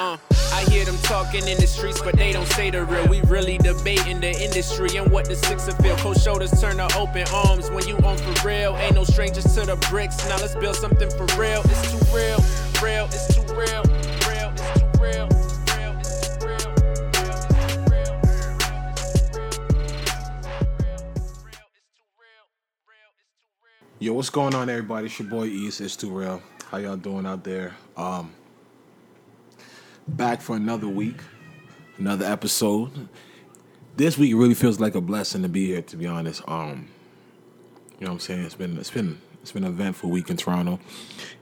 Uh, I hear them talking in the streets, but they don't say the real. We really debating the industry and what the sixer feel. Cold shoulders turn to open arms when you on for real. Ain't no strangers to the bricks. Now let's build something for real. It's too real, real, it's too real, real, it's too real. Yo, what's going on, everybody? It's your boy East. It's too real. How y'all doing out there? Um, back for another week, another episode. This week really feels like a blessing to be here. To be honest, um, you know what I'm saying? It's been it's been it's been an eventful week in Toronto,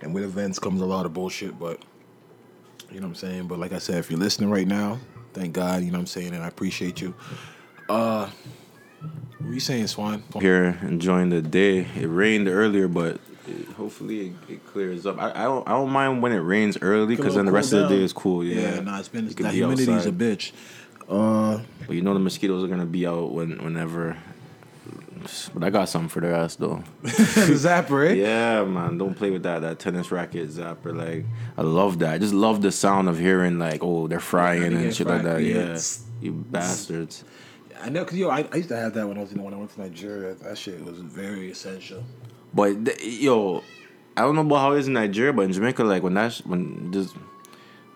and with events comes a lot of bullshit. But you know what I'm saying. But like I said, if you're listening right now, thank God. You know what I'm saying, and I appreciate you. Uh, what are you saying, Swan? here enjoying the day. It rained earlier, but it, hopefully it, it clears up. I, I don't I don't mind when it rains early because then the rest of the day is cool. Yeah, Yeah, nah, it's been can that be humidity's a bitch. Uh, But you know the mosquitoes are gonna be out when whenever. But I got something for their ass though. Zapper, eh? Yeah, man, don't play with that that tennis racket zapper. Like I love that. I just love the sound of hearing like oh they're frying they and shit like that. Yeah, Yeah, you bastards. I know, cause yo, I, I used to have that when I was you know, when I went to Nigeria. That shit was very essential. But yo, I don't know about how it is in Nigeria, but in Jamaica, like when that's when just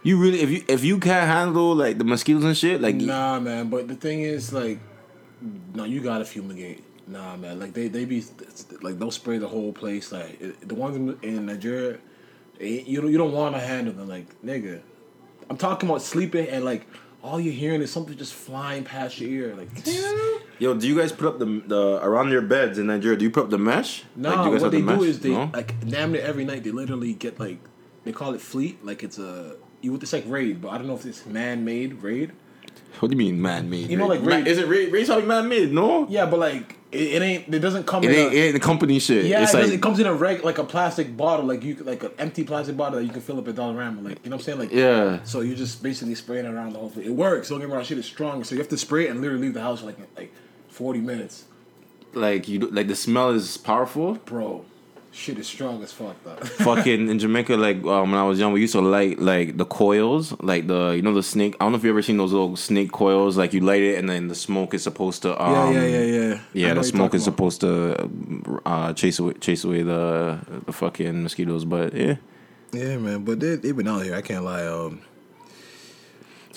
you really if you if you can't handle like the mosquitoes and shit, like Nah, man. But the thing is, like, no, you gotta fumigate. Nah, man. Like they they be like they'll spray the whole place. Like the ones in, Nigeria, you don't you don't want to handle them. Like nigga, I'm talking about sleeping and like all you're hearing is something just flying past your ear. Like yo, do you guys put up the the around your beds in Nigeria? Do you put up the mesh? No, Like, do you guys what have they the do mesh? is they No? like damn near every night they literally get like they call it fleet, like it's a you it's like raid, but I don't know if it's man made raid. What do you mean man made? You know, like, raid- is it raid? Raid's probably man made? No, Yeah, but like it, it ain't it doesn't come it in ain't. a, It ain't the company shit. yeah, it's it, like it comes in a reg like a plastic bottle, like you like an empty plastic bottle that you can fill up at Dollarama, like you know what I'm saying, like yeah. So you just basically spraying it around the whole thing. It works. Don't get me wrong, shit is strong. So you have to spray it and literally leave the house for like like forty minutes, Like you, like the smell is powerful. bro. Shit is strong as fuck. Though. fucking in Jamaica, like um, when I was young, we used to light like the coils, like the you know the snake. I don't know if you ever seen those little snake coils. Like you light it, and then the smoke is supposed to. Um, yeah. I Yeah, know the smoke is about. supposed to uh, chase away chase away the the fucking mosquitoes. But yeah, Yeah, man. But they they've been out here. I can't lie. Um,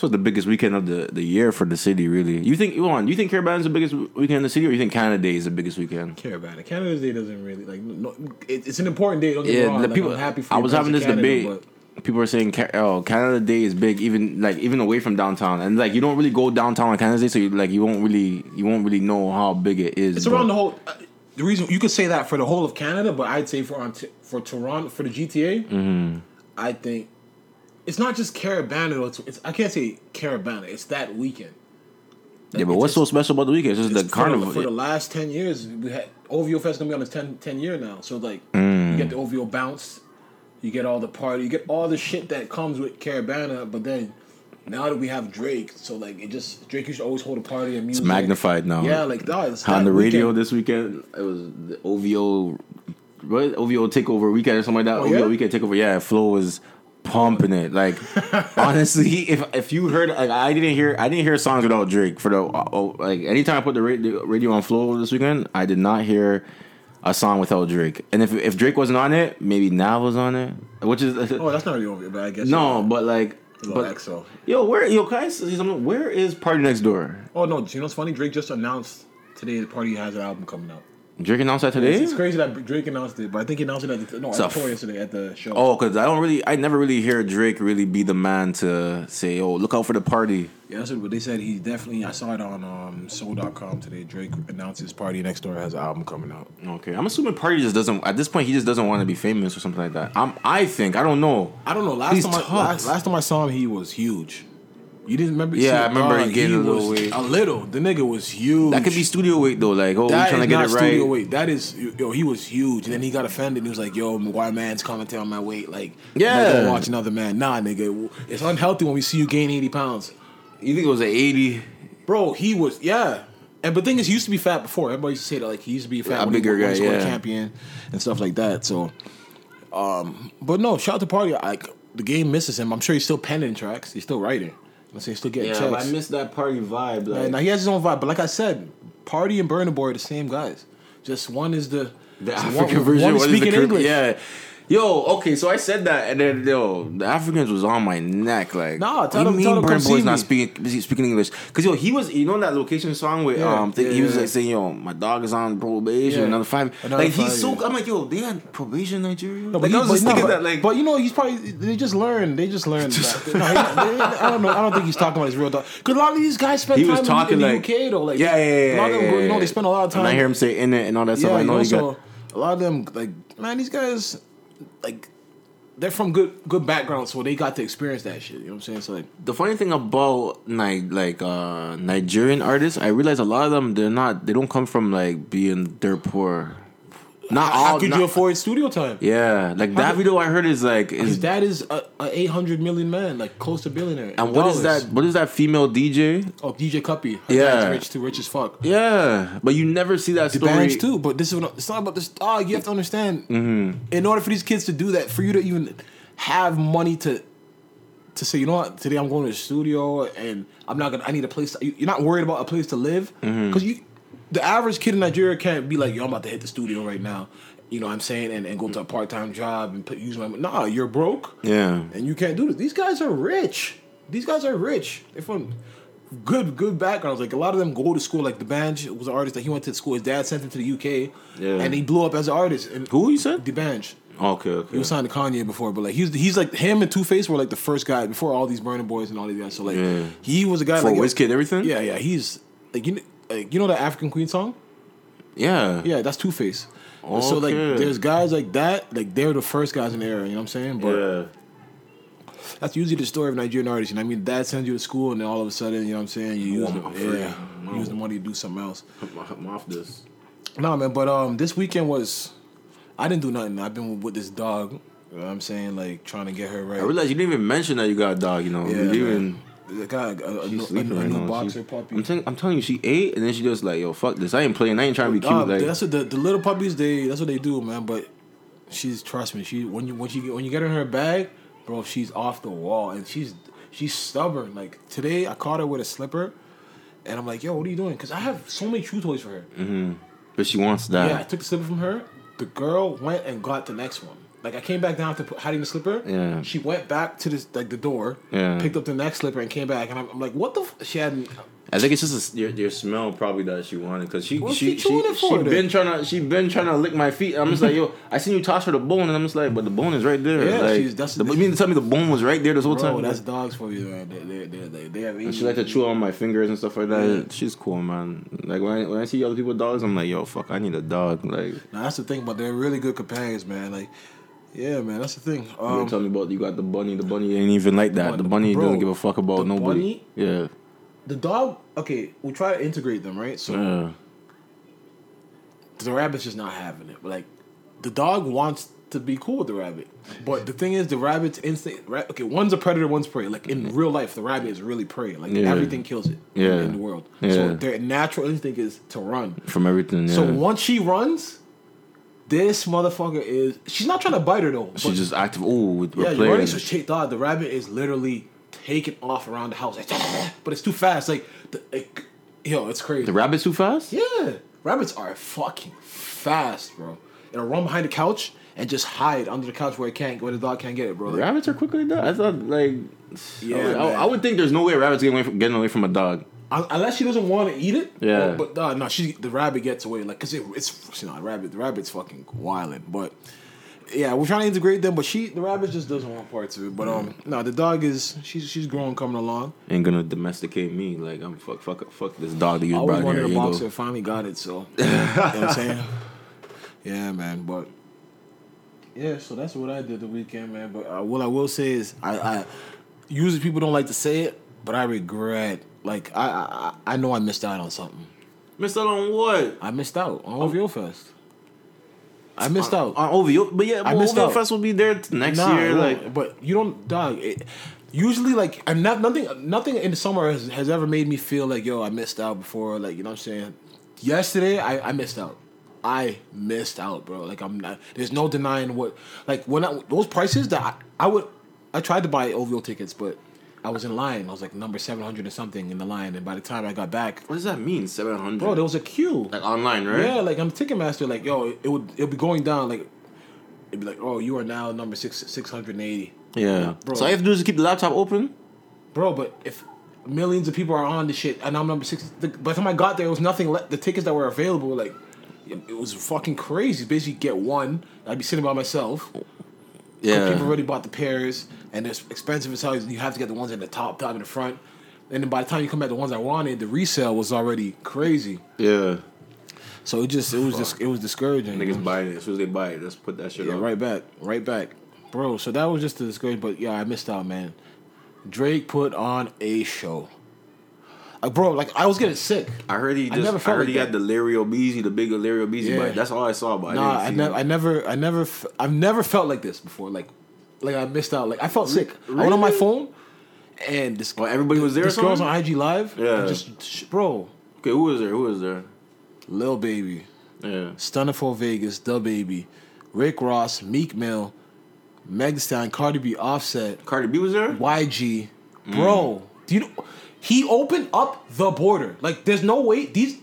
was the biggest weekend of the, the year for the city. Really, you think Iwan, you think Caribbean's the biggest weekend in the city, or you think Canada Day is the biggest weekend? it. Canada's Day doesn't really like. No, it, it's an important day. Don't get Yeah, wrong. the like, people. I'm happy for I was having this Canada, debate. People are saying, "Oh, Canada Day is big, even like even away from downtown, and like you don't really go downtown on Canada Day, so you like you won't really you won't really know how big it is." It's around the whole. Uh, the reason you could say that for the whole of Canada, but I'd say for Ont- for Toronto for the GTA, Mm-hmm. I think it's not just Caribana. It's, it's I can't say Caribana. It's that weekend. yeah, but what's so special about the weekend? It's just the carnival. For the last ten years, we had OVO Fest gonna be on its 10, 10 year now. So like, Mm. you get the OVO bounce, you get all the party, you get all the shit that comes with Caribana. But then now that we have Drake, so like it just Drake used to always hold a party and music. it's magnified now. Yeah, like that. It's on the radio weekend. this weekend, it was the OVO, what OVO takeover weekend or something like that. Oh, OVO yeah? weekend takeover. Yeah, Flow was pumping it. Like honestly, if if you heard like I didn't hear I didn't hear songs without Drake for the oh, like anytime I put the radio, on flow this weekend, I did not hear a song without Drake. And if if Drake wasn't on it, maybe Nav was on it, which is Oh, that's not really OVO, but I guess no, but like. But, XO. yo, where yo, can I say something? Where is PartyNextDoor? Oh no, you know what's funny? Drake just announced today the party has an album coming out. Drake announced that today. It's, it's crazy that Drake announced it, but I think he announced it at the no at the tour yesterday at the show. Oh, because I don't really, I never really hear Drake really be the man to say, "Oh, look out for the party." Yeah, that's what they said. He definitely. I saw it on um, Soul.com today. Drake announced his PartyNextDoor has an album coming out. Okay, I'm assuming Party just doesn't. At this point, he just doesn't want to be famous or something like that. I'm, I think I don't know. I don't know. Last He's time, I, last, last time I saw him, he was huge. You didn't remember? Yeah, I remember dog, he gained a little weight. A little. The nigga was huge. That could be studio weight though. Like, oh, That we trying to get not it right. studio weight. That is yo. He was huge, and then he got offended. He was like, "Yo, why man's commenting on my weight? Like, Yeah. don't watch another man. Nah, nigga, it's unhealthy when we see you gain eighty pounds, You think it was an 80? bro. He was yeah. And but the thing is, he used to be fat before. Everybody used to say that like he used to be fat A when bigger he, he guy, yeah. champion and stuff like that. So, um, but no, shout out to party. Like the game misses him. I'm sure he's still penning tracks. He's still writing. I'm saying he's still getting Yeah, checks. I miss that party vibe. Like, now he has his own vibe, but like I said, Party and Burna Boy are the same guys. Just one is the The African one, version. One is what is the speaking English. Yeah. Yo, okay, so I said that, and then yo, the Africans was on my neck, like. Nah, tell what them- you tell mean them come Boy's not speaking speaking English? Because yo, he was, you know, that location song with Yeah, um, thing, yeah, he was like saying, yo, my dog is on probation, Yeah. another five. Another like he's so. I'm like, yo, they had probation, in Nigeria. No, like he- I was just no, thinking but, that, like, but you know, he's probably they just learned. They just learned. that. No, he- they- I don't know. I don't think he's talking about his real dog. Because a lot of these guys spend he time was in- talking in, the like UK though. Like yeah, yeah, yeah. A lot of them, go, you know, they spend a lot of time. And I hear him say in it and all that stuff. I know he got. a lot of them, like man, these guys, like they're from good good backgrounds, so they got to experience that shit. You know what I'm saying? So like, The funny thing about Ni- like uh, Nigerian artists, I realize a lot of them they're not they don't come from like being dirt poor. Not how all. could not- you afford studio time? yeah, like that could- video I heard is like His is dad is a, a 800 million man, like close to billionaire. and what is Dollars. that? What is that female DJ? Oh, DJ Cuppy. Yeah. rich too, rich as fuck. Yeah, but you never see that The story. bands too, but this is what, it's not about this. Oh, you have to understand. Mm-hmm. In order for these kids to do that, for you to even have money to to say, you know what, today I'm going to the studio and I'm not gonna. I need a place. To, you- you're not worried about a place to live Mm-hmm. because you, the average kid in Nigeria can't be like, yo, I'm about to hit the studio right now. You know what I'm saying, and, and go to a part time job and put use my. Nah, you're broke. Yeah, and you can't do this. These guys are rich. These guys are rich. They're from good, good backgrounds. Like a lot of them go to school. Like D'banj was an artist that he went to school. His dad sent him to the UK, Yeah. and he blew up as an artist. And who you said? D'banj. Okay, okay. He was signed to Kanye before, but like he's he's like him and 2Face were like the first guy before all these Burna Boys and all these guys. So like Yeah. he was a guy For like Wizkid, everything. Yeah, yeah. He's like you know, like, you know that African Queen song. yeah, Yeah, that's 2Face. So like, there's guys like that. Like they're the first guys in the era. You know what I'm saying? But yeah. That's usually the story of Nigerian artists. You know, I mean, dad sends you to school, and then all of a sudden, you know what I'm saying, you use want the, yeah, No. use the money to do something else. I'm off this. Nah, man, but um, this weekend was, I didn't do nothing. I've been with this dog. You know what I'm saying, like trying to get her right. I realized you didn't even mention that you got a dog. You know, Yeah, you even. Guy, a, a, a, a right new now. boxer She- puppy. I'm, telling, I'm telling you, she ate, and then she just like, yo, fuck this. I ain't playing. I ain't trying to be cute. Like, that's what the, the little puppies they that's what they do, man. But she's trust me, she when you when she when you get her in her bag, bro, she's off the wall and she's she's stubborn. Like today, I caught her with a slipper, and I'm like, yo, what are you doing? Because I have so many chew toys for her. Mm-hmm. but she wants that. Yeah, I took the slipper from her. The girl went and got the next one. Like I came back down to put, hiding the slipper. Yeah. She went back to this like the door. Yeah. Picked up the next slipper and came back, and I'm, I'm like, what the? F-? She had. I think it's just a, your, your smell probably that she wanted because she What's she she she, she been trying to she been trying to lick my feet. I'm just like yo, I seen you toss her the bone and I'm just like, but the bone is right there. Yeah, like, she's- that's- the, you mean to tell me the bone was right there this whole Bro, time? that's dogs for you, man. They, they, they, they, they have. and she like to chew on my fingers and stuff like that. Yeah. She's cool, man. Like when I, when I see other people with dogs, I'm like, yo, fuck, I need a dog. Like Now that's the thing, but they're really good companions, man. Like, yeah, man, that's the thing. you Um, were telling me about you got the bunny. The bunny ain't even like that. The bunny bro, doesn't give a fuck about the nobody. bunny- Yeah, the dog, okay, we try to integrate them, right? So yeah. the rabbit's just not having it. But like, the dog wants to be cool with the rabbit, but the thing is, the rabbit's instinct. Ra- okay, one's a predator, one's prey. Like in real life, the rabbit is really prey. Like Yeah. everything kills it in- Yeah. in, the world. Yeah. So their natural instinct is to run. From everything. So once she runs. This motherfucker is. She's not trying to bite her though. she's just active. Ooh, with Yeah, playing. running so shit, dog. The rabbit is literally taking off around the house, but it's too fast. Like, the, like, yo, it's crazy. The rabbit's too fast. yeah, rabbits are fucking fast, bro. It'll run behind the couch and just hide under the couch where it can't, where the dog can't get it, bro. Like, Rabbits are quicker than that. I thought like, Yeah, I, man. I, would think there's no way a rabbit's getting away from, getting away from a dog. Un- unless she doesn't want to eat it. Yeah. But, but uh, no, she the rabbit gets away, like, cause it, it's you know, the rabbit, the rabbit's fucking wilding, but. Yeah, we're trying to integrate them, but she, the rabbit, just doesn't want parts of it. But um, no, the dog is she's she's growing, coming along. Ain't gonna domesticate me. Like I'm fuck fuck fuck this dog that you I brought always here. wanted Here a you go. Finally got it. So you know what I'm saying. Yeah, man. But yeah, so that's what I did the weekend, man. But uh, what I will say is, I, I usually people don't like to say it, but I regret. Like I, I, I know I missed out on something. Missed out on what? I missed out on OVO Fest. I missed out. On OVO, but yeah, missed OVO out. Fest will be there next Nah, year. Like but you don't, dog. It, usually, like, I'm not nothing. Nothing in the summer has, has ever made me feel like, yo, I missed out before. Like, you know what I'm saying? Yesterday, I, I missed out. I missed out, bro. Like, I'm not. There's no denying what. Like, when I, those prices that I, I would. I tried to buy OVO tickets, but I was in line. I was like number seven hundred or something in the line, and by the time I got back, What does that mean? Seven hundred. bro, there was a queue. like online, right? Yeah, like I'm Ticketmaster. Like yo, it would it would be going down. Like it'd be like, oh, you are now number six six hundred and eighty. Yeah. Bro. So all you have to do is keep the laptop open. Bro, but if millions of people are on the shit and I'm number six, the, by the time I got there, it was nothing. The tickets that were available, were like it it was fucking crazy. Basically, get one. I'd be sitting by myself. Yeah. People already bought the pairs, and it's expensive as hell. You have to get the ones in the top, top, in the front. And then by the time you come back, the ones I wanted, the resale was already crazy. yeah. So it just, it was just, it was discouraging. Niggas buying it as soon as they buy it. Let's put that shit Yeah, on. right back, right back, bro. So that was just a discouraging. But yeah, I missed out, man. Drake put on a show. Like, bro, like I was getting sick. I heard he I just. I, never felt heard like he had that. the Larry Obeezy, the big Larry Obeezy Yeah. bite. That's all I saw. But Nah, I I see never. I never, I never, f- I've never felt like this before. Like, like I missed out. Like I felt sick. I went on my phone, and this, Well, everybody was there This girl's on IG Live. Yeah. just sh- bro, Okay, who was there? Who was there? Lil Baby, Yeah. Stunna 4 Vegas, DaBaby, Rick Ross, Meek Mill, Meg Thee Stallion, Cardi B, Offset, Cardi B was there. YG, mm. bro. Do you know he opened up the border? Like, there's no way these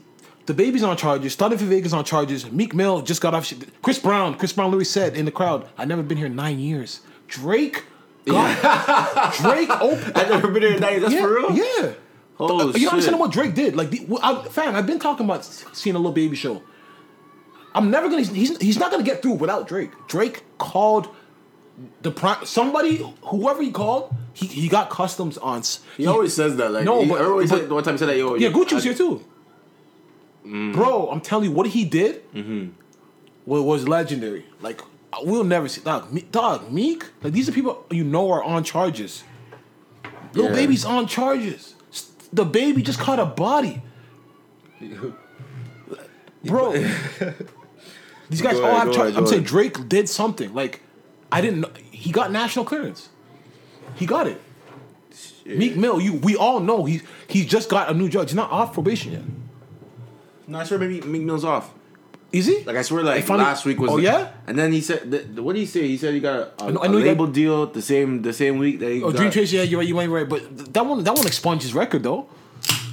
DaBaby's on charges. Stunna 4 Vegas on charges. Meek Mill just got off. Chris Brown. Chris Brown literally said in the crowd, "I've never been here in nine years." Drake. Got, Drake opened. I've never been there tonight. That's yeah, for real. Yeah. Oh, you don't shit. understand what Drake did. Like, the, I, fam, I've been talking about seeing a Lil Baby show. I'm never gonna. He's he's not gonna get through without Drake. Drake called the prime. Somebody, whoever he called, he, he got customs on. s- He always says that. Like, No, he, but- always but- said, one time he said that. Yo, Yeah, yo, Gucci was I- here too. Mm. Bro, I'm telling you, what he did mm-hmm. was, was legendary. Like we'll never see dog. Me, dog Meek. Like these are people you know are on charges. Little Yeah. baby's on charges. DaBaby just caught a body. Bro, these guys Go all have charges. I'm saying. Drake did something. Like I didn't know he got national clearance. He got it. Meek Mill, you we all know he's he just got a new judge. He's not off probation yet. No, I swear maybe Meek Mill's off. Is he? Like I swear, like finally- last week was. Oh, yeah? And then he said, the, the- what did he say? He said he got a, a, I know- I a know got- label deal the same the same week that he. Oh, got, Dream Chase, yeah, you're right, you might be right, but th- that one, that one expunged his record though.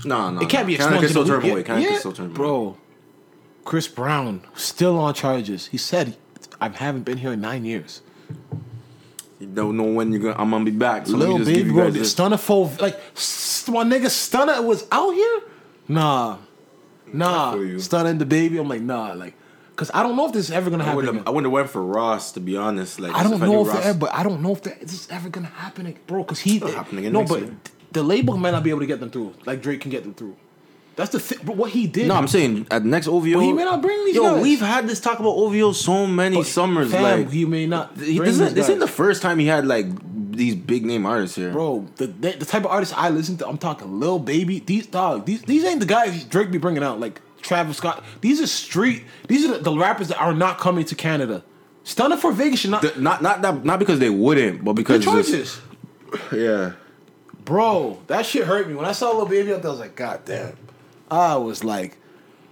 No, no, It can't be expunged. can still turn away. Canada Yeah, still turn bro. Chris Brown still on charges. He said, "I haven't been here in nine years." You don't know when you're gonna. I'm gonna be back. So Lil Baby, bro. Stunna like my nigga Stunna was out here. Nah, nah, feel you. Stunna and DaBaby. I'm like, nah, like, cause I don't know if this is ever gonna I happen. again. I wouldn't have went for Ross to be honest. Like I don't if know if Ross- that, but I don't know if that this is ever gonna happen, ag- bro. Because he again no, but year. the label might not be able to get them through. Like Drake can get them through. That's the thing. But what he did, No, I'm saying at the next OVO. But he may not bring these Yo, guys. we've had this talk about OVO so many summers. fam, like he may not. he- this, isn't, this guys. the first time he had like these big name artists here. bro. The, the the type of artists I listen to, I'm talking Lil Baby. These dog, these these ain't the guys Drake be bringing out like Travis Scott. These are street. These are the, the rappers that are not coming to Canada. Stunna 4 Vegas should not. The- not not that not because they wouldn't, but because it's choices. yeah. Bro, that shit hurt me when I saw Lil Baby up there. I was like, God damn. I was like,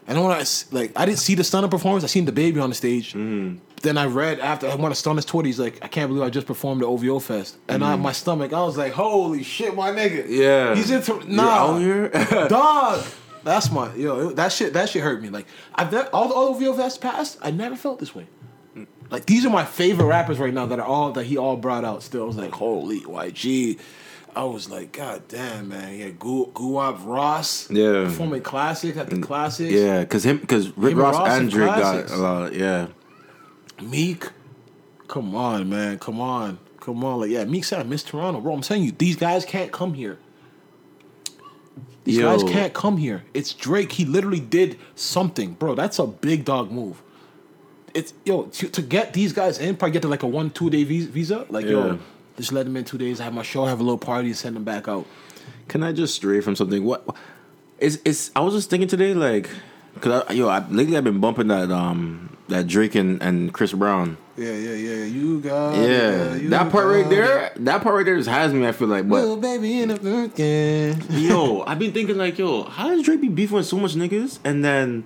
and when I like, I didn't see the Stunna performance. I seen DaBaby on the stage. Mm-hmm. Then I read after I went to Stunna's Twitter. He's like, I can't believe I just performed the OVO Fest, and I, my stomach. I was like, Holy shit, my nigga. Mm-hmm. Yeah. he's into You're nah, out here? dog. That's my yo. That shit. That shit hurt me. Like I've all the OVO Fest passed. I never felt this way. Like these are my favorite rappers right now that are all that he all brought out. Still, I was like, holy YG. I was like, God damn, man. Yeah, Gu- Guap Ross. Yeah. Performing classics at the classics. Yeah, because him, because Rick Him Ross, and Drake got a lot. Yeah, Meek. Come on, man. Come on. Come on. Like, yeah, Meek said I miss Toronto. Bro, I'm telling you, these guys can't come here. These Yo. guys can't come here. It's Drake. He literally did something. Bro, that's a big dog move. It's yo, to, to get these guys in, probably get to like a one, two day visa. Like, Yeah. yo, just let them in two days, have my show, have a little party, and send them back out. Can I just stray from something? What is it's? I was just thinking today, like, cause I, yo, I, lately I've been bumping that um that Drake and, and Chris Brown. Yeah, yeah, yeah. You got Yeah, it, you that part right there, it. that part right there just has me. I feel like, Little but baby in a birthday. yo, I've been thinking like, yo, how does Drake be beefing with so much niggas and then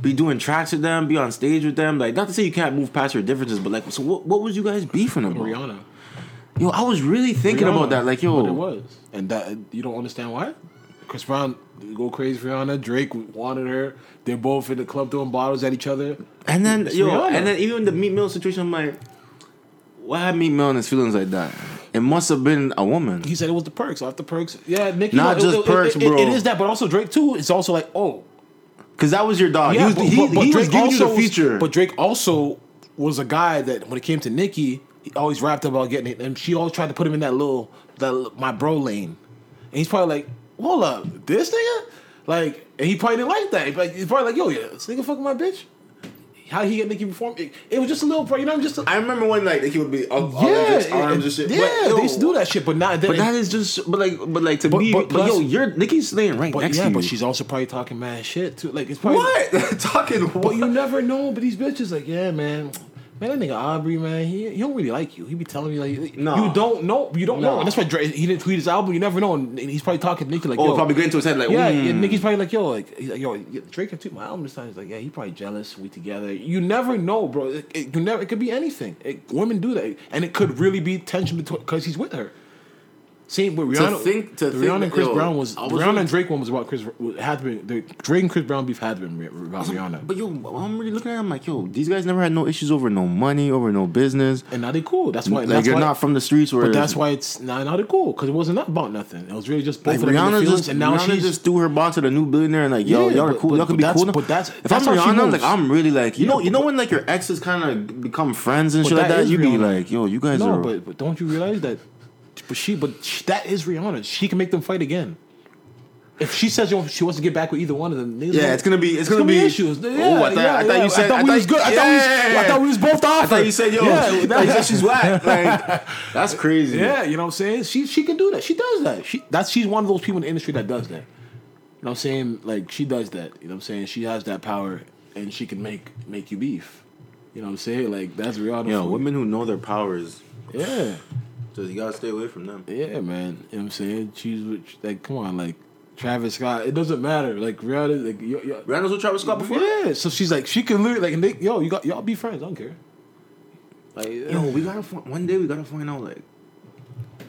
be doing tracks with them, be on stage with them? Like, not to say you can't move past your differences, but like, so what? What was you guys beefing about? Rihanna. Yo, I was really thinking Rihanna. about that. Like, yo, but it was, and that you don't understand why. Chris Brown go crazy for Rihanna. Drake wanted her. They're both in the club throwing bottles at each other. And then It's yo, Rihanna. and then even the Meek Mill situation, I'm like, why had Meek Mill in his feelings like that? It must have been a woman. He said it was the perks. Off the perks, yeah. Nicki, Not it- just it- it- perks, it- bro. it is that, but also Drake too. It's also like, oh, Cause that was your dog. yeah, he was, but, he, but- he was Drake giving you the also was- feature. But Drake also was a guy that when it came to Nicki, he always rapped about getting it, and she always tried to put him in that little that little- my bro lane, and he's probably like, hold up, this nigga, like, and he probably didn't like that. He's like- He's probably like, yo, yeah, this nigga fucking my bitch. How he get Nicki perform? It, it was just a little, you know, I'm just a, I remember when like he would be all, yeah, his arms and shit. Yeah, But, yo, they used to do that shit, but not. But that is just, but like, but like to But- me, but but, yo, plus- you're Nicki's laying right But next yeah, to you. but she's also probably talking mad shit too. Like it's probably what talking? What? But you never know. But these bitches, like, yeah, man, man, that nigga Aubrey, man, he he don't really like you. He be telling me like, No. you don't know, you don't know. And that's why Drake, he didn't tweet his album. You never know. And he's probably talking to Nicki like, oh, yo, probably get into his head like, yeah, mm. yeah, Nicki's probably like, yo, like, he's like, yo, Drake can tweet my album this time. He's like, yeah, he probably jealous. We together. You never know, bro. It, it, you never. It could be anything. It, women do that, and it could really be tension between because he's with her. Same with Rihanna. think- to the think Rihanna and Chris yo, Brown was, I was Rihanna really- and Drake one was about Chris. Had to be the Drake and Chris Brown beef had to be about Rihanna. But yo, I'm really looking at him like, yo, these guys never had no issues over no money, over no business. and now they cool. That's why. Like that's you're why, not from the streets where. But that's why it's now now they're cool because it wasn't about nothing. It was really just both Like of them in the Rihanna just, and now Rihanna just threw her box at a new billionaire and like, yo, Yeah, y'all are cool. but- y'all can be cool. now. but that's- if that's I'm Rihanna, like I'm really like, you know, you know when like your exes kind of become friends and shit like that You be like, yo, you guys are. but, but don't you realize that? But she, but she, that is Rihanna. She can make them fight again. If she says she wants to get back with either one of them, Yeah, gonna- it's gonna be- it's there's gonna be- issues. Yeah, Oh, I thought- yeah, I thought you said- I thought I we was thought- good. I thought we was, I thought we was both off. I thought you said, yo, yeah, thought you said she's whack. Like, that's crazy. Yeah, you know what I'm saying? She she can do that. She does that. She that's she's one of those people in the industry that does that. You know what I'm saying? Like she does that. You know what I'm saying? She has that power and she can make make you beef. You know what I'm saying? Like that's Rihanna. Yeah, women who know their powers, Yeah. Just you gotta stay away from them. Yeah, man. You know what I'm saying? She's with, like come on, like Travis Scott. It doesn't matter. Like Rihanna like yo, yo, Rihanna's with Travis Scott before. Yeah. So she's like she can literally like and they, yo, you got y'all be friends, I don't care. Like Yo, we gotta find, one day we gotta find out like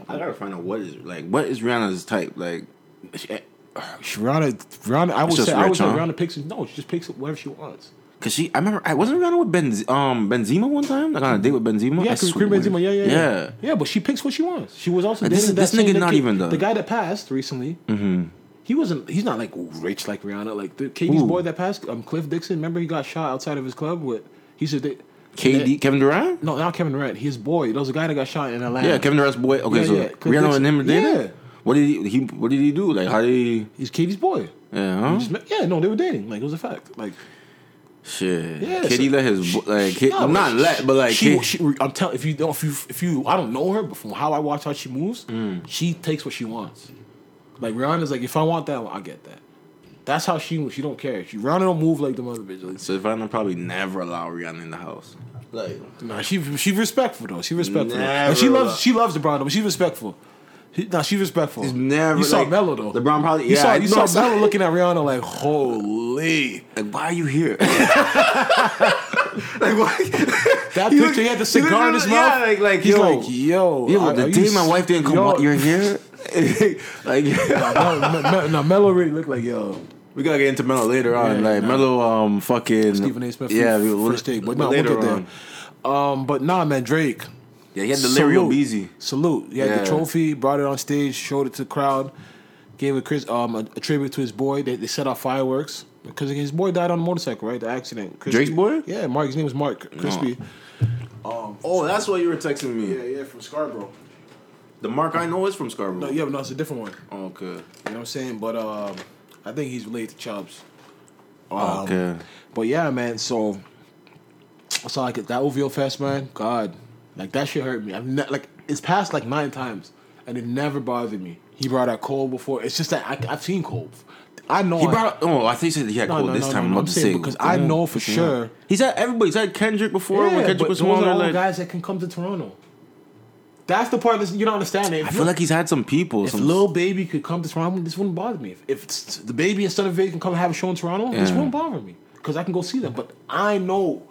I gotta find out what is like what is Rihanna's type like. she, eh. Rihanna Rihanna I would say I would say? Rihanna picks no, she just picks whatever she wants. Cause she, I remember, I wasn't Rihanna with Ben, um, Benzema one time, like on a date with Benzema. Yeah, Karim Benzema. Yeah, yeah, yeah, yeah. yeah. but she picks what she wants. She was also Like, this- dating this nigga not kid- even the- the guy that passed recently. Mm-hmm. He wasn't. He's not like rich like Rihanna. Like the KD's Who? boy that passed, um, Cliff Dixon. Remember he got shot outside of his club with. He said they. KD, Kevin Durant. No, not Kevin Durant. His boy. There was a guy that got shot in Atlanta. Yeah, Kevin Durant's boy. Okay, Yeah, so yeah. Rihanna and him dating. Yeah. What did he, he? What did he do? Like, how did he? He's KD's boy. Yeah, huh? met- yeah, no, they were dating. Like it was a fact. Like Shit. Yeah, KD so- let his bo- like She- kid, no, not she- let, but like she, she, I'm telling if you don't if you if you I don't know her, but from how I watch how she moves, Mm. she takes what she wants. Like Rihanna's like, if I want that, I get that. That's how she moves. She don't care. She Rihanna don't move like the other bitches. Savannah probably never allow Rihanna in the house. Like, Nah, she she respectful though. She respectful. Never and she loves she loves LeBron though, but she's respectful. He, nah, she's respectful. He's never, You saw like, Melo though. LeBron probably- You yeah, saw you know, saw. Melo looking at Rihanna like, holy. like why are you here? like why? That picture, look- he had the cigar in his yeah, mouth. like like He's yo, like, yo, yo, the day my wife didn't come, yo, you're here. like, no, Me- Me- no, Melo really looked like yo. we gotta get into Melo later on. Yeah, like nah. Melo, um, fucking Stephen A. Smith. Yeah, Yeah, first take, but no, later we'll get on. there. Um, but nah, man, Drake. Yeah, he had the Salute. Obeezy. Salute. He had Yeah. the trophy, brought it on stage, showed it to the crowd, gave a Chris um a, a tribute to his boy. They, they set off fireworks because his boy died on a motorcycle, right? The accident. Crispy. Drake's boy? Yeah, Mark. His name was Mark Crispy. Oh, that's why you were texting me. Yeah, yeah, from Scarborough. The Mark I know is from Scarborough. No, yeah, but no, it's a different one. Oh, okay. You know what I'm saying? But um, I think he's related to Chubbs. Um, okay. But yeah, man. So I saw like that OVO Fest, man. God, like that shit hurt me. I've ne- like it's passed like nine times, and it never bothered me. He brought out Cole before. It's just that I, I've seen Cole. I know He I- brought. Oh, I think he said he had No, Cole no, this no, time. I'm about to say because I know for sure. He's had everybody. He's had Kendrick before when Yeah, Kendrick but was those are all Like, guys that can come to Toronto. That's the part that you don't understand. If I feel like he's had some people. if some Lil Baby could come to Toronto, this wouldn't bother me. If, if it's- DaBaby and Son of Vic can come and have a show in Toronto, this Yeah. wouldn't bother me because I can go see them. But I know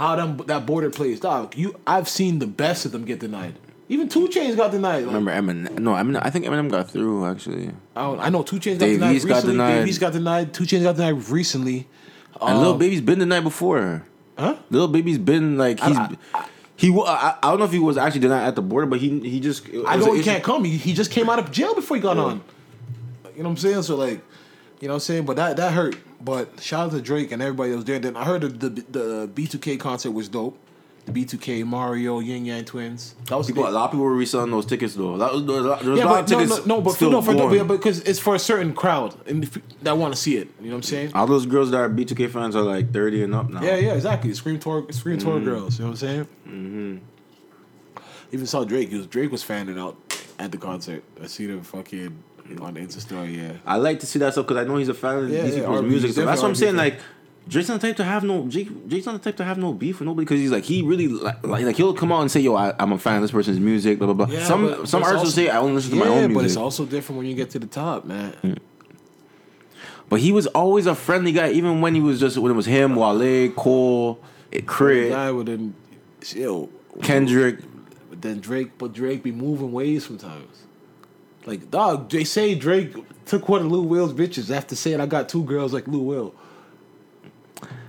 how them that border plays, dog. You, I've seen the best of them get denied. Even 2 Chainz got denied. Like, Remember Eminem? No, Eminem. I think Eminem got through actually. I, don't- I know 2 Chainz got Dave denied East got recently. denied. Dave East got denied. 2 Chainz got denied recently. And Um, Lil Baby's been denied before. Huh? Lil Baby's been like he's. I- he, I, I don't know if he was actually denied at the border, but he he just. I know he can't come. He, he just came out of jail before he got on. You know what I'm saying? So like, you know what I'm saying? But that that hurt. But shout out to Drake and everybody that was there. Then I heard the the, the B2K concert was dope. The B2K Mario Yin Yang Twins. That was People, a lot of people were reselling those tickets though. That was, there was a lot, Yeah, a lot but of no, tickets no, no, but for, still no, for, going. yeah, because it's for a certain crowd and that want to see it. You know what I'm saying? All those girls that are B2K fans are like 30 and up now. Yeah, yeah, exactly. Scream tour, Scream tour Mm-hmm. girls. You know what I'm saying? Mm-hmm. Even saw Drake. He was Drake was fanning out at the concert. I see them fucking on the Insta story. Yeah, I like to see that stuff because I know he's a fan of Yeah, these yeah, people's R&B, music. So that's what I'm saying. definitely Like, Drake's not the type to have no. Jake, Drake's not the type to have no beef with nobody because he's like he really like, like he'll come out and say yo I, I'm a fan of this person's music blah blah blah. Yeah, some but- some but artists will say I only listen to yeah, my own but it's. Mm. also different when you get to the top, man. But he was always a friendly guy, even when he was just when it was him, Wale, Cole, eh, Crit, guy with then, yo, Kendrick. But then Drake, but Drake be moving ways sometimes. Like dog, they say Drake took one of Lou Will's bitches after saying I got two girls like Lil Will.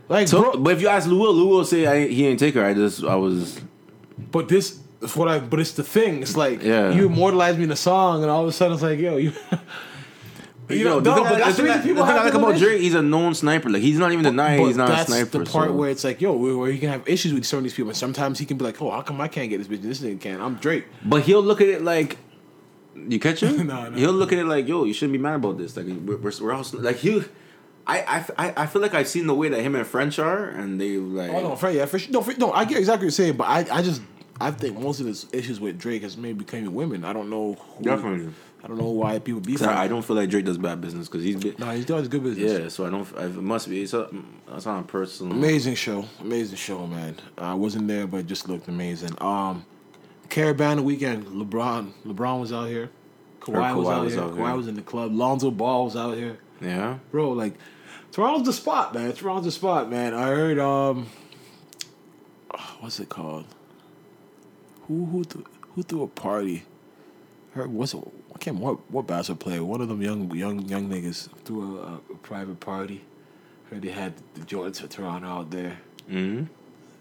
Like, So, bro, but if you ask Lou Will, Lou Will say I, he ain't take her. I just I was But this is what I. But it's the thing. It's like Yeah. you immortalize me in a song, and all of a sudden it's like, yo, you. you know, the no, thing, I- that's the the thing, people the thing I like about Drake, he's a known sniper. Like he's not even denying he's not that's a sniper. the part so. where it's like, yo, where, where you can have issues with some of these people. And sometimes he can be like, oh, how come I can't get this bitch? This nigga can't. I'm Drake. But he'll look at it like, you catch him? No, no. He'll look at it like, yo, you shouldn't be mad about this. Like we're, we're, we're all like he. I, I, I- feel like I've seen the way that him and French are, and they like. Oh no, for, yeah, for sure. No, for, no, I get exactly what you're saying, but I, I just, I think most of the issues with Drake has maybe becoming women. I don't know. Who, Definitely. I don't know why people beef. 'Cause I, I don't feel like Drake does bad business because he's been. No, he's doing good business. Yeah, so I don't. I, it must be. It's a, that's on a personal. Amazing show, amazing show, man. I wasn't there, but it just looked amazing. Um, Caravan weekend. LeBron, LeBron was out here. Kawhi, Kawhi was out was here. out Kawhi here. was in the club. Lonzo Ball was out here. Yeah. Bro, like Toronto's the spot, man. Toronto's the spot, man. I heard um, what's it called? Who who th- who threw a party? heard what's? I can't what what basketball player. One of them young young young niggas threw a, a private party. Heard they had the Jordans of Toronto out there. Mm-hmm.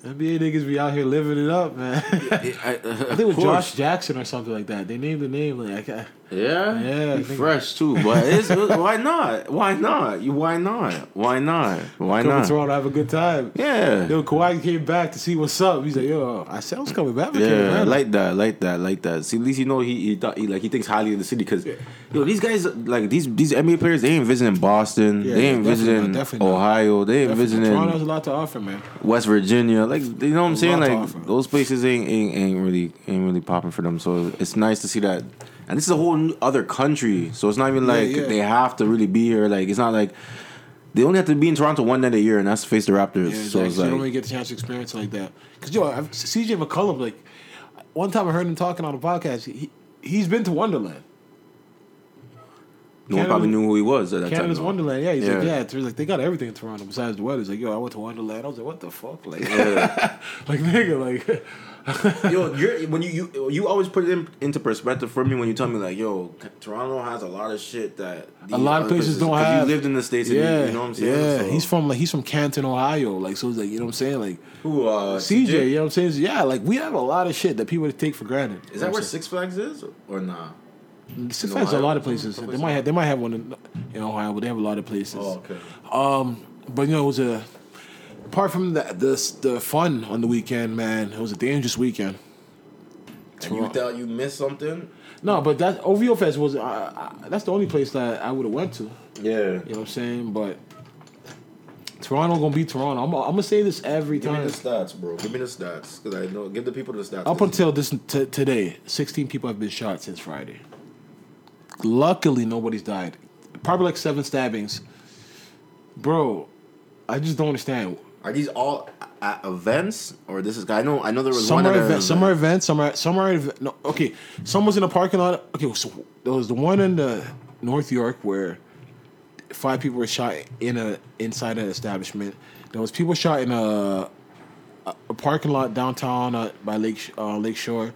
NBA niggas be out here living it up, man. I uh, I, think it was Josh Jackson or something like that. They named the name like I, Yeah, Yeah, He fresh too. But it's, why not? Why not? You why not? Why not? Why not? come to not? Toronto have a good time. Yeah. Yo, Kawhi came back to see what's up. He's like, yo, I said I was coming back. Yeah, like that, like that, like that. See, at least you know he, he thought he like he thinks highly of the city because, yo, these guys like these these NBA players they ain't visiting Boston, Yeah, they ain't visiting not. Ohio, they ain't Definitely. visiting Toronto has a lot to offer, man. West Virginia. Like you know what I'm A saying? Like those places ain't, ain't ain't really ain't really popping for them. So it's nice to see that. And this is a whole other country, so it's not even like yeah. they have to really be here. Like it's not like they only have to be in Toronto one night a year, and that's to face the Raptors. Yeah, so exactly. it's you don't really get the chance to experience like that. Cause yo, I've, CJ McCollum, like one time I heard him talking on a podcast. He he's been to Wonderland. no one probably knew who he was at that Canada's time. though. Wonderland. Yeah, he's like, Yeah. yeah, it's like they got everything in Toronto besides the weather. He's like, yo, I went to Wonderland. I was like, what the fuck, like, like nigga, like. yo, you're, when you, you you always put it in, into perspective for me when you tell me like, yo, Toronto has a lot of shit that a lot of other places don't have. You lived in the states, and Yeah, you, you know what I'm saying? yeah. So- He's from like he's from Canton, Ohio. Like so, it's like you know what I'm saying. Like who uh, CJ, you know what I'm saying? Yeah, like we have a lot of shit that people take for granted. Is that where Six Flags is or not? Six in Flags? A lot of places. They might have they might have one in, in Ohio, but they have a lot of places. Oh, okay. Um, but you know, it was a apart from the the the fun on the weekend, man. It was a dangerous weekend. And you thought you missed something? No, but that OVO Fest was uh, uh, that's the only place that I would have went to. Yeah. You know what I'm saying? But Toronto gonna be Toronto. I'm, I'm gonna say this every time. Give me the stats, bro. Give me the stats, cause I know. Give the people the stats. Up until this t- today, 16 people have been shot since Friday. Luckily, nobody's died. Probably like seven stabbings. Bro, I just don't understand. Are these all at events or this is? I know. I know there was Some one are at an events. Some event. are events. Some are. Some are. No, okay. Some was in a parking lot. Okay, so there was the one in the North York where five people were shot in a inside an establishment. There was people shot in a a, a parking lot downtown uh, by Lake uh, Lake Shore.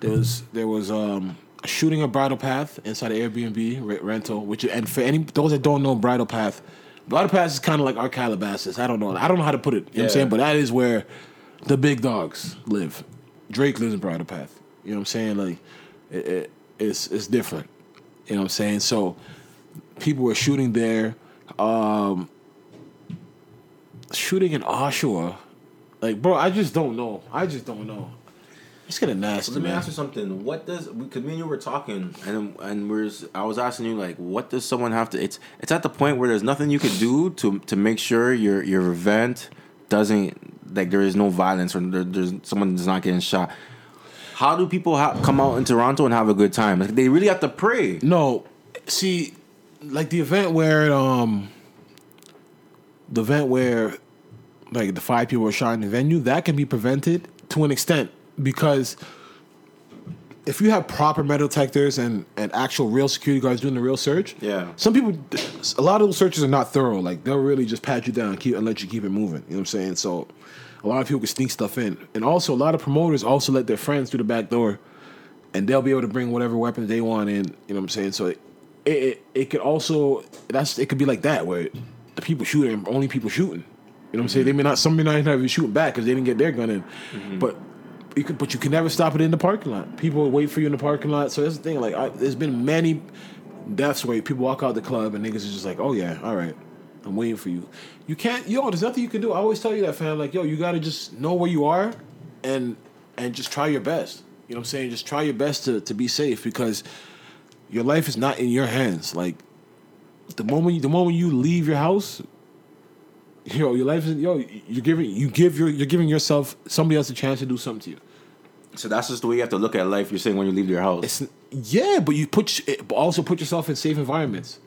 There was there was um, a shooting at Bridle Path inside an Airbnb re- rental, which and for any those that don't know Bridle Path, Path is kind of like our Calabasas. I don't know. I don't know how to put it. You know what I'm saying? But that is where the big dogs live. Drake lives in Bridle Path. You know what I'm saying? Like it, it, it's it's different. You know what I'm saying? So people were shooting there. Um, shooting in Oshawa. Like, bro, I just don't know. I just don't know. It's getting nasty, Let me man. ask you something. What does because me and you were talking and and we're I was asking you like what does someone have to? It's it's at the point where there's nothing you can do to to make sure your your event doesn't like there is no violence or there, there's someone is not getting shot. How do people ha- come out in Toronto and have a good time? Like, they really have to pray. No, see, like the event where um, the event where like the five people were shot in the venue, that can be prevented to an extent because if you have proper metal detectors and and actual real security guards doing the real search, Yeah. some people, a lot of those searches are not thorough. Like they'll really just pat you down, and keep and let you keep it moving. You know what I'm saying? So. A lot of people can sneak stuff in, and also a lot of promoters also let their friends through the back door and they'll be able to bring whatever weapons they want in. You know what I'm saying? So it it, it could also that's it could be like that where the people shooting only people shooting. You know what I'm saying? They may not some may not even shooting back because they didn't get their gun in, mm-hmm. but. You could, but you can never stop it in the parking lot. People wait for you in the parking lot. So that's the thing. Like, I, there's been many deaths where people walk out the club and niggas is just like, "Oh yeah, all right, I'm waiting for you." You can't, yo. There's nothing you can do. I always tell you that, fam. Like, yo, you gotta just know where you are, and and just try your best. You know what I'm saying? Just try your best to to be safe because your life is not in your hands. Like the moment you, the moment you leave your house, yo, your life is yo. You're giving you give your you're giving yourself somebody else a chance to do something to you. So that's just the way you have to look at life. You're saying when you leave your house. It's yeah, but you put but also put yourself in safe environments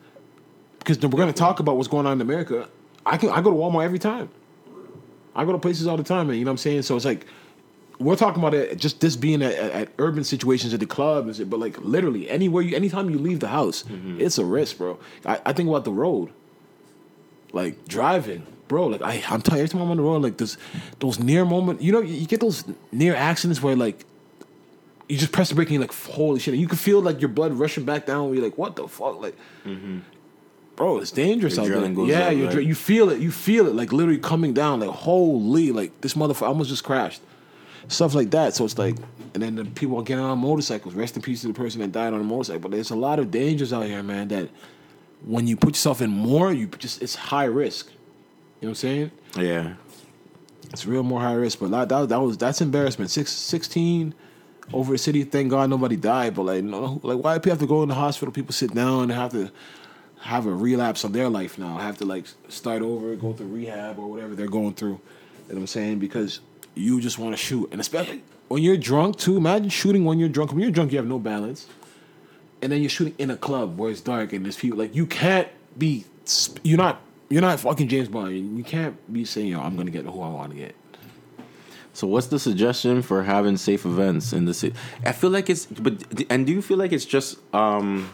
because we're going to talk about what's going on in America. I can I go to Walmart every time. I go to places all the time, and you know what I'm saying. So it's like we're talking about it just this being at, at, urban situations at the club, is it? But like literally anywhere you, anytime you leave the house, mm-hmm. it's a risk, bro. I, I think about the road, like driving, bro. Like I, I'm telling you, every time I'm on the road, like this, those near moment, you know, you, you get those near accidents where like you just press the brake and you're like, holy shit. And you can feel like your blood rushing back down. You're like, what the fuck? Like, mm-hmm. bro, it's dangerous Your out there. Yeah, up, right? you feel it. You feel it like literally coming down. Like, holy, like this motherfucker almost just crashed. Stuff like that. So it's like, and then the people are getting on motorcycles. Rest in peace to the person that died on a motorcycle. But there's a lot of dangers out here, man. That when you put yourself in more, you just it's high risk. You know what I'm saying? yeah. It's real more high risk, but like, that that was that's embarrassment. Six, 16 over the city. Thank God nobody died, but like no, like why do people have to go in the hospital? People sit down and have to have a relapse of their life now. Have to like start over, go through rehab or whatever they're going through. You know what I'm saying? Because you just want to shoot, and especially when you're drunk too. Imagine shooting when you're drunk. When you're drunk, you have no balance, and then you're shooting in a club where it's dark and there's people. Like you can't be. You're not. You're not fucking James Bond. You can't be saying, "Yo, I'm gonna get who I want to get." So what's the suggestion for having safe events in the city? I feel like it's but and do you feel like it's just um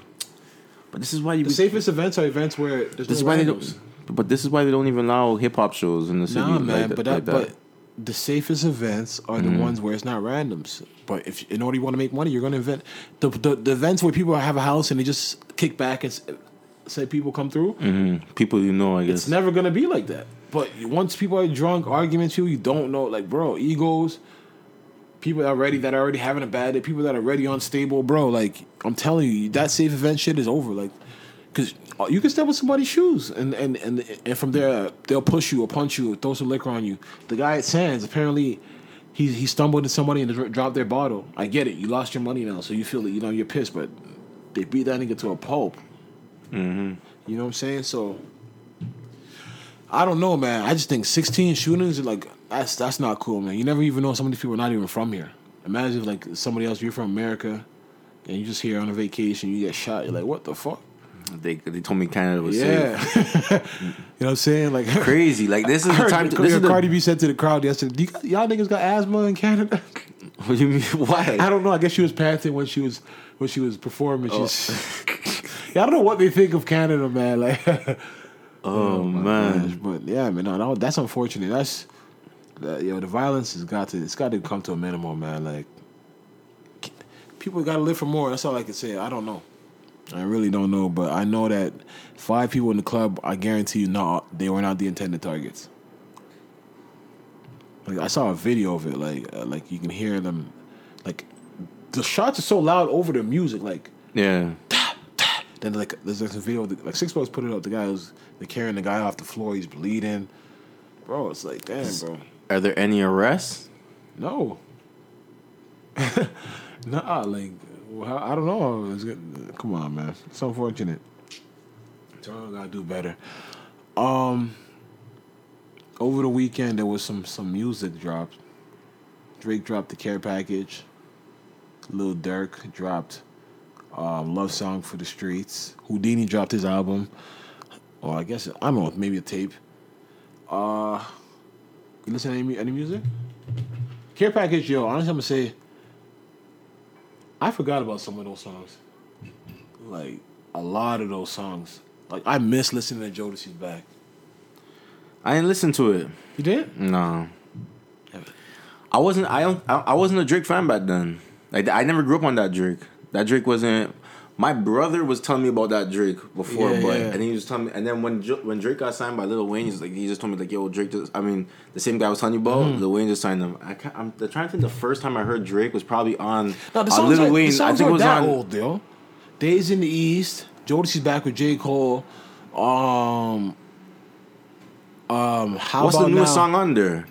but this is why you The safest events are events where there's this is no why they don't but this is why they don't even allow hip hop shows in the city. Nah, like man, that- but that, like but the safest events are the ones where it's not randoms. But if in order you want to make money, you're going to invent the, the the events where people have a house and they just kick back and say people come through. Mhm. people you know, I guess. It's never going to be like that. But once people are drunk, arguments, people you don't know, like bro, egos. People that already that are already having a bad day, people that are already unstable, bro. Like I'm telling you, that safe event shit is over. Like, cause you can step with somebody's shoes, and and and and from there they'll push you or punch you or throw some liquor on you. The guy at Sands apparently. He, he stumbled into somebody and dropped their bottle. I get it. You lost your money now, so you feel that you know you're pissed. But they beat that nigga to a pulp. Mm-hmm. You know what I'm saying? So I don't know, man. I just think 16 shootings, like that's that's not cool, man. You never even know some of these people are not even from here. Imagine if like somebody else, you're from America, and you just here on a vacation, you get shot. You're like, what the fuck? they they told me Canada was safe. Yeah, you know what I'm saying? Like, Crazy. Like this is I the time. To, this is the, Cardi B said to the crowd yesterday, Do you got, "Y'all niggas got asthma in Canada." What do you mean? Why? I don't know. I guess she was panting when she was when she was performing. Oh. She's, yeah, I don't know what they think of Canada, man. Like. oh, man. Gosh, but yeah, man, no, that's unfortunate. That's that, yo, the violence has got to it's got to come to a minimum, man. Like people got to live for more. That's all I can say. I don't know. I really don't know, but I know that five people in the club, I guarantee you, not they were not the intended targets. Like I saw a video of it, like uh, like you can hear them, like the shots are so loud over the music, like Yeah. Then like there's a video of the, like 6ixbuzz put it up. The guy was they carrying the guy off the floor. He's bleeding, bro. It's like damn, bro. Are there any arrests? No. nah, like well, I don't know. Come on, man. It's unfortunate. Toronto gotta do better. Um, over the weekend there was some some music dropped. Drake dropped the Care Package. Lil Durk dropped um, Love Song for the Streets. Houdini dropped his album. Or I guess I don't know, maybe a tape. Uh, you listen to any any music? Care Package, yo, honestly, I'm gonna say, I forgot about some of those songs. Like, a lot of those songs. Like, I miss listening to Jodeci's back. I didn't listen to it. You did? No. I wasn't. I don't. I I wasn't a Drake fan back then. Like I never grew up on that Drake. That Drake wasn't. My brother was telling me about that Drake before, Yeah, but yeah. and he was telling me. And then when when Drake got signed by Lil Wayne, he's like he just told me like, "Yo, Drake just." I mean, the same guy I was telling you about. Mm-hmm. Lil Wayne just signed him. I can't, I'm trying to think. The first time I heard Drake was probably on No, the on Lil are, Wayne. the I think it was that on. old, though. Days in the East. Jodeci's back with J. Cole. Um, um, how What's about the newest now? song on there?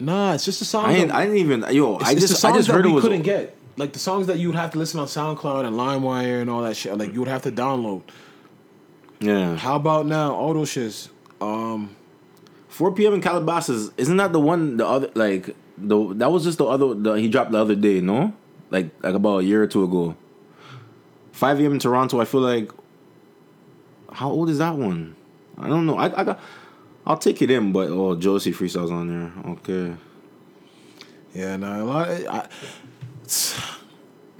Nah, it's just a song. I that- I didn't even. Yo, It's, I just. I just that heard it we was. couldn't get. Like the songs that you would have to listen on SoundCloud and LimeWire and all that shit. Like you would have to download. Yeah. How about now? All those shits. Um, 4 p.m. in Calabasas, isn't that the one the other like the that was just the other the, he dropped the other day, no? Like like about a year or two ago. 5 a.m. in Toronto, I feel like how old is that one? I don't know. I I got I'll take it in, but oh Josie freestyles on there. Okay. yeah, nah, a lot. I,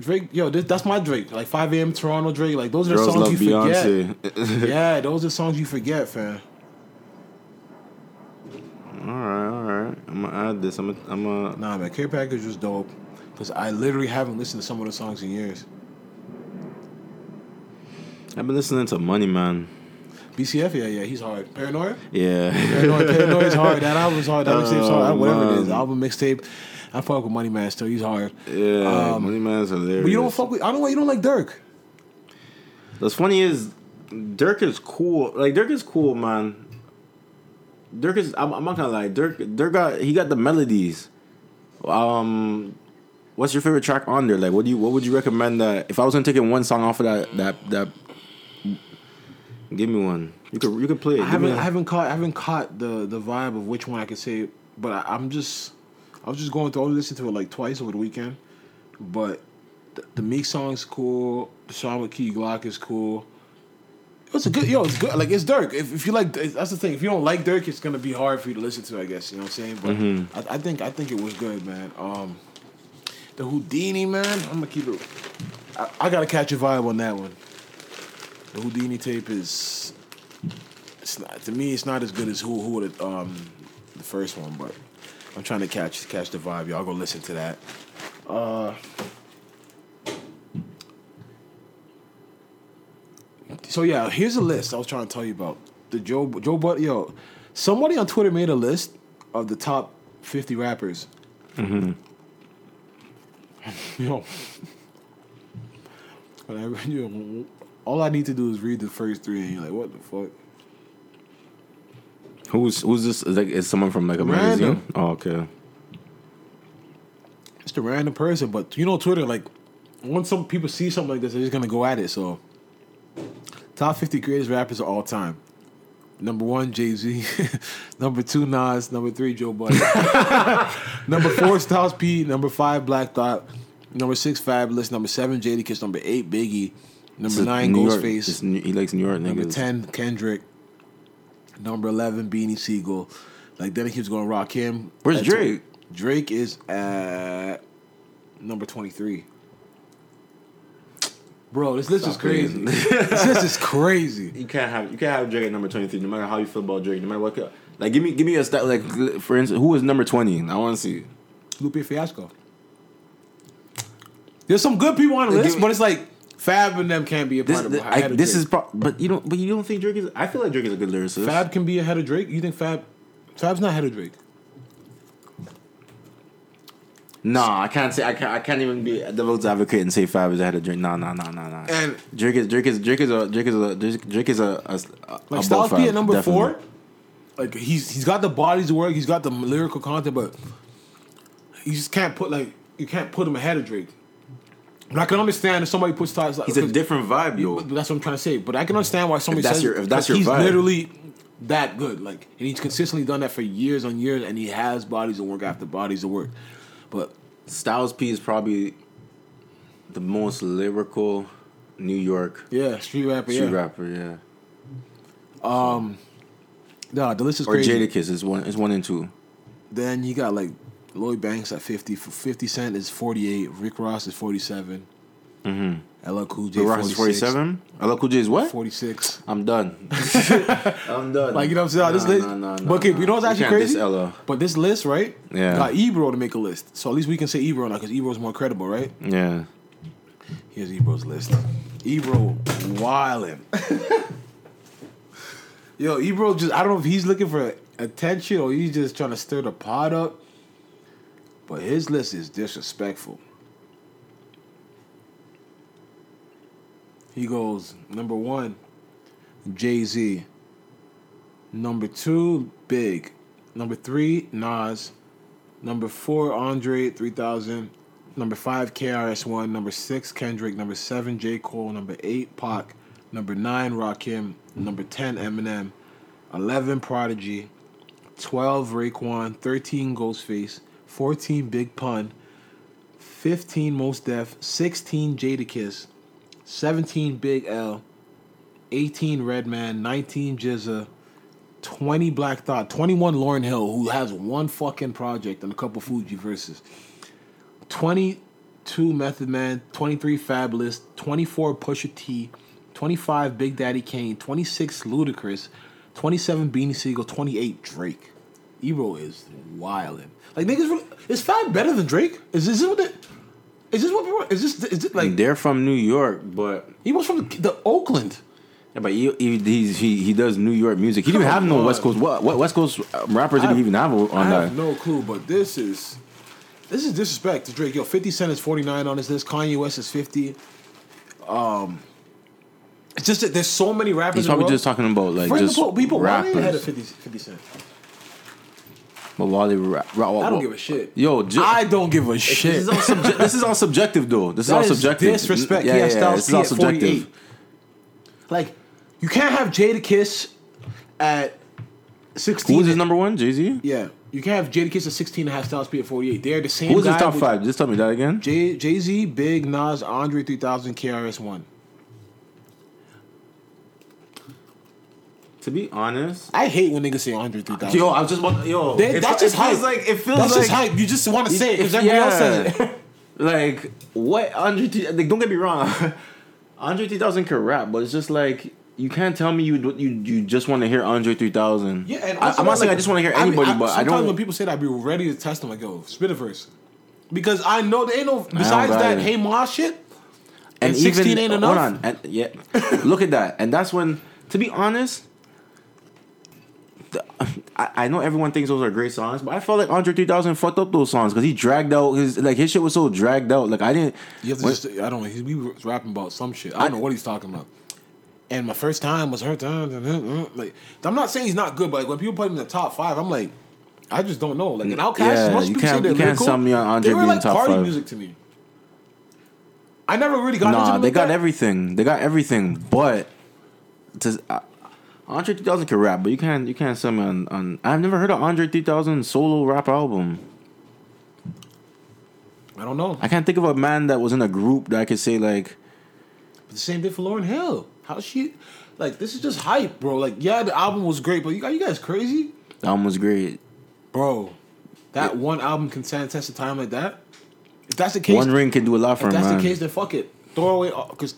Drake, yo, this, that's my Drake. Like 5 a.m. Toronto Drake. Like those are Girls songs you forget. Yeah, those are songs you forget, fam. all right, all right. I'm gonna add this. I'm gonna, I'm gonna Nah, man, Care Package was dope. Cause I literally haven't listened to some of the songs in years. I've been listening to Money Man. BCF, yeah, yeah, he's hard. Paranoia, Yeah. Paranoia, Paranoia is hard. That album's hard. That mixtape's hard. Oh, Whatever it is, man. album mixtape. I fuck with Money Man still. He's hard. yeah. Um, Money Man's hilarious. But you don't fuck with. I don't know you don't like Durk. What's funny is Durk is cool. Like Durk is cool, man. Durk is. I'm, I'm not gonna lie. Durk. Durk got. He got the melodies. Um, what's your favorite track on there? Like, what do you? What would you recommend? That if I was gonna take one song off of that, that, that. Give me one. You could. You could play it. I Give haven't. I haven't caught. I haven't caught the the vibe of which one I could say. But I, I'm just. I was just going through. I only listened to it like twice over the weekend. But the, the Meek song's cool. The song with Key Glock is cool. It's a good. Yo, it's good. Like it's Durk. If, if you like, that's the thing. If you don't like Durk, it's gonna be hard for you to listen to. I guess you know what I'm saying. But I, I think I think it was good, man. Um, the Houdini man. I'm gonna keep it. I, I gotta catch a vibe on that one. The Houdini tape is. It's not to me. It's not as good as who who the um the first one, but I'm trying to catch catch the vibe. Y'all go listen to that. Uh. So yeah, here's a list I was trying to tell you about. The Joe Joe Butt yo, somebody on Twitter made a list of the top 50 rappers. Mm-hmm. yo, I read all I need to do is read the first three, and you're like, what the fuck? Who's Who's this? Is, like, is someone from like a Random. magazine? Oh, okay. Just a random person, but you know Twitter, like once some people see something like this, they're just gonna go at it. So, top 50 greatest rappers of all time. Number one, Jay Z. number two, Nas. Number three, Joe Budden. number four, Styles P. Number five, Black Thought. Number six, Fabolous. Number seven, Jadakiss. Number eight, Biggie. Number nine, New Ghostface. This is New- He likes New York Number ten, Kendrick. Number eleven, Beanie Sigel. Like then it keeps going rock him. Where's At- Drake? Drake is at number twenty three. Bro, this list is Stop crazy. this list is crazy. You can't have you can't have Drake at number twenty three. No matter how you feel about Drake, no matter what. Like, give me give me a stat. Like, for instance, who is number twenty? I want to see. Lupe Fiasco. There's some good people on the Give list, me- but it's like Fab and them can't be a This, part of. I, this is, pro- but you don't, but you don't think Drake is? I feel like Drake is a good lyricist. Fab can be ahead of Drake. You think Fab? Fab's not ahead of Drake. Nah, I can't say. I can't. I can't even be a devil's advocate and say Fab is ahead of Drake. Nah, nah, nah, nah, nah. And- Drake is Drake is Drake is a Drake is a Drake is a, a, a Like Styles P at number definitely. four. Like he's he's got the bodies of work. He's got the lyrical content, but you just can't put like you can't put him ahead of Drake. But I can understand if somebody puts Styles. Like He's a different vibe, yo. That's what I'm trying to say. But I can understand why somebody that's says your- if that's your he's vibe. literally that good. Like, and he's consistently done that for years on years, and he has bodies of work after bodies of work. But Styles P is probably the most lyrical New York yeah, street rapper. street yeah, rapper. Yeah, um, nah, the list is or crazy. Jadakiss is one. Is one and two. Then you got like Lloyd Banks at 50. 50 Cent is 48. Rick Ross is 47. Mm-hmm. LL Cool J is forty seven. LL Cool J is what? 46. I'm done. I'm done. Like you know what I'm saying? this Nah, list, nah, nah, nah, but okay, nah. you know what's actually crazy? But this list, right? Yeah. Got Ebro to make a list, so at least we can say Ebro now because Ebro's more credible, right? Yeah. Here's Ebro's list. Ebro wildin'. Yo, Ebro just I don't know if he's looking for attention or he's just trying to stir the pot up. But his list is disrespectful. He goes number one, Jay Z. Number two, Big. Number three, Nas. Number four, Andre 3000. Number five, KRS1. Number six, Kendrick. Number seven, J. Cole. Number eight, Pac. Number nine, Rakim. Number 10, Eminem. 11, Prodigy. 12, Raekwon. 13, Ghostface. 14, Big Pun. 15, Mos Def. 16, Jadakiss. 17, Big L. 18, Redman. 19, GZA. 20 Black Thought, 21 Lauryn Hill, who has one fucking project and a couple Fugees verses. 22 Method Man, 23 Fabolous, 24 Pusha T, 25 Big Daddy Kane, 26 Ludacris, 27 Beanie Sigel, 28 Drake. Ebro is wildin'. Like niggas, is Fab better than Drake? Is this what it? Is this what people? Are? Is this? Is it like They're from New York, but he was from the, the Oakland? yeah, but he, he he's, he he does New York music. He didn't have no. West Coast. What what West Coast rappers did I- he even have on I that? have no clue, but this is this is disrespect to Drake. Yo, Fifty Cent is forty nine on this list. Kanye West is fifty. Um, it's just that there's so many rappers. He's the probably just talking about like For just people, people why they ahead of rappers. 50, 50 Cent? But while they rap, rap, I don't give a shit. Yo, ju- I don't give a This shit. is all subjective. this is all subjective, though. This is That all is subjective. disrespect. Yeah, he yeah, has yeah. Styles This is P all at subjective. 48. Like, you can't have Jadakiss at sixteen. Who was his number one? Jay Z. Yeah, you can't have Jadakiss at sixteen and have Styles P at forty eight. They're the same. Who was his guy top with- five? Just tell me that again. Jay Jay Z, Big Nas, Andre 3000, KRS One. To be honest, I hate when niggas say Andre 3000. yo, I was just want, yo. They- that's just hype. like it feels That's like just hype. You just want to say it because everybody else says it. like what Andre? T- like, don't get me wrong, Andre 3000 can rap, but it's just like you can't tell me you you you just want to hear Andre 3000. Yeah, and I, I'm not like- saying I just want to hear I mean, anybody, I- but I sometimes don't. when people say that, I'd be ready to test them. Like, yo, spit a verse. Because I know there ain't no besides that it. Hey Ma shit. And, 16 ain't enough. Hold on, and yeah, look at that, and that's when, to be honest, I, I know everyone thinks those are great songs, but I felt like Andre 3000 fucked up those songs because he dragged out his like his shit was so dragged out. Like I didn't. You have to when- just, I don't know. He, we was rapping about some shit. I don't know what he's talking about. And my first time was her time. Like, I'm not saying he's not good, but like when people put him in the top five, I'm like, I just don't know. Like, an OutKast, Yeah, most you people can't- you can't sell me on Andre they were like party five. music to me. I never really got into Nah, them they like got that. everything. They got everything, but to, uh, Andre 3000 can rap, but you can't you can't sell me on, on. I've never heard of Andre 3000 solo rap album. I don't know. I can't think of a man that was in a group that I could say like. The same thing for Lauryn Hill. How she, like, this is just hype, bro. Like, yeah, the album was great, but you, you guys crazy, The album was great. bro. That one album can stand test of time like that. If that's the case, One ring can do a lot for man. If him, that's man. the case, then fuck it. Throw away because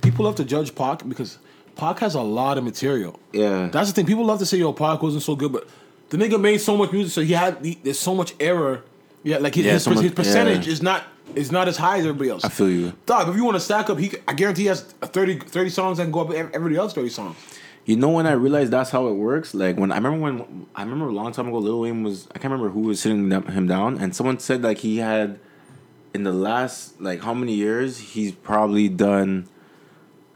people love to judge Pac because Pac has a lot of material. yeah, That's the thing. People love to say, "Yo, Pac wasn't so good," but the nigga made so much music, so he had the, there's so much error Yeah, like his, Yeah, his, someone- his percentage yeah. is not is not as high as everybody else. I feel you. Dog, if you want to stack up, he I guarantee he has a 30, 30 songs that can go up everybody else thirty songs. You know when I realized that's how it works? Like when I remember when I remember a long time ago, Lil Wayne was I can't remember who was sitting him down, and someone said like he had in the last like how many years he's probably done.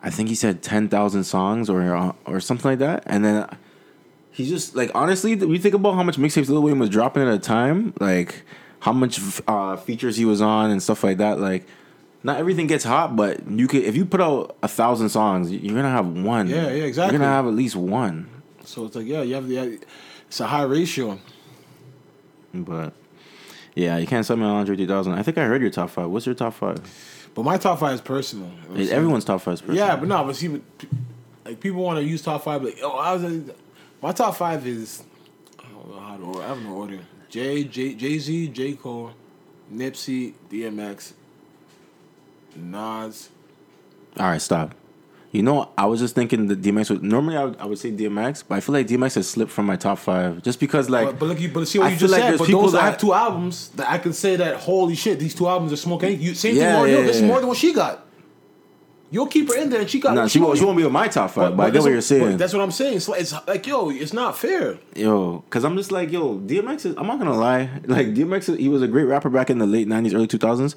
I think he said ten thousand songs or uh, or something like that, and then he's just like honestly, we think about how much mixtapes Lil Wayne was dropping at a time, like how much uh, features he was on and stuff like that, like. Not everything gets hot, but you could if you put out a thousand songs, you're gonna have one. Yeah, yeah, exactly. You're gonna have at least one. So it's like, yeah, you have the it's a high ratio. But yeah, you can't sell me on Andre 3000. I think I heard your top five. What's your top five? But my top five is personal. You know what I'm saying? Everyone's top five is personal. Yeah, but no, but see, like people want to use top five. Like, oh, I was my top five is I don't know how to order. I have no order. J J Jay Z, J Cole, Nipsey, DMX, Nas. All right, stop. You know, I was just thinking that DMX would normally I would, I would say DMX, but I feel like DMX has slipped from my top five just because like But, but look, you but see what I you just like said. But those I have two albums that I can say that holy shit, these two albums are smoking. You, same Yeah, thing, Hill. yeah, This is more than what she got. You'll keep her in there, and she got. nah, what she won't, she won't be on my top five, but, I get that's what you're saying. but That's what I'm saying. It's like, it's like, yo, it's not fair. Yo, because I'm just like, yo, DMX is, I'm not gonna lie. Like, DMX, he was a great rapper back in the late 90s, early 2000s.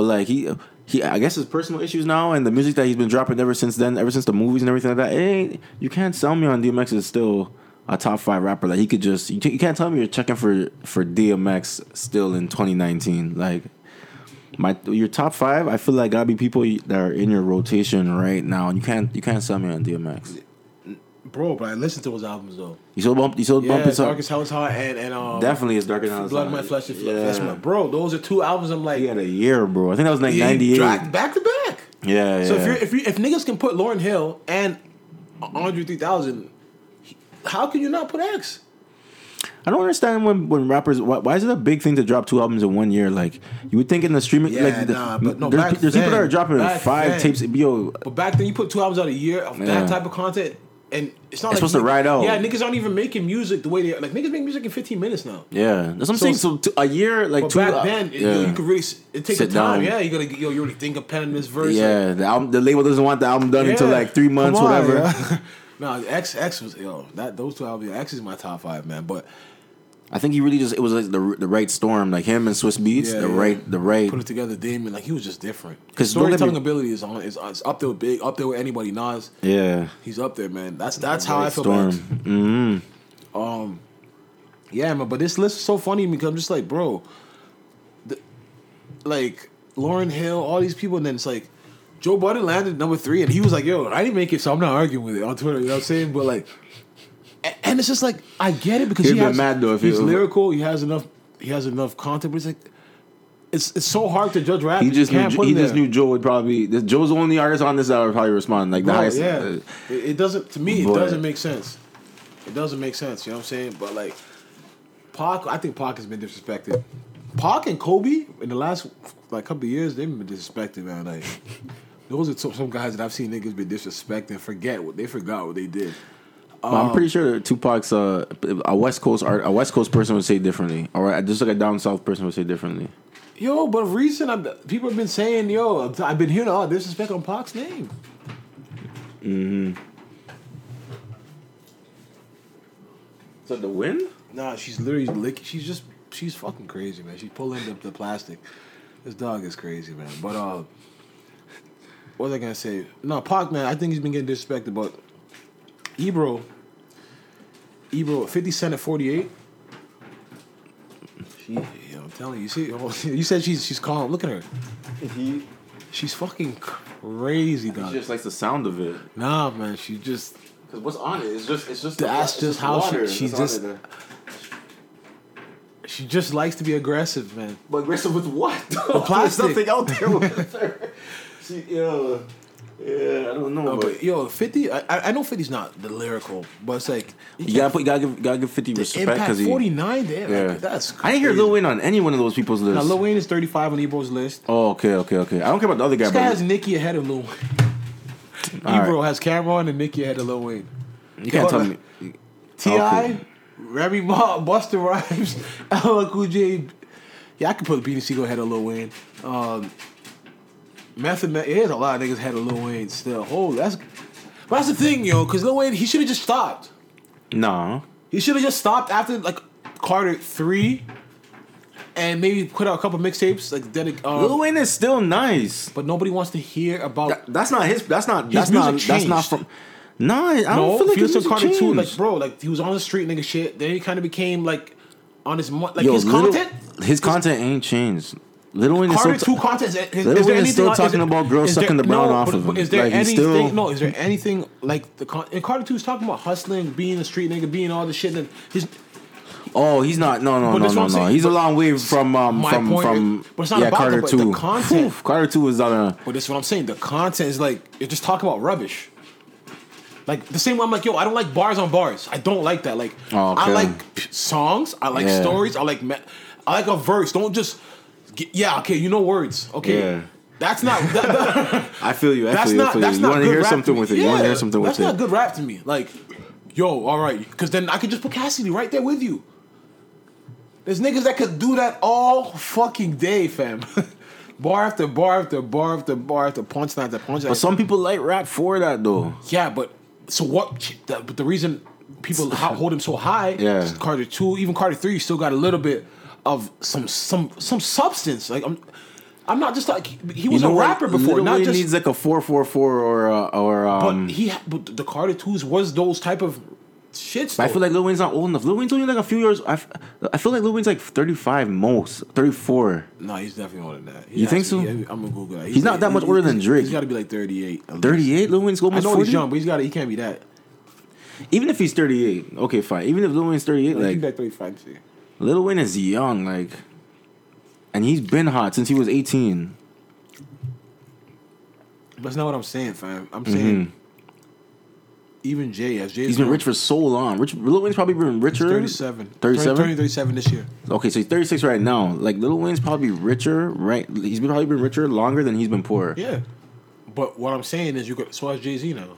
But, like, he, he, I guess his personal issues now and the music that he's been dropping ever since then, ever since the movies and everything like that, it you can't sell me on DMX is still a top five rapper. Like, he could just, you, you can't tell me you're checking for, for DMX still in 2019. Like, my your top five, I feel like gotta be people that are in your rotation right now. And you can't you can't sell me on DMX. Bro, but I listened to his albums though. You still bump you still Yeah, up. Darkest House Hot and and um, Definitely is darker than Blood My Flesh and Flesh. Yeah. My, bro, those are two albums. I'm like, He had a year, bro. I think that was like ninety eight. back to back. Yeah, yeah. So if you're if you if niggas can put Lauryn Hill and Andre 3000, how can you not put X? I don't understand when when rappers. Why, why is it a big thing to drop two albums in one year? Like you would think in the streaming, Yeah, like the- nah, but no, there's, there's people that are dropping five then. tapes. Yo, But back then, you put two albums out a year of Yeah. that type of content, and it's not It's like supposed to ride out. Yeah, niggas aren't even making music the way they are. like. Niggas make music in 15 minutes now. yeah, that's what I'm So- saying. So two, a year, like two. back uh, then, it- yeah. you could really it takes Sit a time. down. Yeah, you gotta yo, you already think of penning this verse. yeah, the album, the label doesn't want the album done until like three months, on, whatever. yeah. no, X X was yo that those two albums. X is my top five, man. But I think he really just it was like the the right storm, like him and Swizz Beatz, Yeah, the yeah. right the right. put it together, Damon like he was just different. Because storytelling ability is on is, is up there with big, up there with anybody. Nas, yeah, he's up there, man. That's that's how right I feel. storm. About X. hmm Um, yeah, man. But this list is so funny because I'm just like, bro, the, like Lauryn Hill, all these people, and then it's like Joe Budden landed number three, and he was like, "Yo, I didn't make it, so I'm not arguing with it on Twitter." You know what I'm saying? But like, and it's just like I get it because He'd he has, mad, though, if he's he- lyrical. He has enough. He has enough content, but it's like. It's, it's so hard to judge rap. He just knew, he just there. knew Joe would probably. Joe's the only artist on this that would probably respond like the Bro, highest. yeah, uh, it, it doesn't. To me, it doesn't make sense. It doesn't make sense. You know what I'm saying? But like, Pac, I think Pac has been disrespected. Pac and Kobe in the last like couple of years, they've been disrespected, man. Like, those are some, some guys that I've seen niggas been disrespecting. Forget what they forgot what they did. But I'm pretty sure Tupac's uh, a West Coast art, a West Coast person would say differently, All right, just like a down south person would say differently. Yo, but recent I'm, people have been saying, yo, I've been hearing all disrespect on Pac's name. Is that the wind? Nah, she's literally licking. She's just she's fucking crazy, man. She's pulling the, the plastic. This dog is crazy, man. But uh, what was I gonna say? No, Pac, man. I think he's been getting disrespected, but Ebro, Ebro, Fifty Cent at forty eight. She, yo, I'm telling you, you see, oh, you said she's she's calm. Look at her. She's fucking crazy, He dog. just likes the sound of it. Nah, man. She just Cause what's on it? It's just it's just That's it's just how she- water she that's just- she just likes to be aggressive, man. But aggressive with what? The plastic. There's nothing out there with her. She, yeah, yeah, I don't know. No, but but yo, Fifty. I, I know 50's not the lyrical, but it's like you gotta put, you gotta give, gotta give Fifty the respect because he. forty nine. Damn, Yeah, like, that's. I didn't hear crazy. Lil Wayne on any one of those people's lists. Now Lil Wayne is thirty five on Ebro's list. Oh, okay, okay, okay. I don't care about the other guy, This guy but has Nicki ahead of Lil Wayne. All right. Ebro has Cam'ron and Nicki ahead of Lil Wayne. you can't Yo, tell me. Ti, Okay. Remy Ma, Busta Rhymes, LL Cool J. Yeah, I could put Beanie Sigel ahead of Lil Wayne. Um, Method Man, there's a lot of niggas had a Lil Wayne still. Oh, that's. But that's the thing, yo, because Lil Wayne, he should have just stopped. No. He should have just stopped after like Carter three, and maybe put out a couple mixtapes like dedic- um, Lil Wayne is still nice. But nobody wants to hear about. That- that's not his. That's not. That's not. That's not from. No, I don't feel like his Felix and music Carter too. changed. Like, bro, like he was on the street nigga shit. Then he kind of became like on his like Yo, his Lil- content. His content ain't changed. Little Wayne is still. two content. Is, is, Lil is Wayne is still talking there- about girls is there- sucking the brown no, off of him. Is there Like, anything? still- No, is there anything like the con- and Carter two is talking about hustling, being a street nigga, being all this shit. And his Oh, he's not. No, no, But no, no, no. He's a long way from um my from point from is- but it's not yeah about Carter the- two. the content- Oof, Carter two is on a. But this is what I'm saying. The content is like you're just talking about rubbish. Like the same way I'm like, yo, I don't like bars on bars. I don't like that. Like Oh, okay. I like songs. I like Yeah. stories. I like me- I like a verse. Don't just yeah. Okay, you know words. Okay, Yeah. that's not. That, that- I feel you. I that's feel you. Not. feel That's you. not You want to hear something me. with it? You want to hear something with it. That's not good rap to me. Like, yo, all right, because then I could just put Cassidy right there with you. There's niggas that could do that all fucking day, fam. bar after bar after bar after bar after punchline after punchline. But some people like rap for that though. Yeah, but so what? The, but the reason people hold him so high, Yeah. Carter two, even Carter three, still got a little bit of some some some substance. Like I'm, I'm not just like he was a what? rapper before, Lil not Wayne just. needs like a four four four or uh, or but um. he, ha- but the Carter twos was those type of shits. I feel like Lil Wayne's not old enough. Lil Wayne's only like a few years. I, f- I feel like Lil Wayne's like thirty five most, thirty four. no, he's definitely older than that. He You think has so? be- I'm gonna Google that. He's not that much older than Drake. He's got to be like thirty eight. Thirty eight. Lil Wayne's I almost know forty. he's young, but he's got. He can't be that. Even if he's thirty eight, okay, fine. Even if Lil Wayne's thirty eight, Like, like he's like 35 too. Lil Wayne is young, like, and he's been hot since he was eighteen. That's not what I'm saying, fam. I'm saying even Jay, as Jay, Mm-hmm. He's been rich for so long. Rich, Lil Wayne's probably been richer. 37. 37? Turning 37 this year. Okay, so he's 36 right now. Like Lil Wayne's probably richer, right? He's been probably been richer longer than he's been poor. Yeah. But what I'm saying is, you got so has Jay Z now.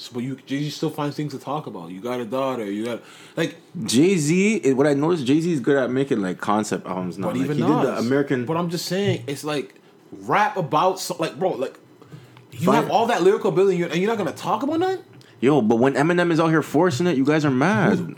So, but you Jay Z still finds things to talk about. You got a daughter. You got like, Jay Z, what I noticed, Jay Z is good at making like concept albums now. but Like, even he Nas. did the American. But I'm just saying, it's like rap about so, like, bro, like you Fine. have all that lyrical ability, and you're not gonna talk about that. Yo, but when Eminem is out here forcing it, you guys are mad.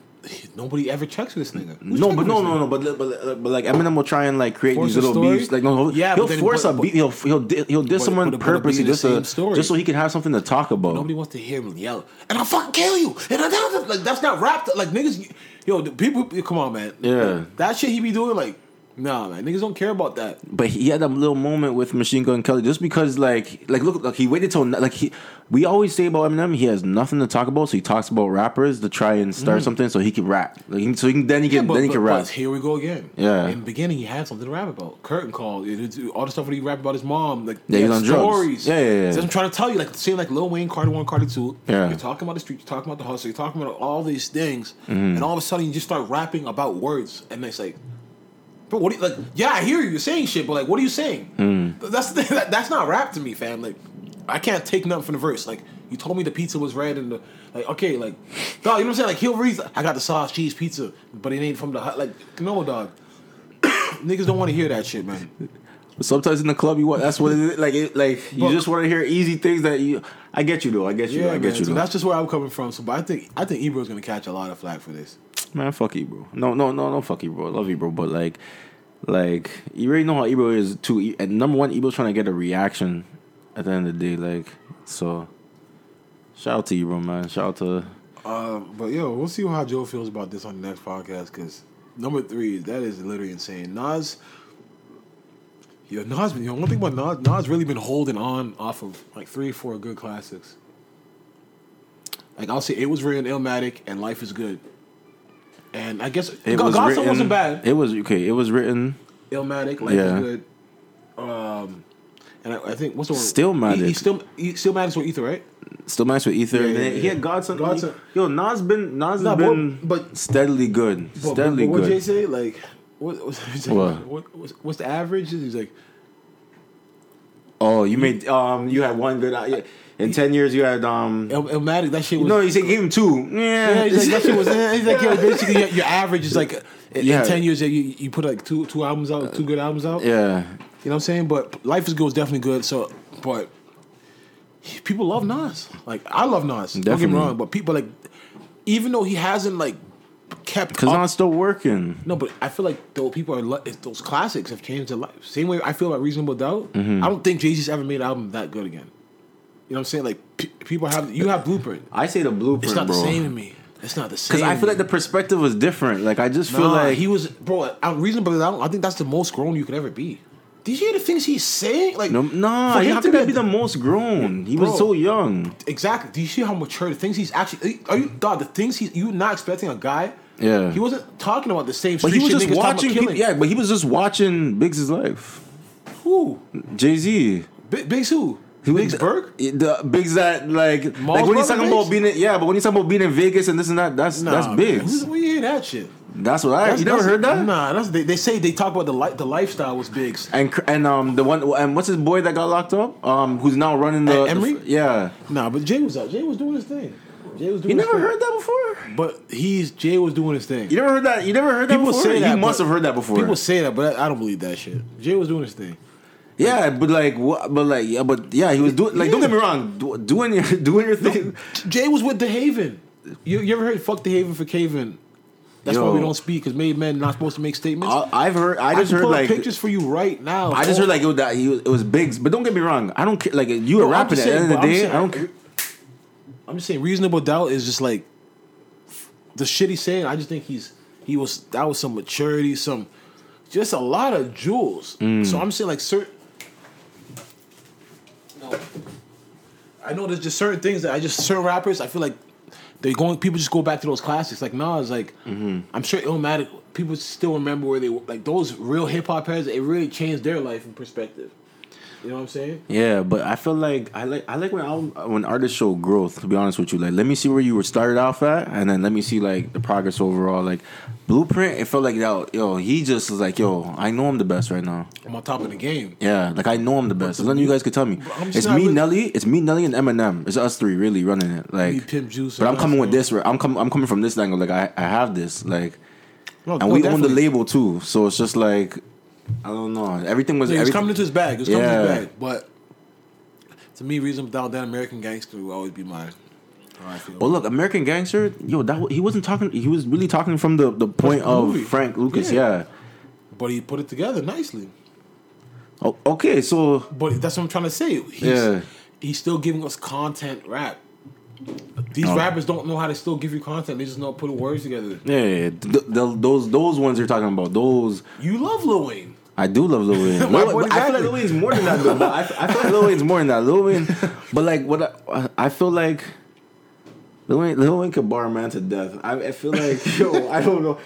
Nobody ever checks for this nigga. Who's No, but no, no, no. But but but like Eminem will try and like create Force these little beats. Like no, he'll, Yeah, he'll force but- a beat. He'll he'll di- he'll diss someone but- purposely just to same story. just so he can have something to talk about. Nobody wants to hear him yell, and I'll fucking kill you. And I, got like that's not rap. Like niggas, yo, the people, come on, man. Yeah. that shit he be doing, like, nah, man, niggas don't care about that. But he had a little moment with Machine Gun Kelly just because, like, like look, like he waited till like he. We always say about Eminem, he has nothing to talk about, so he talks about rappers to try and start something so he can rap. Like, he- so he can, then he can Mm. but, then he but- can but rap. here we go again. Yeah. in the beginning, he had something to rap about. Curtain call, all the stuff that he rapped about his mom, like Yeah, he he's on drugs. stories. Yeah, yeah, yeah. So I'm trying to tell you, like, same like Lil Wayne, Carter One, Carter Two. Yeah. you're talking about the street, you're talking about the hustle, you're talking about all these things, Mm-hmm. and all of a sudden you just start rapping about words, and it's like. Bro, what do you, like? Yeah, I hear you. You're saying shit, but like, what are you saying? Mm. That's that, that's not rap to me, fam. Like, I can't take nothing from the verse. Like, you told me the pizza was red and the like. Okay, like, dog, you know what I'm saying? Like, he'll read. I got the sauce cheese pizza, but it ain't from the hut. Like, no, dog. Niggas don't want to hear that shit, man. Sometimes in the club, you want that's what it is. Like, it, like you But- just want to hear easy things that you. I get you though. I get you. Yeah, I man. get you. So that's just where I'm coming from. So, but I think I think Ebro's gonna catch a lot of flack for this. Man, fuck you, bro. No, no, no, no, fuck you, bro. I love you, bro. But like, like you already know how Ebro is too. And number one, Ebro's trying to get a reaction at the end of the day. Like, so shout out to Ebro, man. Shout out to. Uh, but yo, we'll see how Joe feels about this on the next podcast. Because number three, that is literally insane. Nas, yo, Nas, you know, one thing about Nas, Nas really been holding on off of like three, four good classics. Like I'll say, it was written Illmatic and Life is Good. And I guess It God, was God's Son written, wasn't bad. It was okay. It was written. Illmatic, Life Yeah. is Good. Um, and I, I think what's the one? Stillmatic. He, he still, he, Stillmatic with Ether, right? Still nice with Ether. Yeah, and yeah, yeah. He had God's Son. Godson. Yo, Nas been Nas Nah, has but- been but- steadily good. But, but, steadily but what Jay good. say? Like, what, what's, What? what, what's, what's the average? He's like, Oh, you made um, you had one good. Uh, yeah. In ten years, you had um. Il- Illmatic, that shit was. No, he said gave him two. yeah, Yeah, he's like, that shit was. He's like, yeah, basically, your, your average is like. In, Yeah. in ten years, you, you put like two two albums out, two good albums out. yeah. You know what I'm saying? But Life is Good was definitely good. So, but people love Nas. Like I love Nas. Don't get Definitely. me wrong, but people like, even though he hasn't like kept Because I'm still working. no, but I feel like those people are those classics have changed their life. Same way I feel about Reasonable Doubt. Mm-hmm. I don't think Jay Z's ever made an album that good again. You know what I'm saying? Like pe- people have you have Blueprint. I say the blueprint, It's not bro. the same to me. It's not the same. Because I feel like the perspective was different. Like I just feel Nah, like he was bro. I'm Reasonable Doubt. I think that's the most grown you could ever be. Did you hear the things he's saying? Like no, nah. him How to be be the most grown? He Bro. was so young. Exactly. Do you see how mature the things he's actually? Are you dog? The things he's you not expecting a guy. Yeah. He wasn't talking about the same. But he was just niggas talking about watching. People, yeah, but he was just watching Biggs' life. Who? Jay Z. Big, Biggs who? He Biggs Burke? The Biggs that like Mall's like when he's talking about being in, yeah, but when he's talking about being in Vegas and this and that, that's that's man. Biggs. You hear that shit? That's what I. That's- you never heard that? Nah, that's they, they say they talk about the li- the lifestyle was Biggs. And and um the one and what's his boy that got locked up? Um, who's now running the Emery? the- yeah. Nah, but Jay was out. Jay was doing his thing. Jay was doing. You never thing. heard that before? But he's Jay was doing his thing. You never heard that? You never heard that People before? say that. You must have heard that before. People say that, but I, I don't believe that shit. Jay was doing his thing. yeah, but like, what? But like, yeah, but yeah, he was doing. Like, don't get me wrong, do, doing your doing your thing. Jay was with the Haven. You, you ever heard "fuck the Haven" for Caven? That's why we don't speak because made men not supposed to make statements. I, I've heard. I I just can heard pull like. pictures for you right now. I just Oh, heard like it was, that he was, it was Biggs, but don't get me wrong. I don't care. Like you were No, rapping at the end of the I'm day. saying- I don't. care. I'm just saying, reasonable doubt is just like the shit he's saying. I just think he's he was that was some maturity, some just a lot of jewels. Mm. So I'm saying like certain. No, I know there's just certain things that I just certain rappers. I feel like they're going. People just go back to those classics. Like Nas, like Mm-hmm. I'm sure Illmatic. People still remember where they were. Like those real hip hop heads. It really changed their life and perspective. You know what I'm saying? Yeah, but I feel like I like I like when album, when artists show growth. To be honest with you, like let me see where you were started off at, and then let me see like the progress overall. Like Blueprint, it felt like yo, yo, he just was like, yo, I know I'm the best right now. I'm on top of the game. Yeah, like I know I'm the best. There's nothing you guys could tell me. It's me, really- Nelly. It's me, Nelly, and Eminem. It's us three really running it. Like, Me, Pimp Juice, but I'm coming with this. I'm coming. I'm coming from this angle. Like I, I have this. Like, No, and no, we own the label too. So it's just like, I don't know. Everything was. Yeah, everything- coming into his bag. Was coming into his bag. But to me, Reason Without That American Gangster will always be my how I feel. But look, American Gangster, yo, that he wasn't talking. He was really talking from the the point of movie. Frank Lucas. Yeah. Yeah. but he put it together nicely. Oh, okay, so But that's what I'm trying to say. He's, Yeah. he's still giving us content rap. These Oh. rappers don't know how to still give you content. They just know putting words together. yeah, yeah, yeah. Th- th- those those ones you're talking about. Those You love Lil Wayne. I do love Lil Wayne. Lil, I feel like. Lil Wayne's more than that. Though. But I, I feel like Lil Wayne's more than that. Lil Wayne, but like what I, I feel like. Lil Wayne, Lil Wayne could bar a man to death. I, I feel like yo, I don't know.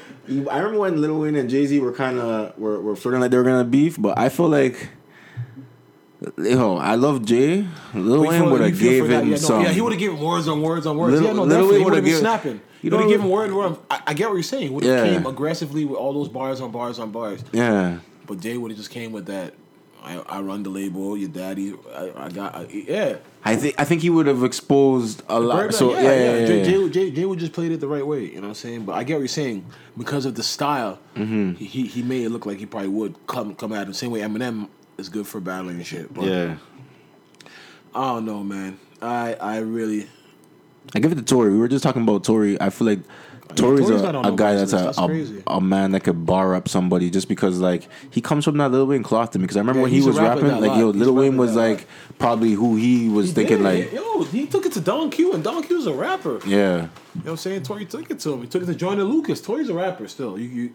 I remember when Lil Wayne and Jay Z were kind of were, were flirting like they were gonna beef, but I feel like yo, I love Jay. Lil Wayne would have gave for that- him yeah, no, some. yeah, he would have given words on words on words. Lil- yeah, no, Lil definitely. Wayne would would've been given- snapping. you He would have given word. word I, I get what you're saying. Would have Yeah. came aggressively with all those bars on bars on bars. yeah. But Jay would have just came with that. I, I run the label. Your daddy. I, I got. I, yeah. I think I think he would have exposed a lot. So yeah, yeah, yeah, Jay, yeah. Jay, Jay, Jay would just played it the right way. You know what I'm saying? But I get what you're saying because of the style. Mm-hmm. He, he made it look like he probably would come come at him same way Eminem is good for battling and shit. But yeah. I don't know, man. I I really. I give it to Tory. We were just talking about Tory. I feel like Tory's a, a guy that's a, That's a, a man that could bar up somebody just because like he comes from that Lil Wayne cloth to me. Because I remember Yeah, when he was rapping, like lot. yo, He's Lil Wayne was that lot. like probably who he was He thinking did. like yo, he took it to Don Q, and Don Q's a rapper. yeah. You know what I'm saying? Tory took it to him. He took it to Joyner Lucas. Tory's a rapper still. You, you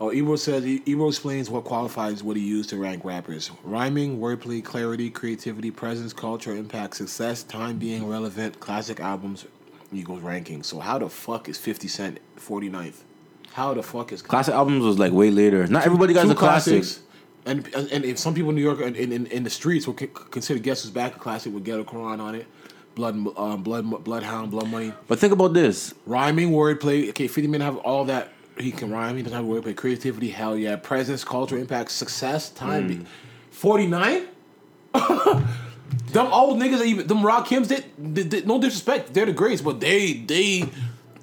Oh, Ebro says Ebro explains what qualifies what he used to rank rappers: rhyming, wordplay, clarity, creativity, presence, culture, impact, success, time being relevant, classic albums. Eagles ranking. So how the fuck is Fifty Cent 49th? How the fuck is Classic albums was like way later. Not everybody got the a classic. classics? And and if some people in New York and in, in, in the streets c- consider Guess Who's Back a classic with Ghetto Quran on it, Blood um, Blood Bloodhound, Blood Money. But think about this. Rhyming, wordplay. Okay, 50 Men have all that. He can rhyme. He doesn't have wordplay. Creativity, hell yeah. Presence, culture, impact, success, time. Hmm. 49? Them old niggas, even them Rakims, they- no disrespect, they're the greats, but they they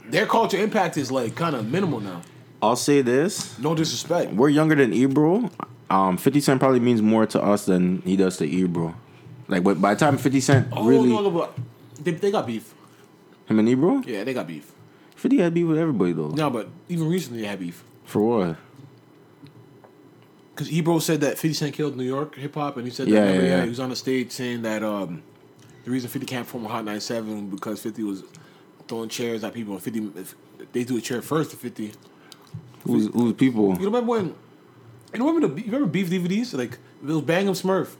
their culture impact is like kind of minimal now. I'll say this: No disrespect. we're younger than Ebro. Um, Fifty Cent probably means more to us than he does to Ebro. Like, but by the time Fifty Cent Oh really no, no, but they, they got beef. him and Ebro, Yeah, they got beef. Fifty had beef with everybody though. No, but even recently they had beef. For what? Because Ebro said that 50 Cent killed New York hip hop, and he said that Yeah, remember, yeah, yeah. he was on the stage saying that um, the reason 50 can't form a Hot 97 because 50 was throwing chairs at people, and 50 if they do a chair first to 50. You Who's who's people? You remember when? You remember the you remember beef DVDs like it was Bang 'Em Smurf,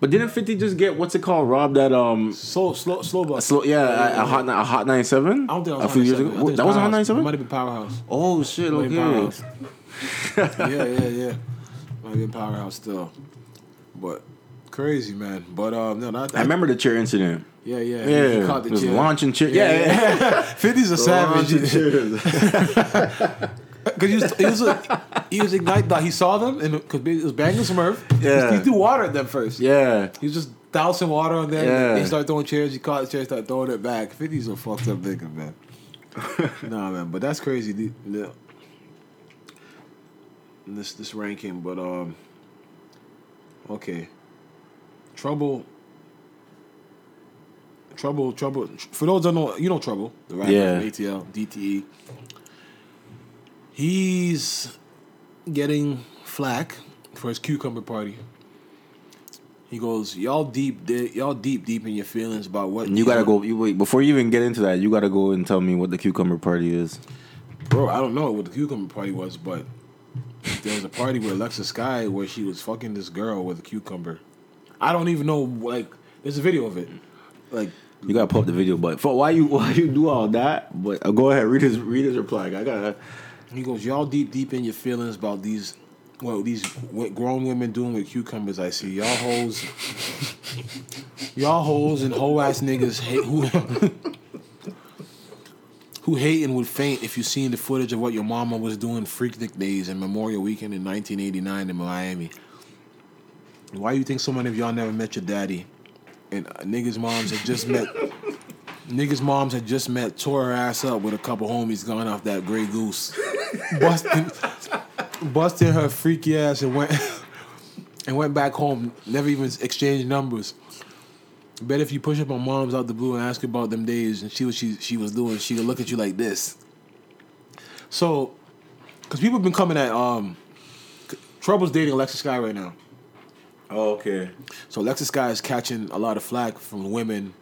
But didn't Fifty just get what's it called? Robbed at um, slow slow slow bus. slow, yeah, a, a hot a hot ninety seven. I don't think a few years ago. That was a hot ninety seven. Might have been Powerhouse. Oh shit! Okay. Yeah, yeah, yeah. Might have been Powerhouse still, but crazy man. But um, no, not I remember the chair incident. Yeah, yeah, Yeah, He caught the chair. launching chair. Yeah, Yeah, yeah. 50's a savage. Because he was, he was, a, he was ignite. Like, he saw them and because it was Bang 'Em Smurf. Yeah. he threw water at them first. yeah. he was just dousing water on them. Yeah. They started throwing chairs. He caught the chair, started throwing it back. 50's a fucked up nigga, man. nah, man, but that's crazy. The- the- This this ranking, but um, okay, trouble. Trouble, trouble. For those that know, you know Trouble, the rapper, Yeah. ATL, DTE. He's getting flack for his cucumber party. He goes, "Y'all deep, di- y'all deep, deep in your feelings about what You gotta go. You wait before you even get into that. You gotta go and tell me what the cucumber party is. bro." I don't know what the cucumber party was, but there was a party with Alexis Skyy where she was fucking this girl with a cucumber. I don't even know. Like, there's a video of it. Like, You gotta pull up the video, but for why you why you do all that? But uh, go ahead, read his read his reply. I gotta. He goes, y'all deep deep in your feelings about these, well, these what grown women doing with cucumbers. I see y'all hoes, y'all hoes and hoe ass niggas hate, who who hate and would faint if you seen the footage of what your mama was doing Freaknik days and Memorial Weekend in 1989 in Miami. Why you think so many of y'all never met your daddy? And uh, niggas' moms had just met. Niggas' moms had just met, tore her ass up with a couple homies gone off that Grey Goose, busting, busting her freaky ass and went and went back home. Never even exchanged numbers. Bet if you push up on moms out the blue and ask her about them days and see what she she was doing, she would look at you like this. So, because people have been coming at um, Trouble's dating Alexis Skyy right now. Oh, okay. So Alexis Skyy is catching a lot of flack from women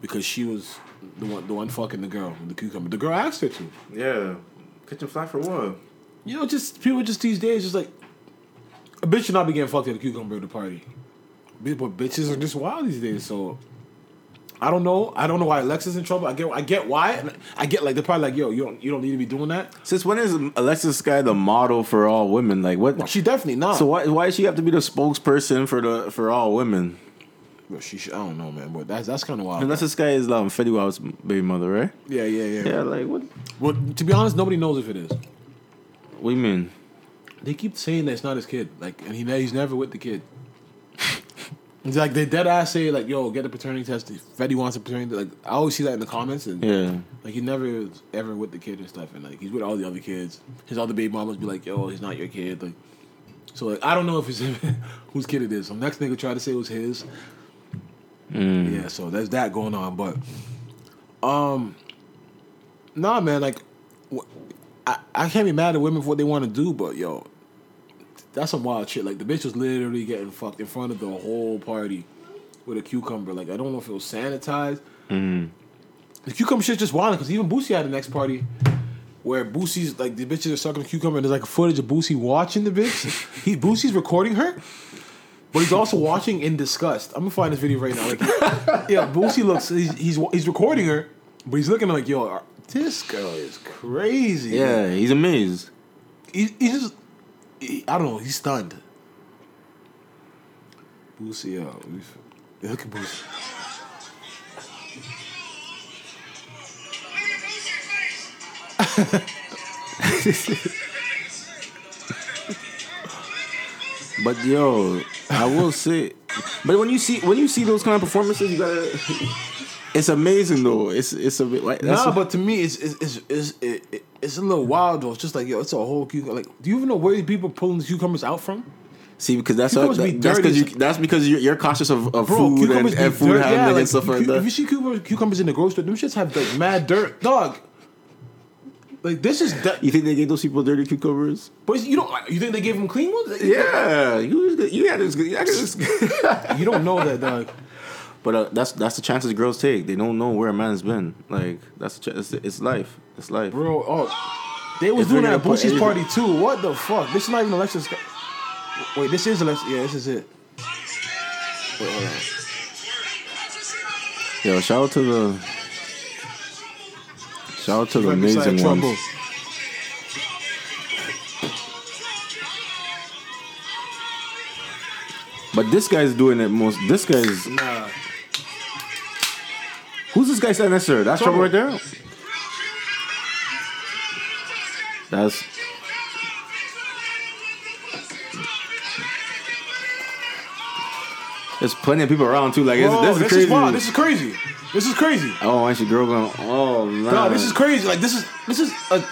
because she was the one, the one fucking the girl, the cucumber. The girl asked her to. Yeah. catching flack for what? You know, just people just these days, just like a bitch should not be getting fucked at a cucumber at the party. But bitches are just wild these days. So I don't know. I don't know why Alexis in trouble. I get. I get why. I get like they're probably like, yo, you don't. You don't need to be doing that. Since when is Alexis Skyy the model for all women? Like what? She definitely not. So why why does she have to be the spokesperson for the for all women? But she. Should, I don't know, man. But that's that's kind of wild. Alexis Skyy is um, Fetty Wap's baby mother, right? yeah, yeah, yeah, Yeah. Like what? Well, to be honest, nobody knows if it is. What do you mean? They keep saying that it's not his kid, like, and he he's never with the kid. It's like they dead ass say like, "Yo, get the paternity test." If Fetty wants a paternity. Like, I always see that in the comments, and Yeah. like he never is ever with the kid and stuff, and like he's with all the other kids. His other baby mamas be like, "Yo, he's not your kid." Like, so like I don't know if it's whose kid it is. Some next nigga tried to say it was his. Yeah, so there's that going on, but um, nah, man, like I I can't be mad at women for what they want to do, but yo, that's some wild shit. Like the bitch was literally getting fucked in front of the whole party with a cucumber. Like I don't know if it was sanitized. The cucumber shit's just wild because even Boosie had the next party where Boosie's like the bitches are sucking the cucumber and there's like footage of Boosie watching the bitch. he Boosie's recording her. But he's also watching in disgust. I'm gonna find this video right now. Like, yeah, Boosie looks. He's, he's he's recording her, but he's looking like, yo, this girl is crazy. Yeah. He's amazed. he, he's just. He- I don't know. He's stunned. Boosie, we- look at Boosie. But yo, I will say, But when you see when you see those kind of performances, you gotta. It's amazing though. It's it's a bit like that's Nah, but to me, it's it's it's it's, it, it, it's a little wild though. It's just like yo, it's a whole cucumber. Like, do you even know where these people pulling the cucumbers out from? see because that's how, be that's because you that's because you're, you're cautious of, of Bro, food and, and food Yeah, like, and stuff like that. If you see cucumbers, cucumbers in the grocery store, them shits have like mad dirt, dog. Like this is that, you think they gave those people dirty cucumbers? but you don't. You think they gave them clean ones? Yeah, you you had this. You had this You don't know that, dog. But uh, that's that's the chances girls take. They don't know where a man's been. Like that's ch- it's, it's life. It's life. Bro, oh, they was If doing that at Boosie's party too. What the fuck? This is not even Alexis. Wait, this is Alexis. Yeah, this is it. Wait, hold on. Yo, shout out to the shout out to the amazing ones. But this guy's doing it most. This guy's Nah. Who's this guy standing next to her? That's trouble right there. That's there's plenty of people around too. Like Bro, this is this crazy. is wild. This is crazy. This is crazy. oh, and she girl going. Oh man, Nah, this is crazy. Like this is this is a.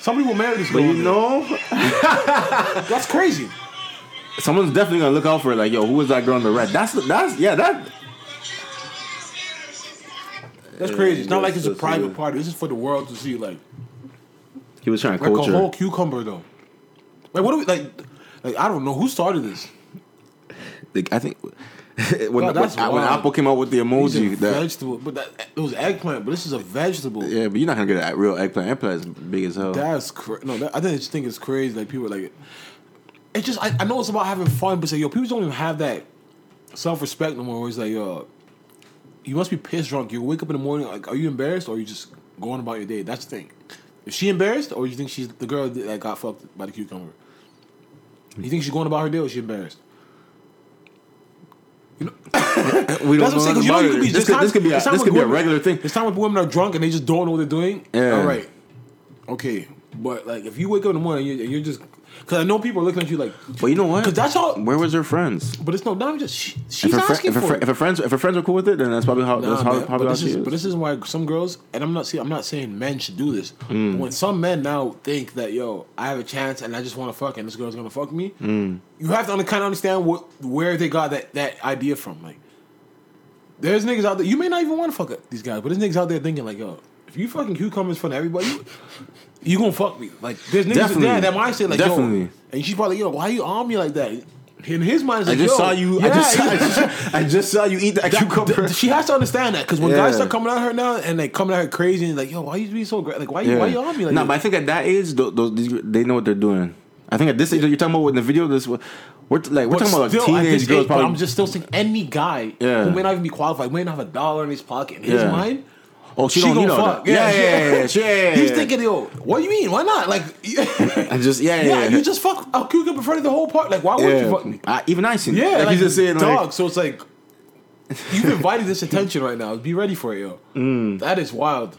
Some people marry this But girl. you know, that's crazy. someone's definitely gonna look out for it. Like, yo, who was that girl on the red? That's that's yeah, that That's crazy. It's not like it's a private party. This is for the world to see. Like he was trying to like coach a whole cucumber though. Like what do we like? Like I don't know who started this. Like, I think when, God, when, when. Apple came out with the emoji, that vegetable, but that it was eggplant. But this is a vegetable. yeah, but you're not gonna get a real eggplant. Eggplant's big as hell. That's cra- no. That, I think- just think it's crazy. Like people are like, it's just I, I know it's about having fun, but say yo, people don't even have that self respect no more. Where it's like yo, you must be pissed drunk. You wake up in the morning like, are you embarrassed or are you just going about your day? That's the thing. Is she embarrassed or you think she's the girl that got fucked by the cucumber? You think she's going about her day or is she embarrassed? You know, we don't That's what I'm know saying. 'cause You know, about you could be this could, this could be a, this could be a women- regular thing. There's time when women are drunk and they just don't know what they're doing. Yeah. All right. Okay. But like, if you wake up in the morning and you're, you're just, because I know people are looking at you like, But you know what? because that's all. Where was her friends? But it's no, not just she, she's If fri- asking if, her, for it. if her friends if her friends are cool with it, then that's probably how Nah, that's how, man, probably but how this she is, is. but this is why some girls, and I'm not see, I'm not saying men should do this. Mm. When some men now think that yo, I have a chance and I just want to fuck, and this girl's gonna fuck me, Mm. you have to kind of understand what where they got that that idea from. Like, there's niggas out there. You may not even want to fuck these guys, but there's niggas out there thinking like, yo, if you fucking cucumbers in front of everybody, you gonna fuck me. Like, there's niggas Definitely. that that mindset like, Definitely. yo, and she's probably yo, why you on me like that? In his mind, it's I like, just yo, saw you. I yeah, just. I just I just saw you eat that, That- cucumber. th- she has to understand that because when guys Yeah. start coming at her now and they coming at her crazy and like, yo, why you being so great? Like, why you, why you on me like nah, but I think at that age, those, those these- they know what they're doing. I think at this age, you're talking about in the video. This we're like we're talking about like teenage girls. age, but Probably, I'm just still saying any guy who may not even be qualified, may not have a dollar in his pocket in his mind. Oh, she, She, don't need all fuck. that. Yeah, yeah, yeah, yeah, yeah, yeah, He's thinking, yo, what do you mean? Why not? Like, I just yeah, yeah, you just fuck a cucumber in front of the whole part. Like, why would you fuck me? I, even I seen. Yeah, like, like, he's just saying dog. like so it's like you've invited this attention right now. Be ready for it, yo. Mm. That is wild.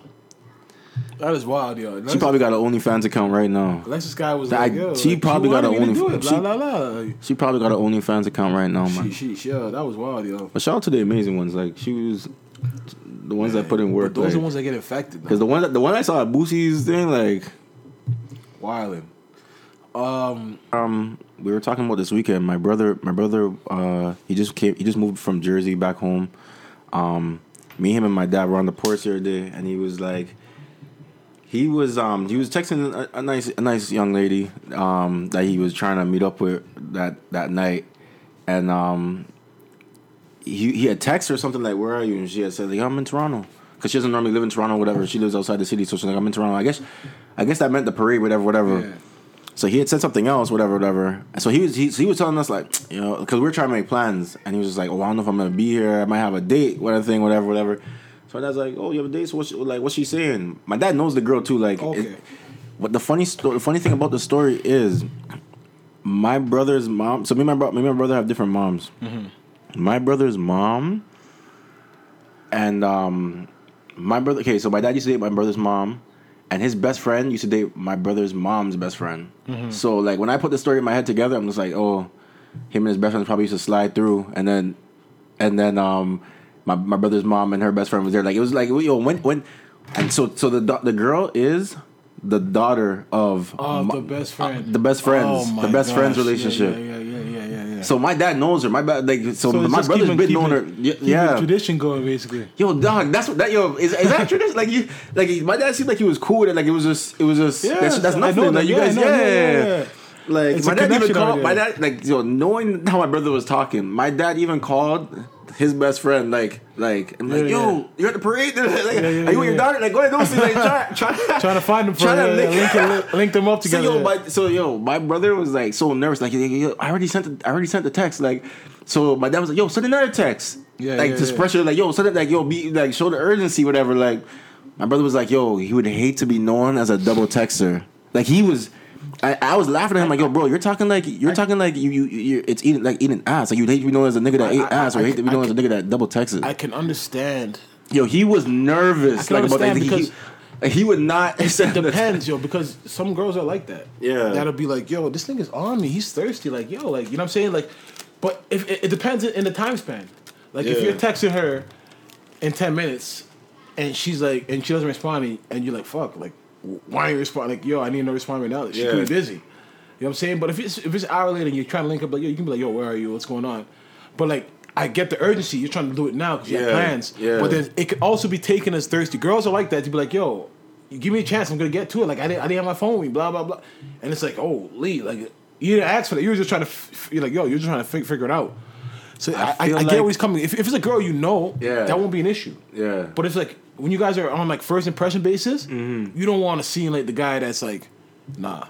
That is wild, yo. she probably got an OnlyFans account right now. Alexis guy was I- like, yo, she like, probably got wanted her me to own- do it, she- Blah blah blah. She probably got an OnlyFans account right now, man. she, she, yeah, that was wild, yo. But shout out to the amazing ones. Like she was the ones that put in work. But those are the ones that get infected. Because the one that, the one I saw at Boosie's thing, like Wilding. Um, um, we were talking about this weekend. My brother, my brother, uh, he just came. He just moved from Jersey back home. Um, me, him, and my dad were on the porch the other day, and he was like, he was um, he was texting a, a nice, a nice young lady um, that he was trying to meet up with that that night, and um, he he had texted her something like, "Where are you?" And she had said, like, "I'm in Toronto." Because she doesn't normally live in Toronto, whatever. Mm-hmm. She lives outside the city, so she's like, "I'm in Toronto." I guess, I guess that meant the parade, whatever, whatever. Yeah. So he had said something else, whatever, whatever. So he was he, so he was telling us like, you know, because we are trying to make plans, and he was just like, "Oh, I don't know if I'm gonna be here. I might have a date, whatever thing, whatever, whatever." So my dad's like, "Oh, you have a date? So what's like what's she saying?" My dad knows the girl too. Like, Okay. it- but the funny story, the funny thing about the story is, my brother's mom. So me and my bro, me and my brother have different moms. Mm-hmm. My brother's mom, and um, my brother. Okay, so my dad used to date my brother's mom, and his best friend used to date my brother's mom's best friend. So like when I put the story in my head together, I'm just like, oh, him and his best friend probably used to slide through, and then and then um my my brother's mom and her best friend was there. Like it was like yo when when and so so the the girl is the daughter of Oh, my- the best friend. uh, the best friends, Oh, the best friends gosh. Yeah, relationship. Yeah, yeah, yeah, yeah. So my dad knows her. My bad, like so, So my brother's been knowing her. Yeah, tradition going basically. Yo, dog, that's what that yo is, is that tradition? Like you, like my dad seemed like he was cool with it. Like it was just, it was just Yeah, that's, that's nothing. know like you Yeah, guys, know, yeah. Like It's my dad even called my dad like yo knowing how my brother was talking. My dad even called his best friend like like and like yo yeah. you're at the parade. like, yeah, are you yeah, with your yeah. daughter? Like go ahead, don't see like try try Trying to find them Trying to yeah, link- link, link, link them up So together. yo, yeah. my, so yo, my brother was like so nervous. Like, yo, yo, I already sent, the, I already sent the text. Like, so my dad was like, yo, send another text. Yeah, like yeah, to yeah. pressure, like, yo, send it, like, yo, be like, show the urgency, whatever. Like, my brother was like, yo, he would hate to be known as a double texter. Like, he was. I, I was laughing at him like, yo, bro, you're talking like you're talking like you you you it's eating like eating ass. Like you hate to be known as a nigga that I- ate I- ass, or I hate to be known I as a nigga that double texted. I can understand. yo, he was nervous. I like about that. He, like, he would not. It depends, yo, because some girls are like that. Yeah. That'll be like, yo, this nigga's on me. He's thirsty. Like, yo, like, you know what I'm saying? Like, but if it, it depends in the time span. Like, if you're texting her in 10 minutes and she's like, and she doesn't respond, me and you're like, fuck, like, why are you responding? Like, yo, I need to respond right now. She Yeah. could be busy. You know what I'm saying? But if it's if it's hour later and you're trying to link up, like, yo, you can be like, yo, where are you? What's going on? But like, I get the urgency. You're trying to do it now because you have plans. yeah. But then it could also be taken as thirsty. Girls are like that to be like, yo, give me a chance, I'm gonna get to it. Like I didn't, I didn't have my phone with me, blah blah blah. And it's like, oh, Lee, like you didn't ask for that. You were just trying to, f- you're like, yo, you're just trying to fi- figure it out. So I, I, I get like- where he's coming. If, if it's a girl you know, Yeah. that won't be an issue. Yeah. But it's like when you guys are on like first impression basis, Mm-hmm. you don't want to seem like the guy that's like, nah.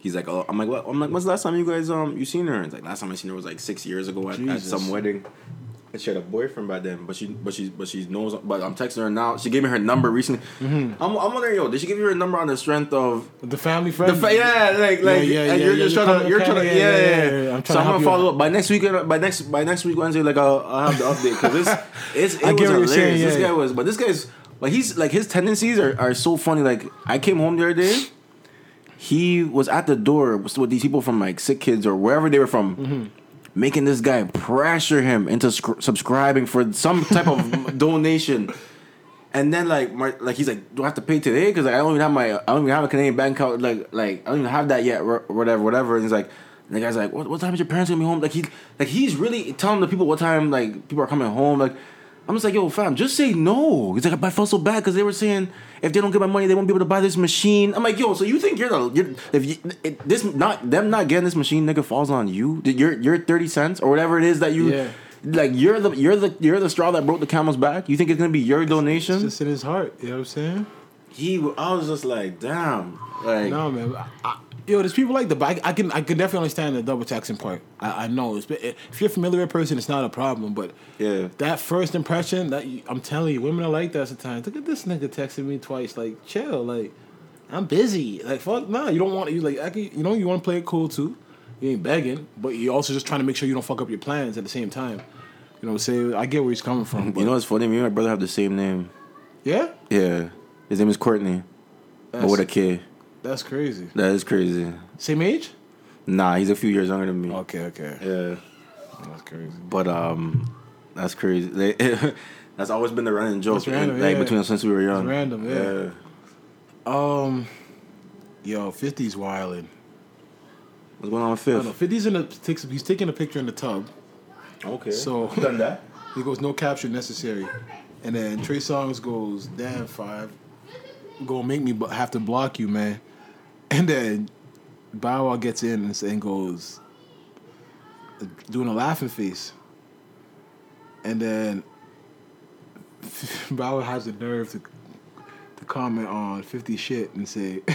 He's like, oh, I'm like, what? I'm like, when's the last time you guys um you seen her? And It's like last time I seen her was like six years ago at, at some wedding. And she had a boyfriend by then, but she but she but she knows. But I'm texting her now. She gave me her number recently. Mm-hmm. I'm, I'm wondering, yo, did she give you her number on the strength of The family the friend. fa- yeah, like like yeah, and yeah, you're yeah, just you're trying to you're trying to yeah, yeah, yeah, yeah, yeah. I'm trying so to I'm gonna follow out. up by next week. By next by next week Wednesday, like I'll, I'll have the update because this it's it I was get what you're hilarious. saying, this guy was, but this guy's like he's like his tendencies are, are so funny. Like I came home the other day he was at the door with with these people from like Sick Kids or wherever they were from, Mm-hmm. Making this guy pressure him into sc- subscribing for some type of donation. And then like my, like he's like, do I have to pay today? Because like, I don't even have my I don't even have a Canadian bank account. Like like I don't even have that yet. Or whatever whatever. And he's like. And the guy's like, what, what time is your parents gonna be home? Like he, like he's really telling the people what time like people are coming home. Like I'm just like, yo, fam, just say no. He's like, I felt so bad because they were saying if they don't get my money, they won't be able to buy this machine. I'm like, yo, so you think you're the you're, if you, it, this not them not getting this machine, nigga, falls on you? Did you're thirty cents or whatever it is that you Yeah. like you're the you're the you're the straw that broke the camel's back. You think it's gonna be your donation? It's just in his heart. You know what I'm saying? he, I was just like, damn, like No, man. I, yo, there's people like that, but I, I can I can definitely understand the double texting part. I, I know it's, if you're a familiar with a person, it's not a problem. But Yeah. that first impression, that you, I'm telling you, women are like that sometimes. Look at this nigga texting me twice. Like, chill. Like, I'm busy. Like, fuck, nah. You don't want you like I can, you know you want to play it cool too. You ain't begging, but you also just trying to make sure you don't fuck up your plans at the same time. You know what I'm saying? I get where he's coming from. But you know what's funny? Me and my brother have the same name. yeah, Yeah, his name is Courtney, but with a K. that's crazy. That is crazy. Same age? Nah, he's a few years younger than me. Okay, okay. Yeah. That's crazy. But um, that's crazy. Like, that's always been the running joke, random, like yeah. between us since we were young. random, yeah. Um, yo, 50's wildin'. What's going on with don't know. 50's in the takes. He's taking a picture in the tub. Okay. So- done that. He goes, no caption necessary. And then Trey Songz goes, damn five, gonna make me have to block you, man. And then Bow Wow gets in and, goes, doing a laughing face. And then Bow Wow has the nerve to to comment on 50 shit and say,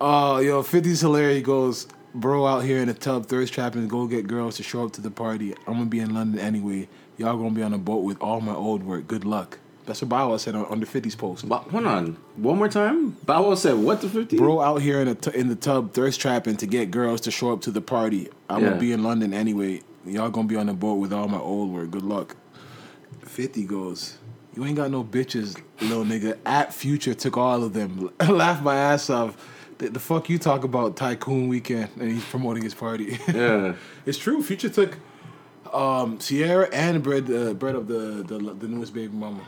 Oh, yo, 50's hilarious. He goes, Bro out here in the tub, thirst trapping, go get girls to show up to the party. I'm gonna be in London anyway. Y'all gonna be on a boat with all my old work. Good luck. That's what Bow said on, on the 50's post. But hold on, one more time. Bow said what the fifty? Bro out here in t- in the tub, thirst trapping to get girls to show up to the party. I'm Yeah. gonna be in London anyway. Y'all gonna be on the boat with all my old work. Good luck. 50 goes, You ain't got no bitches, little nigga. At Future took all of them. Laugh my ass off. The, the fuck you talk about Tycoon Weekend and he's promoting his party. Yeah. it's true. Future took um, Ciara and bread uh, bread of the, the the newest baby mama.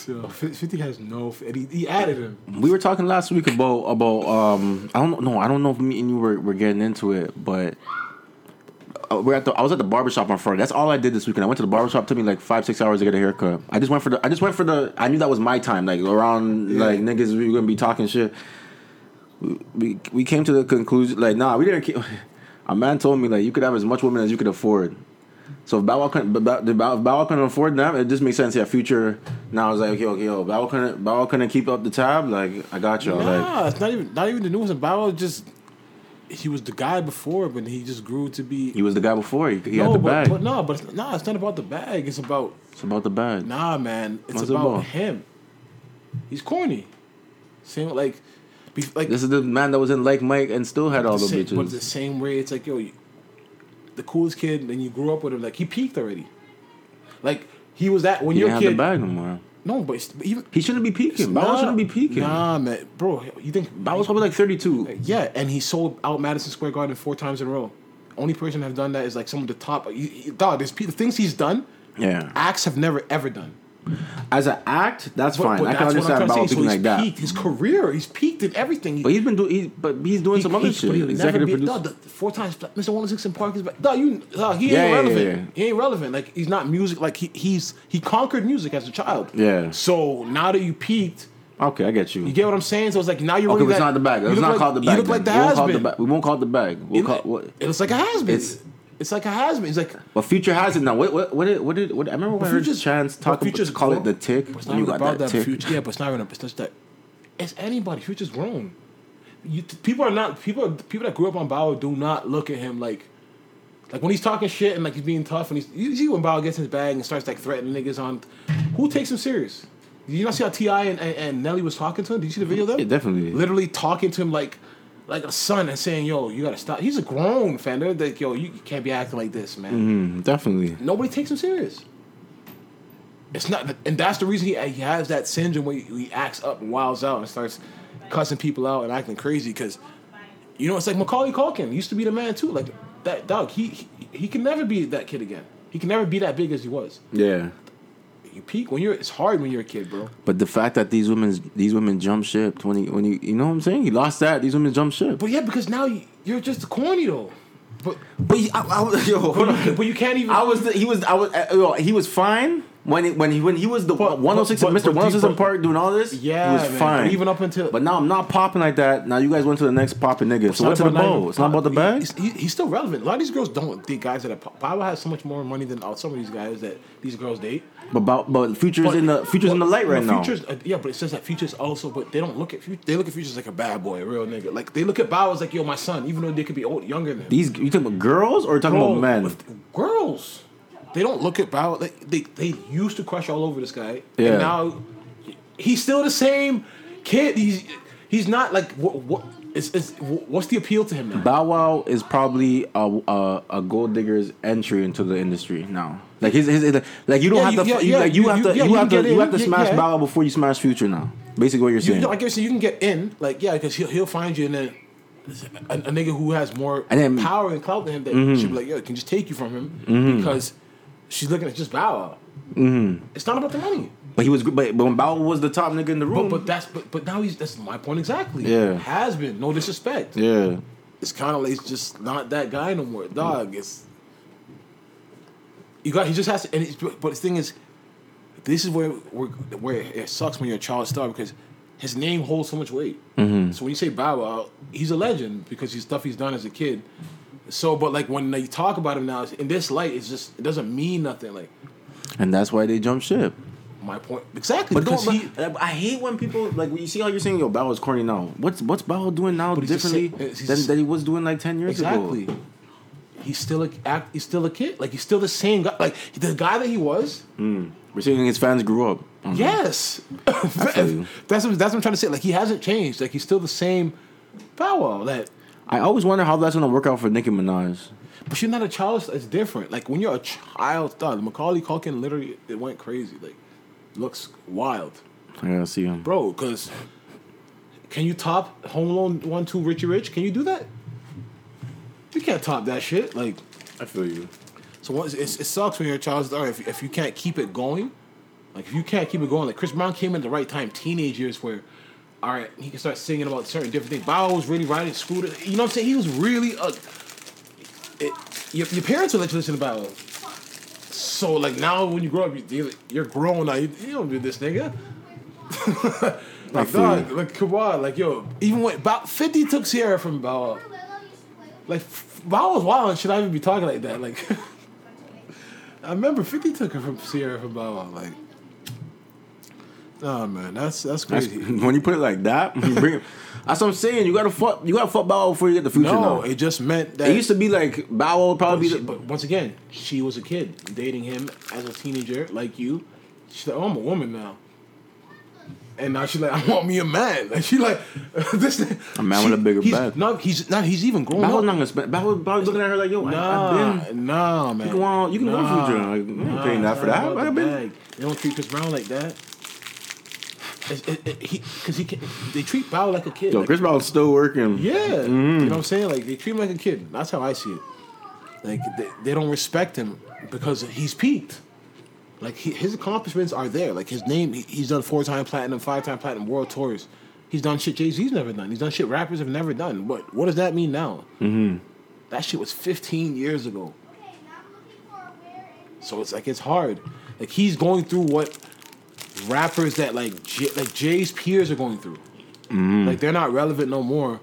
So Fifty has no. He, he added him. We were talking last week about about um I don't know I don't know if me and you were, were getting into it, but uh, we're at the I was at the barbershop on Friday. That's all I did this weekend. I went to the barbershop. Took me like five six hours to get a haircut. I just went for the I just went for the I knew that was my time. Like around Yeah. like niggas we were gonna be talking shit. We, we we came to the conclusion like nah we didn't. A man told me like you could have as much women as you could afford. So if Bow Wow couldn't, if Bow if Bow Wow couldn't afford them, it just makes sense. Yeah, Future. Now I was like, okay, okay, yo, Bow Wow couldn't, Bow Wow couldn't keep up the tab. Like, I got y'all. Like, Nah, it's not even not even the newest. Bow Wow just he was the guy before, but he just grew to be. he was the guy before. He, he no, had the but, bag. but no, but it's, nah, it's not about the bag. It's about it's about the bag. nah, man. It's What's about him. He's corny. Same like, be, like This is the man that was in Like Mike and still had all the same, But the same way, it's like yo, you, the coolest kid, and you grew up with him. Like he peaked already. Like he was that when He you're a have the kid. bag no more. No, but it's, even He shouldn't be peaking. Bow nah, shouldn't be peaking. Nah, man, bro. You think Bow was probably like 32. Yeah, and he sold out Madison Square Garden four times in a row. Only person have done that is like some of the top. You, you- dog, there's the things he's done. Yeah. Acts have never ever done. As an act, that's But, fine. but I can that's what I'm understand about Bow to say. So like that. peaked his career. He's peaked in everything. He, But he's been doing. He, but he's doing he- some other he- shit. but he'll never Executive be, producer. dog, the four times pla- Mr. 106 in Park is back. Dog, you, dog, he ain't Yeah, yeah, relevant. yeah, yeah. He ain't relevant. Like he's not music. Like he, he's he conquered music as a child. Yeah. So now that you peaked, Okay, I get you. you get what I'm saying. So it's like now you're Okay, really it's that- not the bag. It's not like- called the bag. You look like the then. we won't has call it been. the bag. We won't call it the bag. We'll call what. It looks like a has been. It's- It's like a has been. It's like But Future has it now. What what what did what did what, I remember when I heard Future's- Chance but talk about Future's call it the tick. But it's when not you got about that that, tick. future. Yeah, but it's not even. It's just that. It's anybody. Future's grown. You people are not people. People that grew up on Bauer do not look at him like. Like when he's talking shit and like he's being tough and he's you see when Bauer gets in his bag and starts like threatening niggas on, who takes him serious? Did you not see how T.I. and, and, and Nelly was talking to him? Did you see the video though? them? Yeah, definitely. Literally talking to him like, like a son and saying, "Yo, you gotta stop." He's a grown. They're like, "Yo, you can't be acting like this, man." Mm, definitely. Nobody takes him serious. It's not, and that's the reason he, he has that syndrome where he, he acts up and wilds out and starts cussing people out and acting crazy. Because you know, it's like Macaulay Culkin used to be the man too. Like that dog, he, he he can never be that kid again. He can never be that big as he was. Yeah. You peak when you're. It's hard when you're a kid, bro. But the fact that these women these women jump ship when you, when he you know what I'm saying? You lost that. These women jump ship. But yeah, because now you, you're just corny though. But But I, I, yo, but you, but you can't even. I was the, he was I was uh, yo, he was fine when he, when he when he was the But- 106 but- Mr. but- 106 but- in Park doing all this. Yeah, he was man, fine. even up until- but now I'm not popping like that. Now you guys went to the next popping nigga. So what's the about not bow? It's not about the bag. He's, he- he's still relevant. A lot of these girls don't date guys that are. Pablo has so much more money than some of these guys that these girls date. But about, but futures But- in the futures in the light but right now. Futures, uh, yeah, but it says that Futures also, but they don't look at Future. They look at Futures like a bad boy, a real nigga. Like they look at Bow as like, yo, my son, even though they could be old, younger than him. These you talking about girls or you talking about men? girls, they don't look at Bow. Like, they they used to crush all over this guy, Yeah. and now he's still the same kid. He's he's not like what what. It's, what's the appeal to him now? Bow Wow is probably a, a a gold digger's entry into the industry now. Like his, his like you don't Yeah, have you- to yeah, you, yeah, like you, you- have to you have to you have to smash. Bow Wow before you smash Future now. Basically, what you're You, saying. I guess you can get in, like yeah, because he'll he'll find you, and then a, a nigga who has more And then- power and clout than him that mm-hmm. should be like, yo, can just take you from him mm-hmm. because she's looking at just Bow Wow. It's not about the money, but he was but, but when Bow Wow was the top nigga in the but room. but that's but, but now he's that's my point exactly. Yeah. has been no disrespect. yeah. It's kind of like it's just not that guy no more, dog. It's you got he just has to, and it's, but the thing is, this is where where where it sucks when you're a child star because his name holds so much weight. Mm-hmm. So when you say Bow Wow, he's a legend because he's stuff he's done as a kid. So, but like when they talk about him now, in this light, it's just it doesn't mean nothing. Like And that's why they jump ship. my point exactly But because don't, he. but, I hate when people like when you see how you're saying yo Bow Wow's corny now. What's what's Bow doing now differently than, he was doing like ten years Exactly. ago? Exactly. He's still a act. He's still a kid. Like he's still the same guy. Like the guy that he was. We're seeing his fans grew up. Mhm. Yes, that's what, that's what I'm trying to say. Like he hasn't changed. Like he's still the same Bow Wow. That, I always wonder how that's gonna work out for Nicki Minaj. but you're not a child. It's different. Like when you're a child star, Macaulay Culkin literally it went crazy. Like looks wild. I gotta see him. bro. Because can you top Home Alone one two Richie Rich? Can you do that? You can't top that shit. Like I feel you. so, what, it's, it sucks when you're a child star if if you can't keep it going. Like if you can't keep it going, like Chris Brown came in at the right time, teenage years where. All right, he can start singing about certain different things. Bow was really riding scooter. You know what I'm saying? He was really a. It, your, your parents will let you listen to Bow. So like now, when you grow up, you, you're grown now. You, you don't do this, nigga. like dog, like come on, like yo. Even when about Fifty took Ciara from Bow Like Bow was wild and should I even be talking like that? Like I remember Fifty took her from Ciara from Bow Like, nah, man, that's that's That's, crazy. when you put it like that, it, that's what I'm saying. You gotta fuck. You gotta fuck Bow Wow before you get the Future. no, now. it just meant that. It used to be like Bow Wow would probably be the. but once again, she was a kid dating him as a teenager, like you. She's like, oh, I'm a woman now. And now she's like, I want me a man. And she like, this A man with a bigger he's, bag. No, he's not. He's even grown Bow Wow's up. not gonna spend. Bow probably looking at her like, yo, Nah, I've been. nah, man. You can want, you can want Nah, Future. Like, nah, paying that for that. I've been. They don't treat Chris Brown like that. It's, it, it, he, cause he, can, they treat Bow like a kid. Yo, Like, Chris Brown's still working. yeah, Mm-hmm. you know what I'm saying? Like they treat him like a kid. That's how I see it. Like they, they don't respect him because he's peaked. Like he, his accomplishments are there. Like his name, he, he's done four time platinum, five time platinum world tours. He's done shit Jay Z's never done. He's done shit rappers have never done. What what does that mean now? Mm-hmm. That shit was 15 years ago. So it's like it's hard. Like he's going through what rappers that like J, like Jay's peers are going through. Mm. Like they're not relevant no more,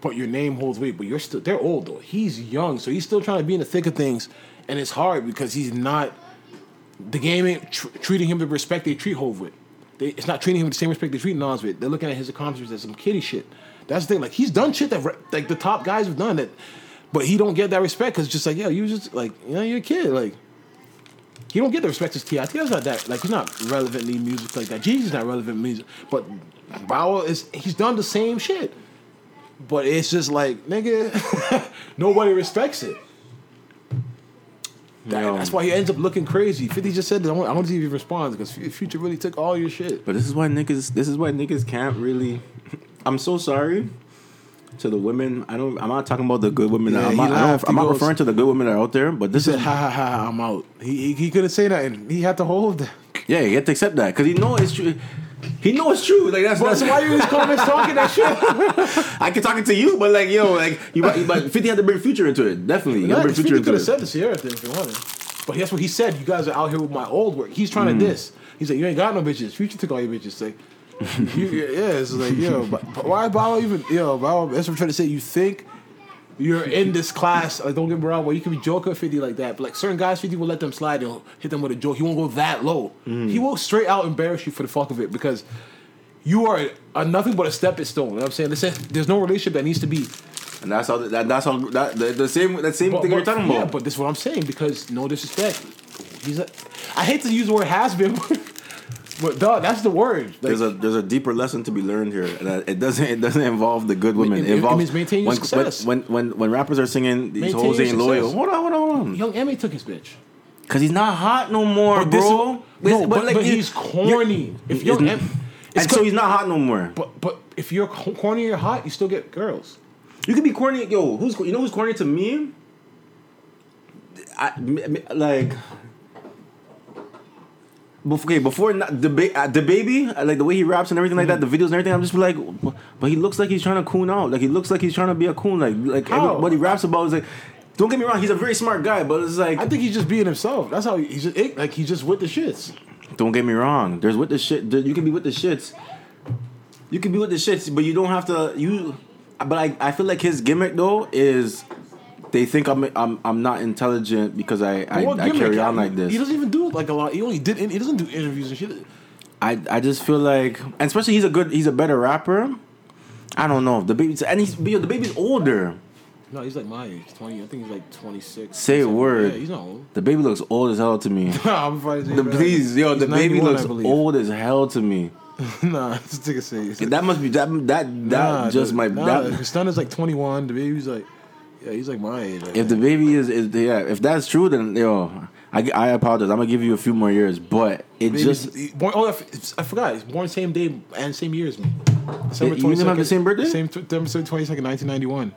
but your name holds weight. But you're still they're old though. He's young, so he's still trying to be in the thick of things, and it's hard because he's not. The game ain't tr- treating him the respect they treat Hove with. They, it's not treating him with the same respect they treat Nas with. They're looking at his accomplishments as some kiddie shit. That's the thing. Like he's done shit that re- like the top guys have done that, but he don't get that respect because just like yeah, you just like you know you're a kid like. He don't get the respect as Ti. T.I.'s not that like he's not relevantly music like that. Jeezy's not relevant music, but Bow is he's done the same shit. But it's just like nigga, nobody respects it. That- Yo. that's why he ends up looking crazy. Fifty just said that. I want, I want to see if he responds because Future really took all your shit. But this is why niggas. This is why niggas can't really. I'm so sorry to the women. I don't. I'm not talking about the good women. Yeah, I'm not, I laughed. don't, I'm He not goes- referring to the good women that are out there. But He this said, is "Ha ha ha, I'm out." He he, he couldn't say that, and he had to hold yeah. You have to accept that because he know it's true. He know it's true. Like that's, that's why you his comments talking that shit? I can talk it to you, but like yo, like you, but, but Fifty had to bring Future into it. Definitely, you Yeah, bring Future 50 into could have said the Ciara thing if he wanted. But that's what he said. You guys are out here with my old work. He's trying to mm. diss. He's like, you ain't got no bitches. Future took all your bitches. Like, you, yeah, it's like, yo, why Wow even, yo, Bow that's what I'm trying to say. You think you're in this class, like, don't get me wrong, well, you can be Joker 50 like that, but like certain guys, 50 will let them slide and hit them with a joke. He won't go that low. He mm. won't straight out embarrass you for the fuck of it because you are nothing but a stepping stone. You know what I'm saying? Listen, there's no relationship that needs to be And that's how. That, that's how. That, the, the same. That same But- thing you're but- talking yeah, about. but this is what I'm saying because no disrespect. He's a, I hate to use the word has been, but dog, that's the word. Like, there's a there's a deeper lesson to be learned here. That it doesn't it doesn't involve the good women. It- It, it involves means maintaining when, success. When, when when rappers are singing these Maintain hoes ain't loyal. Hold on, hold on, hold on. young Emmy took his bitch. Cause he's not hot no more, But bro. no, but, like, but he's corny. If young It's- Em, and so he's not hot no more. but but if you're co- corny or hot, you still get girls. You can be corny. Yo, who's you know who's corny to me? I like. Okay, before not, the ba- uh, the baby, uh, like the way he raps and everything like that, the videos and everything, I'm just like, but he looks like he's trying to coon out. Like he looks like he's trying to be a coon. Like like How? every, what he raps about is like, don't get me wrong, he's a very smart guy, but it's like, I think he's just being himself. That's how he- he's just it, like he's just with the shits. don't get me wrong. There's with the shit. there- You can be with the shits. You can be with the shits, but you don't have to. You, but I, I feel like his gimmick though is, they think I'm I'm I'm not intelligent because I I, I carry on like this. He doesn't even do like a lot. He only did. He doesn't do interviews and shit. I I just feel like, and especially he's a good, he's a better rapper. I don't know the baby, and he's the baby's older. No, he's like my age, twenty. I think he's like twenty six. Say a word. Yeah, he's not old. The baby looks old as hell to me. Nah, I'm say The please, yo, He's the baby looks old as hell to me. nah, this nigga say it's That must be that that that Nah, just the- my nah, that. His son is like 21. The baby's like, yeah, he's like my age. Like If the baby is, is yeah, if that's true, then yo, I, I apologize. I'm gonna give you a few more years, but it Baby, just he- born, oh, I I forgot. He's born same day and same year as me. December you and him have the 22nd same birthday? Same December twenty second, nineteen ninety one.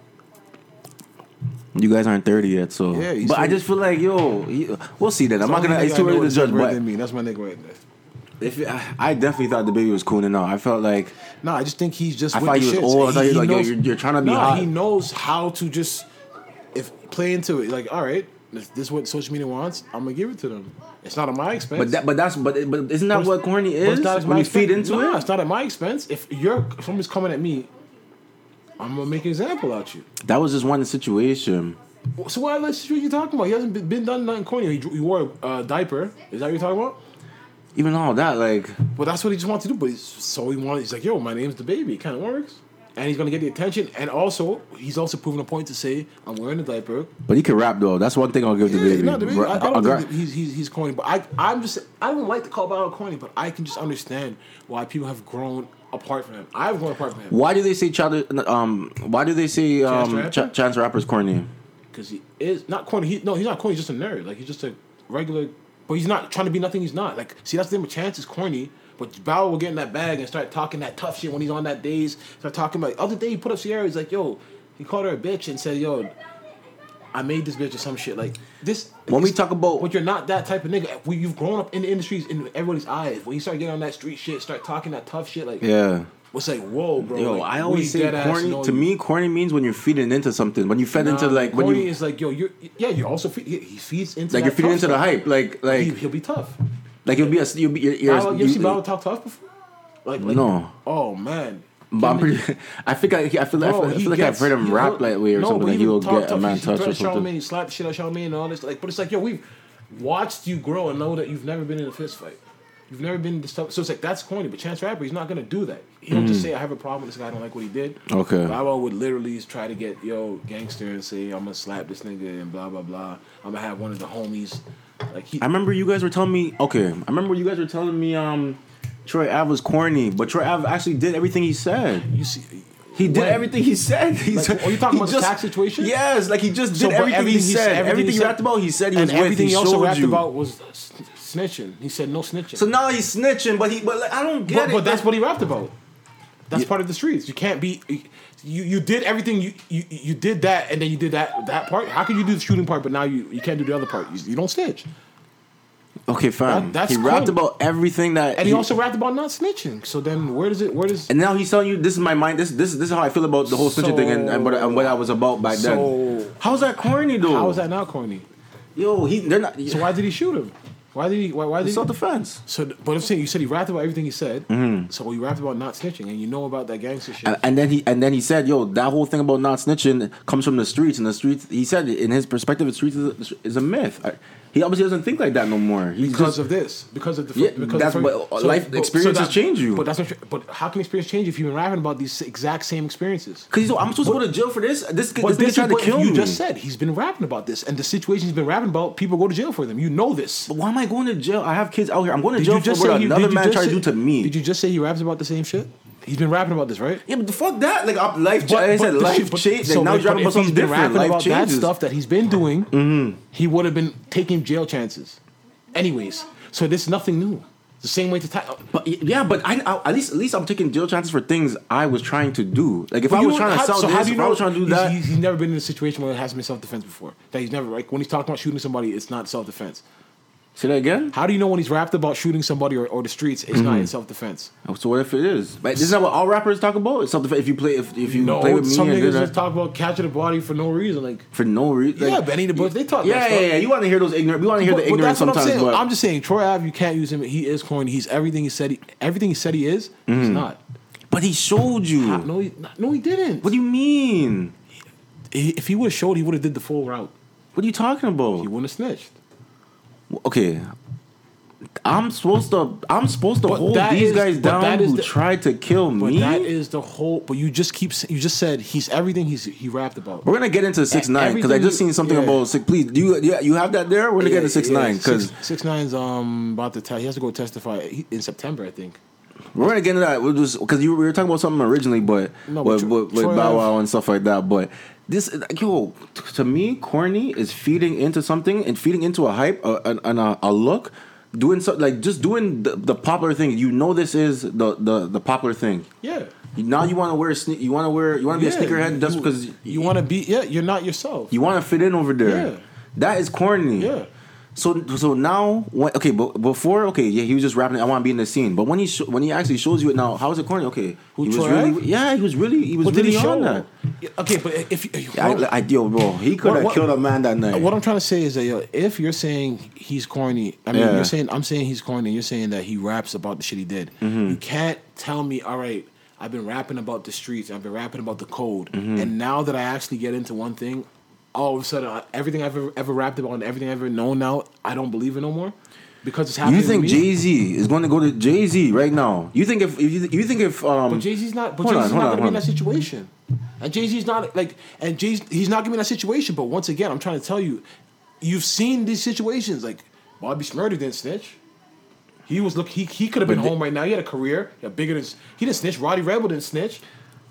you guys aren't 30 yet, so. Yeah, but I just feel like yo, he, we'll see then. I'm not gonna. It's too early to judge, but me. That's my nigga right there. if I, I definitely thought the baby was cool and all. I felt like No, I just think he's just. I thought he was shits. old. I thought he was like, yo, you're- you're trying to be no, hot. he knows how to just play into it. Like, all right, this, this is what social media wants. I'm gonna give it to them. It's not at my expense. But that, but that's, but but isn't that But what corny is? it's not When you feed into it, it's not at my expense. If you're if someone's coming at me, I'm gonna make an example out you. that was just one situation. So what other situation you talking about? He hasn't been, been done nothing corny. He, he wore a uh, diaper. Is that what you're talking about? Even all that, like, Well, that's what he just wanted to do. But he's, so he wanted. He's like, yo, my name's the baby. It kind of works. And he's gonna get the attention. And also, he's also proven a point to say, I'm wearing a diaper. but he can rap though. That's one thing I'll give the Yeah, baby. no, the baby I, I don't think he's, he's he's corny. But I I'm just I don't like to call Bow corny. But I can just understand why people have grown apart from him. I've grown apart from him Why do they say child? Um, why do they say Chance um, the Ch- Rapper? Chance Rapper's corny? because he is not corny. He no, he's not corny. He's just a nerd. Like he's just a regular. But he's not trying to be nothing. He's not. Like see, that's the thing. with Chance is corny. But Bow will get in that bag and start talking that tough shit when he's on that days. Start talking about other day he put up Ciara. He's like, yo, he called her a bitch and said, yo, I made this bitch or some shit like this. When we talk about- but you're not that type of nigga. We, you've grown up in the industries in everybody's eyes. When you start getting on that street shit, start talking that tough shit, like Yeah. what's like, whoa, bro. Yo, like, I always say corny. To you. me, corny means when you're feeding into something. When you fed into Nah, like when corny you is like, yo, you're yeah, you also feed, he, feeds into like you're feeding into the hype. Like like he, he'll be tough. Like you'll be a you'll be you're, you're, Bow you you- seen Bow talk tough before? Like, like No. Oh man. But I'm pretty. I think I, I feel like I Bro, feel, I feel like I've heard him rap that way or no, something. Like he will talk get a tough, man he touch or something. Charlamagne, slap the shit out Charlamagne and all this. Like, but it's like, yo, we've watched you grow and know that you've never been in a fist fight. You've never been in this tough. So it's like that's corny. But Chance Rapper, he's not gonna do that. He'll Mm. just say, I have a problem with this guy. I don't like what he did. Okay. Bow would literally try to get yo gangster and say, I'm gonna slap this nigga and blah blah blah. I'm gonna have one of the homies. Like he. I remember you guys were telling me. Okay, I remember you guys were telling me. Um, Troy Ave was corny, but Troy Ave actually did everything he said. you see. He did When? everything he said. He Like, are you talking about the Tax situation? Yes, like he just did So, but everything, he said. everything Everything, he said- rapped about, he said he was with. everything He he also rapped you. about was snitching. He said no snitching. So now he's snitching, but he, but like, I don't get but, it. but that's what he rapped about. That's Yeah. part of the streets. You can't be. You you did everything. You, you you did that, and then you did that that part. How can you do the shooting part, but now you, you can't do the other part? You, you don't snitch. okay, fine. That- that's he rapped about everything that, And he, also rapped about not snitching. So then where does it? Where does? And now he's telling you this is my mind. This this this is how I feel about the whole snitching thing and, and, what, and what I was about back So- then. How's that corny though? How is that not corny? Yo, he they're not. So why did he shoot him? Why did he? Why, why did he? self defense? So, but I'm saying you said he rapped about everything he said. Mm-hmm. So he rapped about not snitching, and you know about that gangster shit. And, and then he and then he said, "Yo, that whole thing about not snitching comes from the streets, and the streets." He said, in his perspective, the streets is a, is a myth. I, he obviously doesn't think like that no more. He's because just, of this, because of the Yeah, because that's of what- life experiences change you. But that's not, but how can experience change if you've been rapping about these exact same experiences? because I'm supposed to go to jail for this. This But this, this tried to kill you me. just said. He's been rapping about this, and the situation he's been rapping about, people go to jail for them. You know this. But why am I going to jail? I have kids out here. I'm going to Did jail you just for what he- another man tried to do to me. Did you just say he raps about the same shit? He's been rapping about this, right? yeah, but the fuck that. Like I'm- life, I said life but- change. so, now but- he's rapping about something different. rapping Life about changes. that stuff that he's been doing, mm-hmm. he would have been taking jail chances, anyways. So this is nothing new. The same way to ta- But yeah, but I, I at least at least I'm taking jail chances for things I was trying to do. Like if But I you was trying to sell so this, how do you if I was trying to do he's, that, He's, he's never been in a situation where it hasn't been self defense before. That he's never like when he's talking about shooting somebody, it's not self defense. Say that again. How do you know when he's rapped about shooting somebody or, or the streets, it's Mm-hmm. not in self defense? So what if it is? But isn't that what all rappers talk about? It's something if you play if, if you No, play with me some niggas just talk about catching a body for no reason. Like, for no reason. yeah, Benny the Butcher, they talk Yeah, that yeah, stuff. yeah. You want to hear those ignorant? We want to hear But, the that's what I'm sometimes. saying. But I'm just saying, Troy Ave, you can't use him. He is corny. He's everything he said. He, everything he said he is. He's Mm-hmm. not. but he showed you. No, he, no, he didn't. What do you mean? He- if he would have showed, he would have did the full route. What are you talking about? He wouldn't have snitched. Okay. I'm supposed to. I'm supposed to But hold these is- guys down who the- tried to kill But me. that is the whole. But you just keep. You just said he's everything he's he rapped about. We're gonna get into six nine because I just seen something yeah. about six. Please, do you? Yeah, you have that there. We're gonna get into six nine because six, six nine's um about to tell. He has to go testify in September, I think. we're gonna get into that. We'll just because you we were talking about something originally, but No, but with, with Bow Wow and stuff like that. But This yo to me, corny is feeding into something and feeding into a hype, a, an- an- a, a look, doing so like just doing the, the popular thing. You know, this is the the, the popular thing. Yeah. Now you want to wear a sne- you want to wear you want to be Yeah, a sneakerhead just you- because you want to be. Yeah, you're not yourself. you want to fit in over there. Yeah. That is corny. Yeah. So so now when, okay, but before okay, yeah, he was just rapping. I want to be in the scene. But when he sh- when he actually shows you it now, how is it corny? Okay, Who, he was Troy really Ave? yeah, he was really he was What did really he show? on that. Okay, but if you, Yeah, I, I, yo, bro, he could have what- killed a man that night. What I'm trying to say is that yo, if you're saying he's corny, I mean, Yeah. you're saying I'm saying he's corny. You're saying that he raps about the shit he did. Mm-hmm. You can't tell me, all right, I've been rapping about the streets, I've been rapping about the code, Mm-hmm. and now that I actually get into one thing, all of a sudden, I- everything I've ever, ever rapped about and everything I've ever known now, I don't believe it no more because it's happening. you think. Jay Z is going to go to Jay Z right now? You think if, if you, you think if um But Jay Z's not. But Jay Z's not gonna be in that situation. And Jay Z's not like. And Jay he's not gonna be in that situation. But once again, I'm trying to tell you, you've seen these situations. Like Bobby Shmurda didn't snitch. He was look. He he could have been home right now. He had a career. Had bigger than. He didn't snitch. Rowdy Rebel didn't snitch.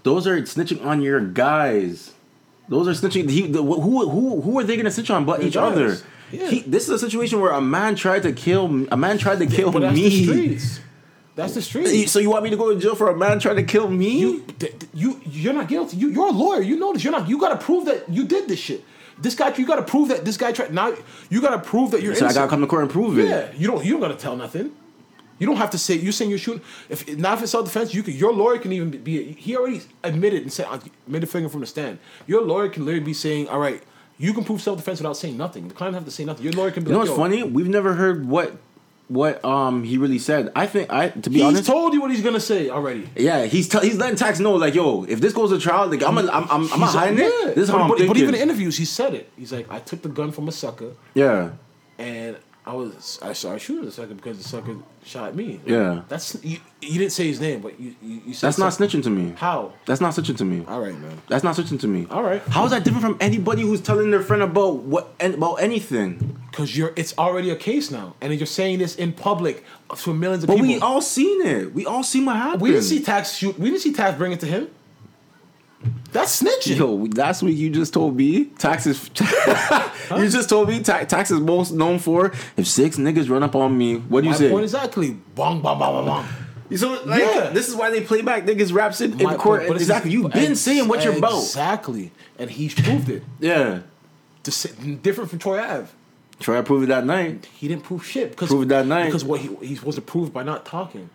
those are snitching on your guys. Those are snitching. He, the, who who who are they going to snitch on but Their each guys. other? Yeah. He, this is a situation where a man tried to kill a man tried to kill But that's me. the streets. That's the streets. So you want me to go to jail for a man trying to kill me? You, th- th- you, you're not guilty. You, you're a lawyer. You know this. You're not. You got to prove that you did this shit. This guy, you got to prove that this guy tried. Now, you got to prove that you're so I gotta come to court and prove it. Yeah, you don't. You don't got to tell nothing. You don't have to say. You're saying you're shooting. If not if it's self defense, you can. Your lawyer can even be. He already admitted and said made a finger from the stand. Your lawyer can literally be saying, "All right, you can prove self defense without saying nothing." The client have to say nothing. Your lawyer can be. You know what's funny? We've never heard what what um he really said. I think I to be honest. He's honest. told you what he's gonna say already. yeah, he's t- he's letting Tax know like, yo, if this goes to trial, like I'm a, I'm I'm, I'm not hiding yeah. it. This is how but, I'm but, thinking. but even in interviews, he said it. He's like, "I took the gun from a sucker." yeah, and I was I started shooting the sucker because the sucker shot me. Yeah. that's you. You didn't say his name, but you you, you said that's not something. snitching to me. How? That's not snitching to me. All right, man. That's not snitching to me. All right. How is that different from anybody who's telling their friend about what and about anything? Because you're it's already a case now, and you're saying this in public to millions of But people. we all seen it. We all seen what happened. we didn't see Tax shoot. We didn't see Tax bring it to him. That's snitching. Yo, last week you just told me taxes. you just told me ta- Tax is most known for if six niggas run up on me. What do you My say? point exactly. Bong, bong, bong, bong, bong. So like Yeah. this is why they play back niggas raps in, in court. point- but exactly. You've been ex- saying what you're about. Exactly, and he's proved it. Yeah. Dis- different from Troy Ave. Try to prove it that night. He didn't prove shit because Prove it that night. because what he he's supposed to prove by not talking.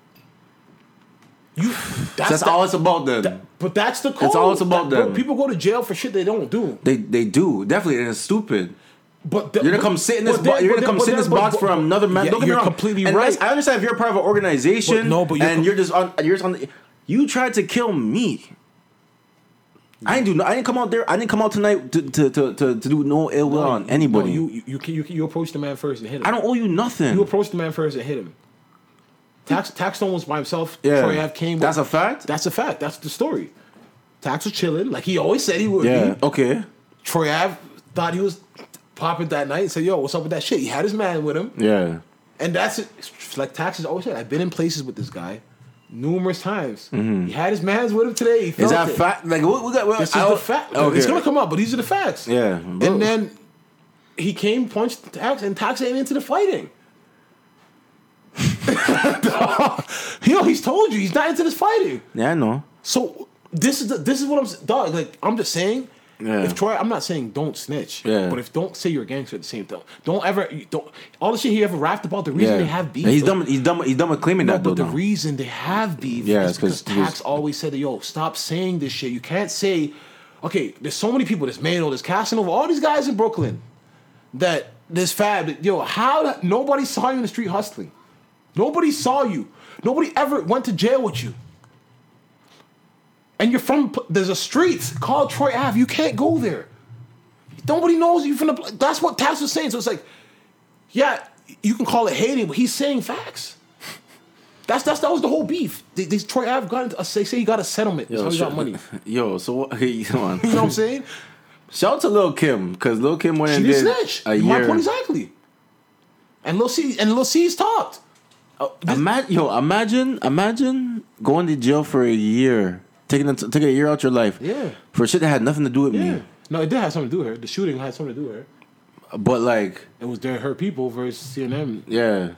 You that's, That's the- all it's about then. that- but that's the code. That's all it's about That- then. People go to jail for shit they don't do. they they do definitely, and it's stupid. But the, You're gonna come sit in this. Bo- then- you're gonna come then- sit in this box but- for another man. Yeah, Don't get you're wrong. completely and right. I understand if you're a part of an organization. But no, but you're and com- you're just on. You're just on. The, you tried to kill me. I didn't do. No, I didn't come out there. I didn't come out tonight to to to, to, to do no ill will No, on anybody. no, you you you, you you approach the man first and hit him. I don't owe you nothing. You approach the man first and hit him. Tax Taxstone was by himself. yeah, Troy Ave came. That's a fact. That's a fact. That's the story. Tax was chilling like he always said he would. yeah. be. Okay. Troy Ave thought he was popping that night and said, "Yo, what's up with that shit?" He had his man with him, Yeah. and that's it. Like Tax has always said, I've been in places with this guy numerous times. He had his man's with him today. Mm-hmm. Is that it. fact? Like what we got? Well, This is the fact. Okay. It's gonna come up, but these are the facts. Yeah. And then he came, punched Tax, and Tax ain't into the fighting. you know, he's told you he's not into this fighting. Yeah, I know. So this is the, this is what I'm dog. Like I'm just saying. Yeah. If Troy, I'm not saying don't snitch. Yeah. But if don't say you're a gangster at the same time, don't ever don't all the shit he ever rapped about. The reason Yeah. they have beef. He's done. He's done. He's done with claiming No, that though. but the now. reason they have beef Yeah, is because Tax always said, that "Yo, stop saying this shit. You can't say." Okay, there's so many people. There's Maino, there's Casanova, all these guys in Brooklyn. That this Fab. Yo, how nobody saw you in the street hustling. Nobody saw you. Nobody ever went to jail with you. And you're from. There's a street called Troy Ave. You can't go there. Nobody knows you from the. That's what Tax was saying. So it's like, yeah, you can call it hating, but he's saying facts. That's that's that was the whole beef. They, Troy Ave got into, uh, they say he got a settlement. That's how he got money. Yo, so what? Hey, come on. You know what I'm saying? Shout out to Lil Kim because Lil Kim went She and did snitch. a My year. point exactly. And Lil Cease and Lil Cease talked. This- Imagine, yo, imagine, imagine going to jail for a year, taking a, taking a year out your life, Yeah. for shit that had nothing to do with Yeah. me. No, it did have something to do with her. The shooting had something to do with her. But like, It was their her people versus CNN. yeah.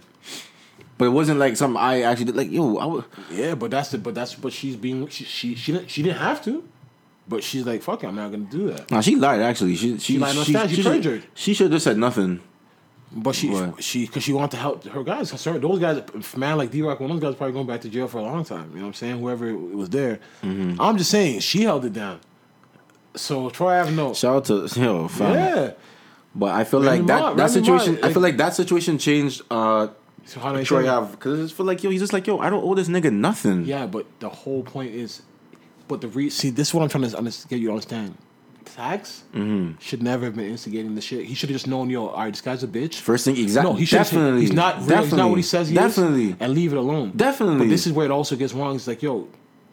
But it wasn't like something I actually did. Like, yo, I was, Yeah, but that's the but that's but she's being she she she didn't she didn't have to, but she's like fuck it, I'm not gonna do that. nah, she lied actually. She she she, lied on. She should- perjured. She should have just said nothing. But she What? she because she wanted to help her guys. Concerned those guys, man like D Rock, one of those guys probably going back to jail for a long time. You know what I'm saying? Whoever was there, Mm-hmm. I'm just saying she held it down. So Troy Ave no, Shout out to yo, fam. yeah. But I feel Remy like that Ma- that situation. Ma, I feel like that situation changed. uh So how Troy say- Ave because it's feel like yo, he's just like yo, I don't owe this nigga nothing. Yeah, but the whole point is, but the re- see this is what I'm trying to get you to understand. Tax Mm-hmm. should never have been instigating the shit. He should have just known, yo, all right, this guy's a bitch. First thing, exactly. No, he should definitely. He's not real. He's not what he says he is. definitely. is. And leave it alone. Definitely. But this is where it also gets wrong. It's like, yo,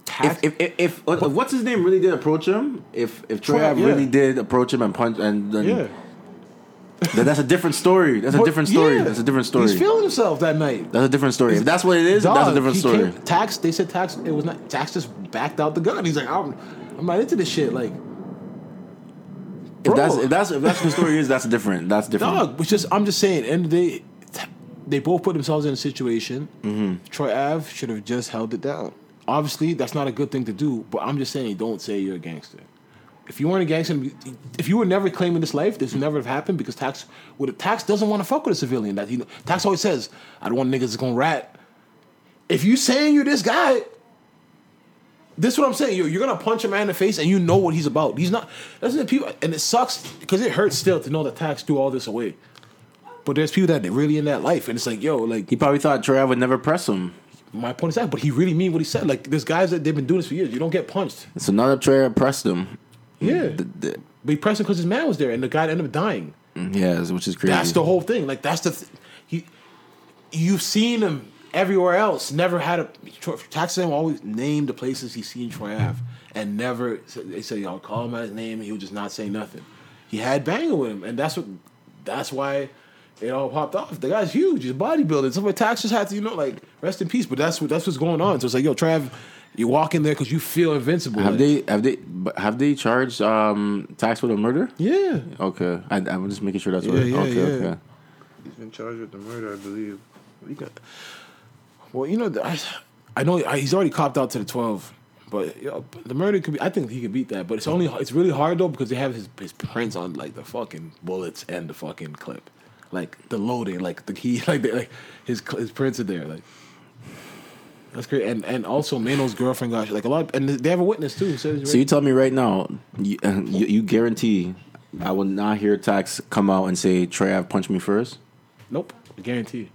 tax. If, if, if, if, if what's his name really did approach him, if if Troy yeah. really did approach him and punch and then yeah. that's a different story. That's a different story. yeah, That's a different story. He's feeling himself that night. that's a different story. If that's what it is, that's a different story. came- tax. They said tax. It was not. Tax just backed out the gun. He's like, I'm, I'm not into this shit. Like, if that's if that's if that's what the story is, that's different. That's different. Dog, which just I'm just saying, and of the day, t- they both put themselves in a situation. Mm-hmm. Troy Ave should have just held it down. Obviously, that's not a good thing to do, but I'm just saying, don't say you're a gangster. If you weren't a gangster, if you were never claiming this life, this would never have happened because tax would tax doesn't want to fuck with a civilian. That he tax always says, I don't want niggas that's gonna rat. If you saying you're this guy, this is what I'm saying. You're, you're gonna punch a man in the face and you know what he's about. He's not. That's the people, and it sucks because it hurts still to know that tax threw all this away. But there's people that are really in that life, and it's like, yo, like He probably thought Troy Ave would never press him. my point is that, but he really mean what he said. Like there's guys that they've been doing this for years. You don't get punched. So that Troy pressed him, Yeah, the, the, but he pressed him because his man was there, and the guy ended up dying. Mm, yeah, which is crazy. That's the whole thing. Like that's the th- he. You've seen him everywhere else. Never had a Taxam always named the places he seen Troy Ave, and never they say y'all call him by his name, and he would just not say nothing. He had Banga with him, and that's what. That's why it all popped off. The guy's huge. He's bodybuilding. So Tax just had to, you know, like rest in peace. But that's what that's what's going on. So it's like, yo, Trav, you walk in there because you feel invincible. Have Like, they have they have they charged um tax with a murder? Yeah. Okay, I, I'm just making sure that's Yeah, right. yeah, okay, yeah. okay. He's been charged with the murder, I believe. We got, well, you know, I, I know I, he's already copped out to the twelve, but you know, the murder could be. I think he could beat that, but it's only it's really hard though because they have his his prints on like the fucking bullets and the fucking clip, like the loading, like the key, like the, like his his prints are there, like. That's great, and and also Maino's girlfriend got like a lot, and they have a witness too. says So you tell me right now, you, you, you guarantee I will not hear tax come out and say Troy Ave punched me first? nope, I guarantee.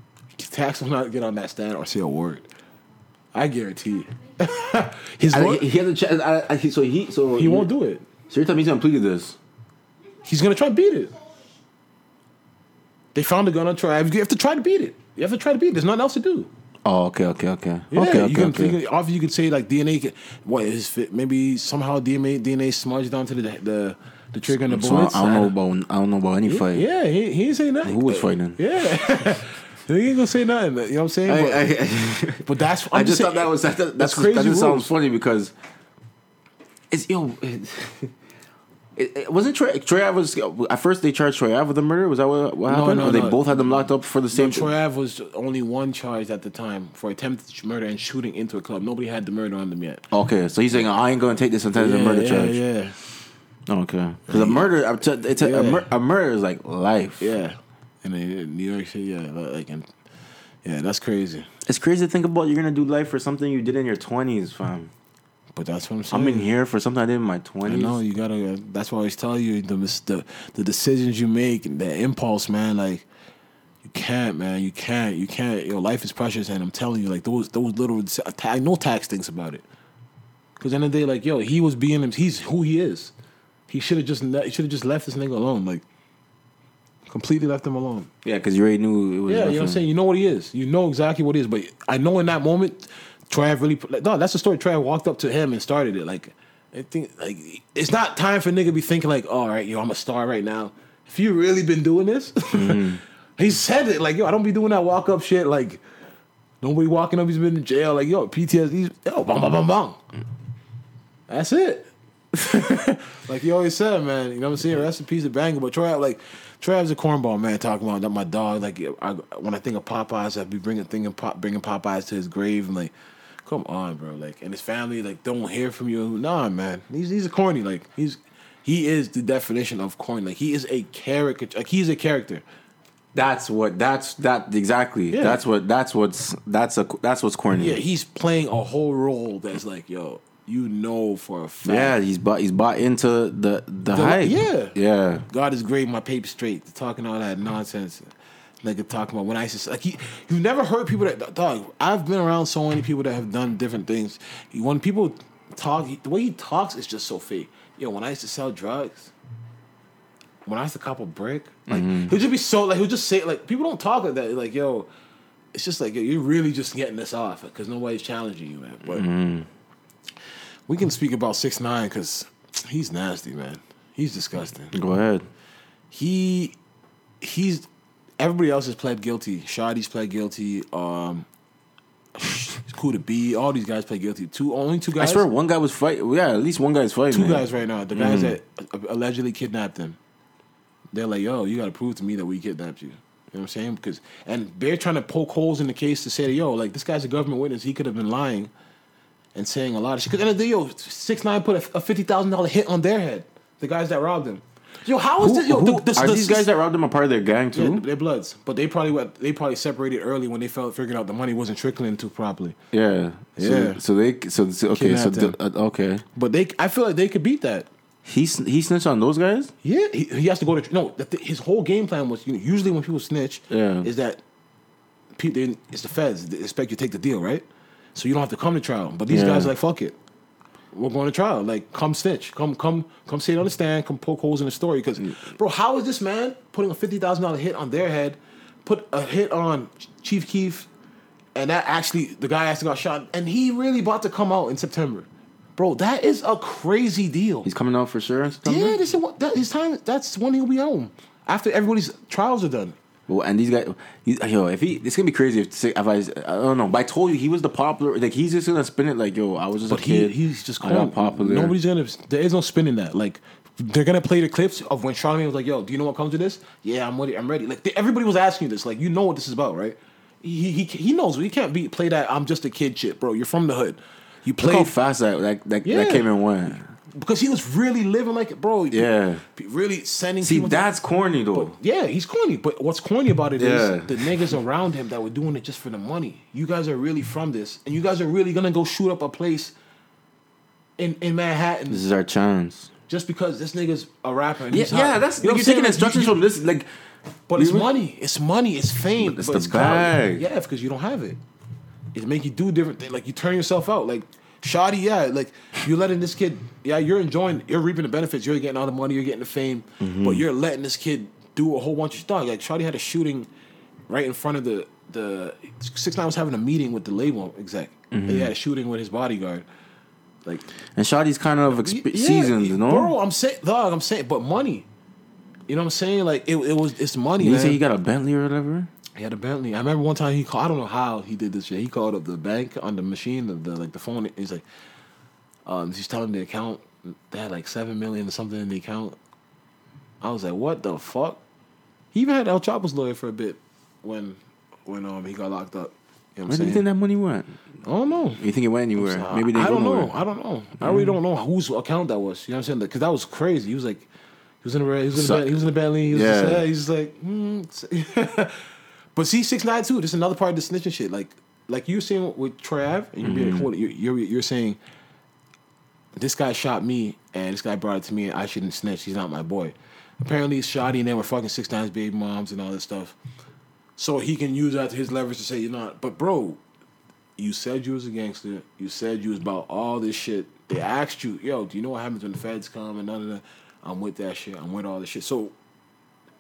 Tax will not get on that stand or say a word. I guarantee. his I, he has a chance. I, I, so he so he won't do it. So you're telling me he's gonna plead to this? He's gonna try to beat it. They found a gun on Troy. You have to try to beat it. You have to try to beat it. There's nothing else to do. Oh, okay, okay, okay, Yeah, okay, you okay, can, okay. You can, obviously, you could say like DNA. Can, what is fit? Maybe somehow DNA DNA smudged onto the the, the trigger and the So I, bullets. I don't know about I don't know about any fight. Yeah, he, he ain't say nothing. Who was fighting? Yeah, he ain't gonna say nothing. You know what I'm saying? I, but, I, but that's I'm I just saying- thought that was that, that, that's, crazy That just sounds funny because it's yo. It, it, it wasn't Troy. Troy Ave was at first they charged Troy Ave with the murder. Was that what, what No, happened? no, or they no. both had them locked up for the same. Troy Ave was only one charged at the time for attempted murder and shooting into a club. Nobody had the murder on them yet. Okay, so he's saying I ain't gonna take this attempted yeah, murder yeah, charge. Yeah, Okay, because a murder, it's a, a, Yeah. mur- a murder is like life. yeah. And in New York City, yeah, like yeah, that's crazy. It's crazy to think about. You're gonna do life for something you did in your 20s, fam. But that's what I'm saying. I'm in here for something I did in my twenties. I 20s. know you gotta. Uh, that's why I always tell you the the the decisions you make, and the impulse, man. Like you can't, man. You can't. You can't. Your life is precious, and I'm telling you, like those those little. I know tax thinks about it. Because end of the day, like yo, he was being him. He's who he is. He should have just he should have just left this nigga alone. Like completely left him alone. Yeah, because you already knew it was. Yeah, you know what I'm saying. You know what he is. You know exactly what he is. But I know in that moment, Trav really. Like, no, that's the story. Trav walked up to him and started it. Like I think, like it's not time for nigga to be thinking like, all right, yo, I'm a star right now. If you really been doing this, he said it. Like yo, I don't be doing that walk up shit. Like nobody walking up. He's been in jail. Like yo, PTSD. Yo, bang bang bang bang. That's it. like he always said, man. You know what I'm saying? Rest in peace, to Banga. But Troy, like Trav's a cornball man, talking about that my dog. Like I, when I think of Popeyes, I'd be bringing thinking pop, bringing Popeyes to his grave. and like, come on, bro. Like, and his family like don't hear from you. Nah, man. He's he's a corny. Like he's he is the definition of corny. Like he is a character. Like he's a character. That's what. That's that exactly. Yeah. That's what. That's what's. That's a. That's what's corny. Yeah, he's playing a whole role that's like, yo, you know for a fact. Yeah, he's bought. He's bought into the the, hype. yeah. yeah. God is great, my paper straight. Talking all that nonsense. Nigga talking about when I used to like he you never heard people that dog. I've been around so many people that have done different things. When people talk, the way he talks is just so fake. Yo, when I used to sell drugs, when I used to cop a brick, like mm-hmm. he'll just be so like he'll just say like people don't talk like that. Like yo, it's just like yo, you're really just getting this off because nobody's challenging you, man. But mm-hmm. We can speak about six nine because he's nasty, man. He's disgusting Go ahead. he he's everybody else has pled guilty. Shotti's pled guilty. Um, Cool to be. All these guys pled guilty. Two only two guys. I swear, one guy was fighting. Yeah, at least one guy's fighting. two man. guys right now. The guys that allegedly kidnapped them. They're like, yo, you got to prove to me that we kidnapped you. You know what I'm saying? Because and they're trying to poke holes in the case to say yo, like this guy's a government witness. He could have been lying and saying a lot of shit. Because end of the day, yo, six nine put a, a fifty thousand dollar hit on their head. The guys that robbed him. Yo, how is Who, this? Yo, who- the, are the- these guys that robbed him a part of their gang yeah, too? they're bloods, but they probably went, they probably separated early when they felt figured out the money wasn't trickling too properly. Yeah, Yeah. So, so they, so, so okay, so the, uh, okay, But they, I feel like they could beat that. he he snitched on those guys. Yeah, he, he has to go to no. The, his whole game plan was you know, usually when people snitch, Yeah. is that people it's the feds they expect you to take the deal, right? So you don't have to come to trial. But these Yeah. guys are like fuck it, we're going to trial. Like come snitch, come come come sit on the stand, come poke holes in the story. Because bro, how is this man putting a fifty thousand dollar hit on their head, put a hit on Chief Keef, and that actually the guy actually got shot, and he really about to come out in September. Bro, that is a crazy deal. He's coming out for sure. Yeah, this is what that, his time. That's when he'll be home after everybody's trials are done. Well, and these guys, he, yo, if he, it's gonna be crazy if, if I, I don't know. But I told you he was the popular. Like he's just gonna spin it like, yo, I was just But a he, kid. he's just got popular. Nobody's gonna. There is no spinning that. Like they're gonna play the clips of when Charlamagne was like, "Yo, do you know what comes to this? Yeah, I'm ready. I'm ready." Like they, everybody was asking you this. Like you know what this is about, right? He he, he knows. He can't be play that. I'm just a kid shit, bro. You're from the hood. You Look how play fast that that that, Yeah. that came and went. Because he was really living like it, bro. Yeah. really sending. See, people to- that's corny though. Yeah, he's corny. But what's corny about it is Yeah. the niggas around him that were doing it just for the money. You guys are really from this, and you guys are really gonna go shoot up a place in in Manhattan this is our chance. just because this nigga's a rapper. And Yeah, he's hot. yeah, that's you know you're taking? Like, instructions you- from this. Like, But it's you- money. It's money. It's fame. It's but the it's bag. Yeah, because you don't have it. It make you do different things. Like you turn yourself out. Like Shotti. Yeah, like you're letting this kid. Yeah, you're enjoying. You're reaping the benefits. You're getting all the money. You're getting the fame. Mm-hmm. But you're letting this kid do a whole bunch of stuff. Like Shotti had a shooting right in front of the the six nine was having a meeting with the label exec. Mm-hmm. He had a shooting with his bodyguard. Like and Shotti's kind of exp- yeah, seasoned, you know. bro. I'm saying, dog. I'm saying, but money. You know what I'm saying? Like it, it was. It's money. Did man. say he got a Bentley or whatever? He had a Bentley. I remember one time he called. I don't know how he did this shit. He called up the bank on the machine, the, the like the phone. He's like, um, he's telling the account they had like seven million or something in the account. I was like, what the fuck? He even had El Chapo's lawyer for a bit when when um he got locked up. You know what Where do you think that money went? I don't know. You think it went anywhere? Maybe they I don't know. nowhere. I don't know. I really don't know whose account that was. You know what I'm saying? Because that was crazy. He was like, he was in a he was in a. He was in a Bentley. He was Yeah. just, yeah. He's just like, hmm. but see, six nine two. This is another part of the snitching shit. Like, like you were saying with Trav, and you're Mm-hmm. You're, you're you're saying this guy shot me, and this guy brought it to me, and I shouldn't snitch. He's not my boy. Apparently, Shotti and they were fucking six times baby moms and all this stuff. So he can use that to his leverage to say you're not. But bro, you said you was a gangster. You said you was about all this shit. They asked you, yo, do you know what happens when the feds come and none of that? I'm with that shit. I'm with all this shit. So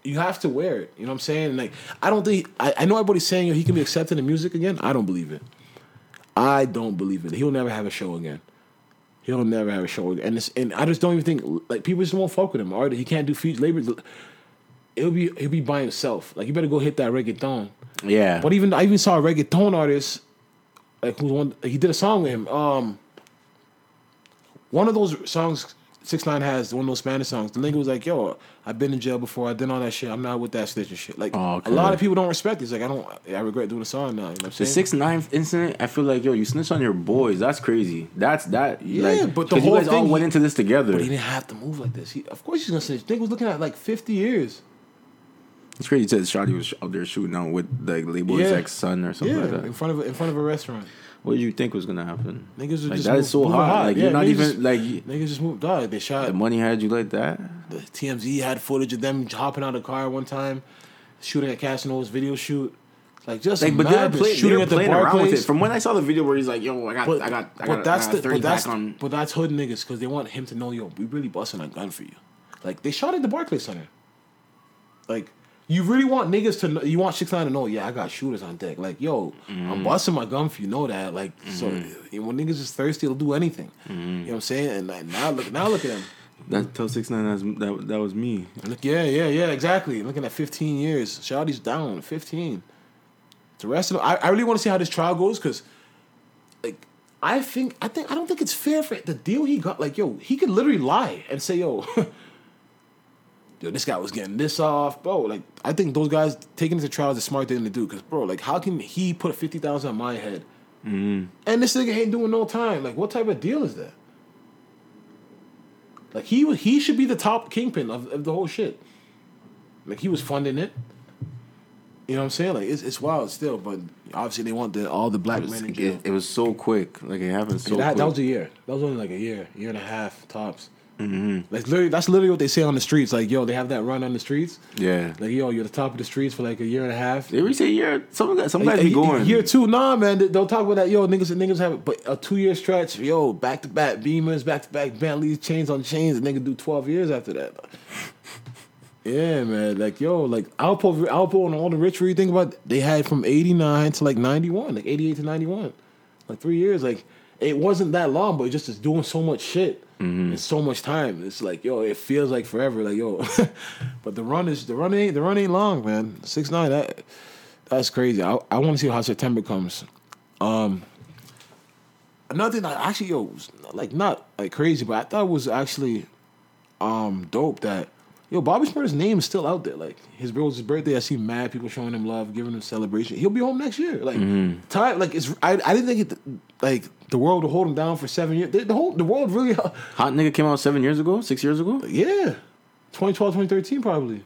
you have to wear it. You know what I'm saying? Like I don't think I, I know everybody's saying yo, he can be accepted in music again. I don't believe it. I don't believe it. He'll never have a show again. He'll never have a show again. And it's, and I just don't even think like people just won't fuck with him. Or he can't do feature labor. It'll be he'll be by himself. Like you better go hit that reggaeton. Yeah. But even I even saw a reggaeton artist, like who's one he did a song with him. Um, one of those songs Six Nine has one of those Spanish songs. The nigga was like, "Yo, I've been in jail before. I did all that shit. I'm not with that snitching shit." Like Oh, okay. a lot of people don't respect. it. It's like I don't. I regret doing the song now. You know what I'm The saying? six nine incident, I feel like yo, you snitch on your boys. That's crazy. That's that. Yeah, like, but the whole you guys all went into this together. But he didn't have to move like this. He, of course, he's gonna snitch. Nigga was looking at like 50 years. It's crazy. You said Shotti was out there shooting out with like label's Yeah. ex son or something Yeah, like in that. front of a, in front of a restaurant. What did you think was gonna happen? Niggas Like just that move, is so hot. Like Yeah, you're not niggas even just- like niggas just moved. Dog, they shot. the money had you like that. The TMZ had footage of them hopping out of the car one time, shooting at Casanova's video shoot. Like just Like, but they're, play, shooting they're at the playing around with it. From when I saw the video where he's like, "Yo, I got, But, I got, I but got, that's I got the 30 but that's on." but that's hood niggas because they want him to know, yo, we really busting a gun for you. Like they shot at the Barclays Center. Like you really want niggas to know, you want six nine to know, yeah, I got shooters on deck. Like yo, Mm-hmm. I'm busting my gun for you. Know that. Like so, when niggas is thirsty, they'll do anything. Mm-hmm. You know what I'm saying? And like, now look, now look at him. That tell six nine that's, that that was me. Look, yeah, yeah, yeah, exactly. Looking at 15 years. Shotti's down, 15. The rest of them, I, I really want to see how this trial goes because, like, I think, I think, I don't think it's fair for the deal he got. Like, yo, he could literally lie and say, yo, yo, this guy was getting this off, bro. Like, I think those guys taking it to trial is a smart thing to do because, bro, like, how can he put 50,000 on my head? Mm-hmm. And this nigga ain't doing no time. Like, what type of deal is that? Like he he should be the top kingpin of, of the whole shit. Like he was funding it. You know what I'm saying? Like it's, it's wild still, but obviously they want the all the black It was, men in jail. it, it was so quick. Like it happened so that was a year. That was only like a year, year and a half tops. Mm-hmm. Like literally, that's literally what they say on the streets. Like yo, they have that run on the streets. yeah. Like yo, you're the top of the streets for like a year and a half. They say year. Some guys, some guys a- be going. Year two, nah, man. they- They'll talk about that. Yo, niggas and niggas have it, but a two year stretch. Yo, back to back Beamers, back to back Bentleys, chains on chains. A nigga do twelve years after that. Yeah, man. Like yo, like Alpo, Alpo, and all the rich. You think about, they had from eighty nine to like ninety one, like eighty eight to ninety one, like three years. Like it wasn't that long, but just is doing so much shit Mm-hmm. in so much time. It's like yo, it feels like forever. Like yo, but the run is the run ain't the run ain't long, man. Six nine that that's crazy. I I want to see how September comes. Um, another thing, that actually, yo, was, like not like crazy, but I thought was actually um dope that yo Bobby Shmurda's name is still out there. Like his bro, his birthday. I see mad people showing him love, giving him celebration. He'll be home next year. Like time, like it's. I, I didn't think it like the world would hold him down for seven years. The, the whole the world really. Hot nigga came out seven years ago, six years ago. Yeah. 2012, 2013 probably.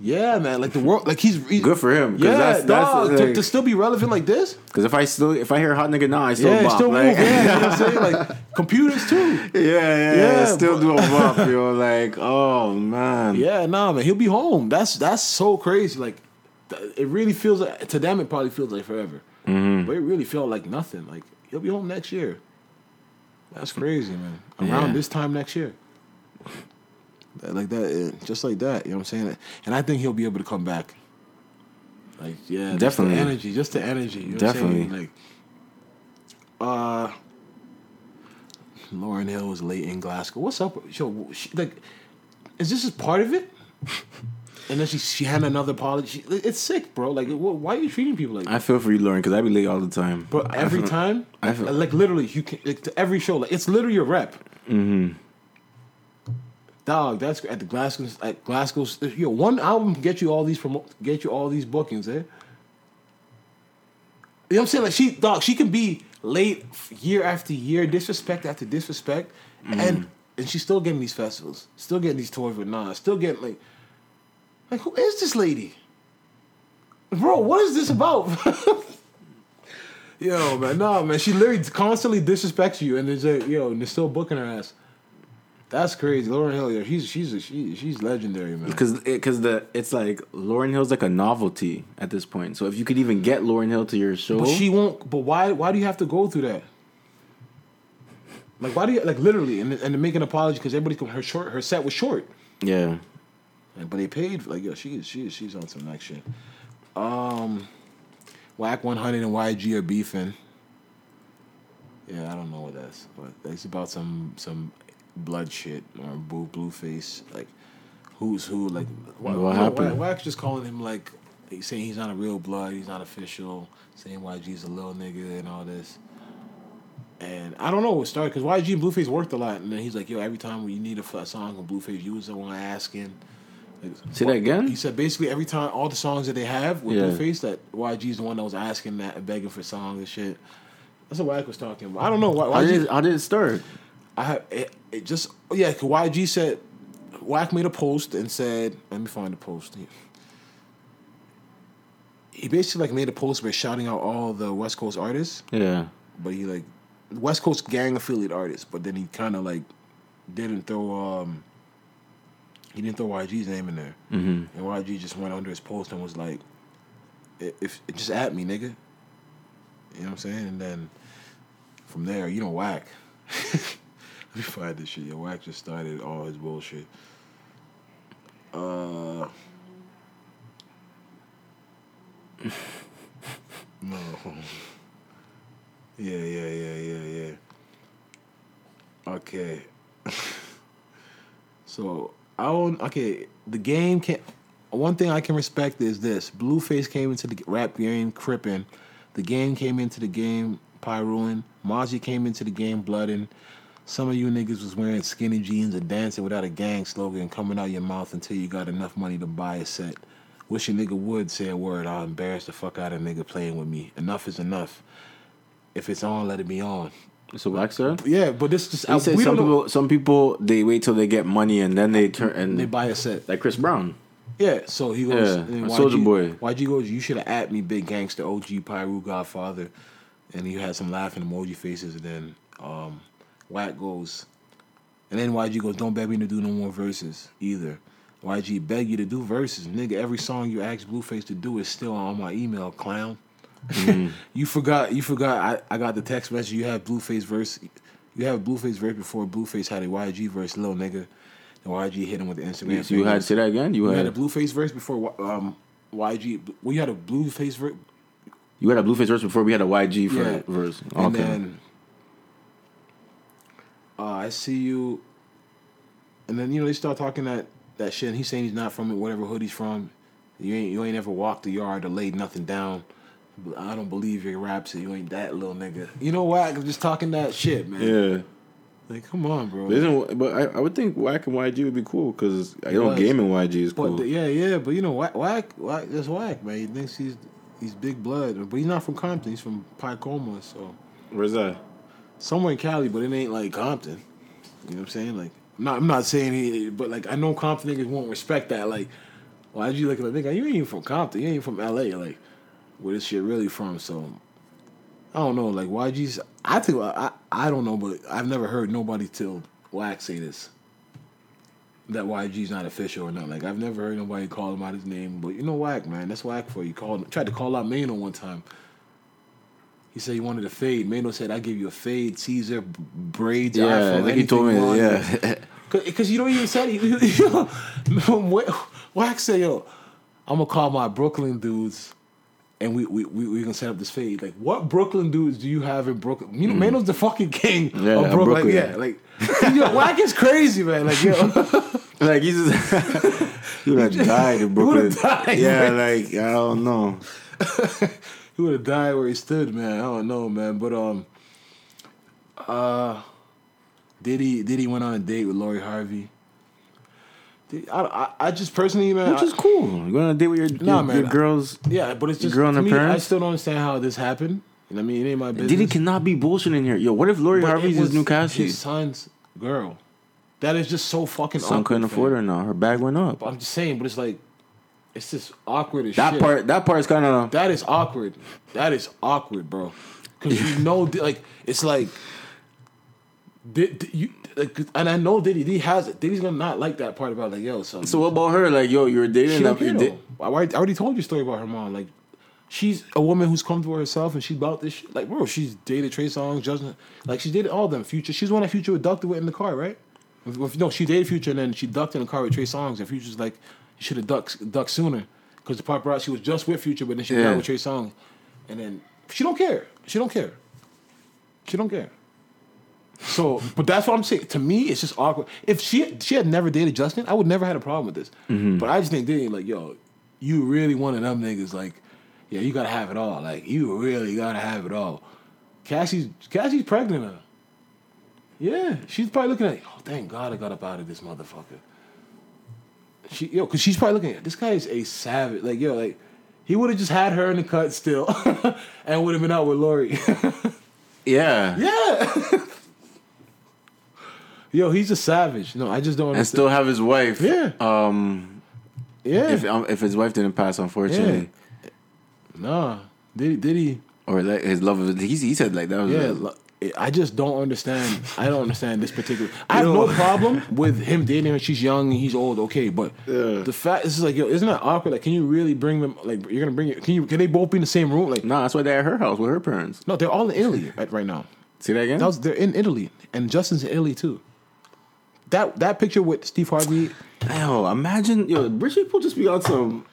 Yeah, man. Like the world, like he's, he's Good for him. Yeah, that's, dog, that's to, like- to still be relevant like this. Cause if I still if I hear hot nigga now, I still yeah, bop. still like, move. Yeah, you know what I'm saying? Like computers too. yeah, yeah, Yeah, still do a bop, yo. Like, oh man, Yeah, nah, man. He'll be home. That's that's so crazy. Like it really feels like to them. It probably feels like forever, Mm-hmm. but it really felt like nothing. Like he'll be home next year. That's crazy, man. Around Yeah. this time next year. Like that, eh, just like that. You know what I'm saying? And I think he'll be able to come back. Like yeah, just Definitely. the energy, just the energy. You know What I'm saying? Definitely. Like, uh, Lauryn Hill was late in Glasgow. What's up? Yo, she, like, is this just part of it? And then she she had another apology. It's sick, bro. Like, wh- why are you treating people like that? I feel for you, Lauryn, because I be late all the time. Bro, every I feel- time, I feel- like literally, you can like, to every show. Like, it's literally a rep. Mm-hmm. Dog, that's at the Glasgow. At Glasgow's, yo, one album can get you all these promo, get you all these bookings, eh? You know what I'm saying? Like she, dog, she can be late year after year, disrespect after disrespect, and and she's still getting these festivals, still getting these tours with Nas, still getting like, like who is this lady? Bro, what is this about? Yo, man, no, man. She literally constantly disrespects you, and there's a yo, and they're still booking her ass. That's crazy, Lauryn Hill. Yeah, she's she's a, she, she's legendary, man. Because eh, because the it's like Lauryn Hill's like a novelty at this point. So if you could even get Lauryn Hill to your show, But she won't. But why? Why do you have to go through that? Like, why do you like literally and and to make an apology because everybody her short her set was short, yeah, And- but they paid like yo she is she is she's on some next shit. Um, Wack one hundred and YG are beefing. Yeah, I don't know what that's, but it's about some some blood shit or blue blue face like who's who like What no, happened? Wack's just calling him like he's saying he's not a real blood, he's not official, saying YG's a little nigga and all this. And I don't know what started because YG and Blueface worked a lot, and then he's like, "Yo, every time you need a song on Blueface, you was the one asking." Say that again? He said basically every time all the songs that they have with Yeah. Blueface, that YG's the one that was asking that and begging for songs and shit. That's what Wack was talking about. I don't know why. YG, did how did start? I have it, it just yeah. yeah. 'cause YG said Wack made a post and said, "Let me find the post." He, he basically like made a post by shouting out all the West Coast artists, Yeah. but he like West Coast gang affiliate artists, but then he kind of like didn't throw um he didn't throw YG's name in there, Mm-hmm. and YG just went under his post and was like, "If, if just at me, nigga," you know what I'm saying, and then from there, you know, Wack. Let me find this shit. Yo, Wack just started all his bullshit. Uh. no. Yeah, yeah, yeah, yeah, yeah. Okay. so I don't. Okay, the game can. One thing I can respect is this: Blueface came into the rap game crippin'. The game came into the game pyroing. Mozzy came into the game blooding. Some of you niggas was wearing skinny jeans and dancing without a gang slogan coming out your mouth until you got enough money to buy a set. Wish a nigga would say a word. I'll embarrass the fuck out of a nigga playing with me. Enough is enough. If it's on, let it be on. So Black said. Yeah, but this just we some don't know- people some people they wait till they get money and then they turn and they buy a set. like Chris Brown. Yeah, so he goes. Yeah, Soulja Boy. YG goes. You should have at me, big gangster, OG Piru Godfather, and he had some laughing emoji faces. And then um, Wack goes, and then YG goes, "Don't beg me to do no more verses either." YG beg you to do verses, nigga. Every song you ask Blueface to do is still on my email, clown. Mm-hmm. you forgot. You forgot. I, I got the text message. You have Blueface verse. You have Blueface verse before Blueface had a YG verse, little nigga. And YG hit him with the Instagram. So you had fingers. say that again. You You had had a Blueface verse before um, YG. Well, you had a Blueface verse, you had a Blueface verse before we had a YG Yeah. verse. and Okay. then uh, I see you. And then you know they start talking that that shit. And he's saying he's not from it, whatever hood he's from. You ain't you ain't ever walked the yard or laid nothing down. I don't believe your raps. You ain't that little nigga. You know what? I'm just talking that shit, man. yeah. Like, come on, bro. But, isn't, but I, I would think Wack and YG would be cool because I know gaming YG is cool. the- yeah, yeah, but you know, whack, whack, whack, that's whack, man. He thinks he's he's big blood, but he's not from Compton. He's from Pacoima, so Where's that? somewhere in Cali, but it ain't like Compton. You know what I'm saying? Like, I'm not, I'm not saying he, but like, I know Compton niggas won't respect that. Like, why'd you look at like, nigga, you ain't even from Compton, you ain't from LA, like, where this shit really from? So, I don't know, like, YG's, I think, I, I don't know, but I've never heard nobody till Wax say this. That YG's not official or nothing. Like I've never heard nobody call him out his name, but you know Wack, man, that's Wack for you. Called tried to call out Maino one time. He said he wanted a fade. Maino said, "I give you a fade, Caesar braids." Yeah, iPhone, I think he told me. want." Yeah. Because you don't even said it. Wax say, yo, I'm to call my Brooklyn dudes and we we we we gonna set up this fade. Like, what Brooklyn dudes do you have in Brooklyn? You know, Maino's the fucking king Mm. Yeah, of Brooklyn. Brooklyn. yeah, like, yo, Wack is crazy, man. Like, yo, like he's just, he would have died in Brooklyn. died, yeah, man. like I don't know. he would have died where he stood, man. I don't know, man. But um, uh, did he did he went on a date with Lori Harvey. Did- I, I, I just personally, man, Which I- is cool. You going on a date with your, Nah, your, man, your girls? Yeah, but it's just girl and me, I still don't understand how this happened. You know what I mean? It ain't my business. Diddy cannot be bullshitting here. Yo, what if Lori But Harvey's his new Cassie? His son's girl. That is just so fucking. Son awkward, couldn't afford her now. Her bag went up. I'm just saying, but it's like, it's just awkward as That shit. part. That part is kind of. That is awkward. That is awkward, bro. Because you know, like it's like, did, did you like, and I know Diddy. Diddy has it. Diddy's gonna not like that part about like, yo, son. So what about her? Like, yo, you're dating. She don't care, though. I already, told you a story about her mom. Like, she's a woman who's comfortable with herself, and she's about this shit. Like, bro, she's dated Trey Songz, Justin. Like, she dated all them. Future. She's one that Future abducted with in the car, right? With- with- no, she dated Future, and then she ducked in the car with Trey Songz, and Future's like, you should have ducked, ducked sooner, because the paparazzi was just with Future, but then she Yeah. got with Trey Songz, and then she don't care. She don't care. She don't care. So, but that's what I'm saying. To me, it's just awkward. If she she had never dated Justin, I would never had a problem with this. Mm-hmm. But I just think Diddy, like, yo, you really one of them niggas. Like, yeah, you gotta have it all. Like, you really gotta have it all. Cassie's Cassie's pregnant now. Yeah, she's probably looking at. Oh, thank God I got up out of this motherfucker. She yo, cause she's probably looking at this guy is a savage. Like yo, like he would have just had her in the cut still, and would have been out with Lori. Yeah. yeah. yo, he's a savage. No, I just don't And still have his wife. Yeah. Um. yeah. If um, if his wife didn't pass, unfortunately, Yeah. nah. Did he? Did he? or like his love of he he said like that was Yeah, a- lo- I just don't understand. I don't understand this particular. I have no problem with him dating her. She's young and he's old. Okay, but Yeah. the fact this is like, yo, isn't that awkward? Like, can you really bring them? Like, you're gonna bring it? Can you? Can they both be in the same room? Like, No, that's why they're at her house with her parents. no, they're all in Italy right, right now. See that again? That was they're in Italy, and Justin's in Italy too. That that picture with Steve Harvey, Yo, imagine yo, rich people just be on some.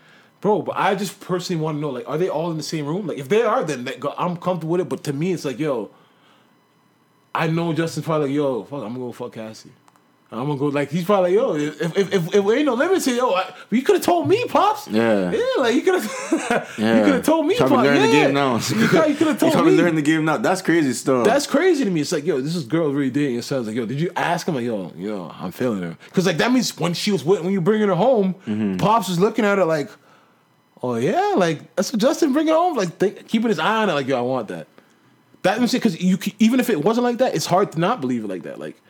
bro. But I just personally want to know, like, are they all in the same room? Like, if they are, then they go, I'm comfortable with it. But to me, it's like, yo, I know Justin's probably like, yo, fuck, I'm gonna go fuck Cassie. I'm gonna go like he's probably like, yo, if if if, if ain't no limits here, yo, I, you could have told me, pops. Yeah. yeah, like you could have, Yeah. you could have told me, pops. learn yeah. the game now. You could have told me. learn the game now. That's crazy stuff. That's crazy to me. It's like, yo, this is girl really dating yourself. Like, yo, did you ask him? Like, yo, yo, I'm feeling her. Because like that means when she was with, when you bringing her home, Mm-hmm. pops was looking at her like, oh yeah, like that's what Justin bring her home. Like think, keeping his eye on it. Like, yo, I want that. That means because you c- even if it wasn't like that, it's hard to not believe it like that. Like,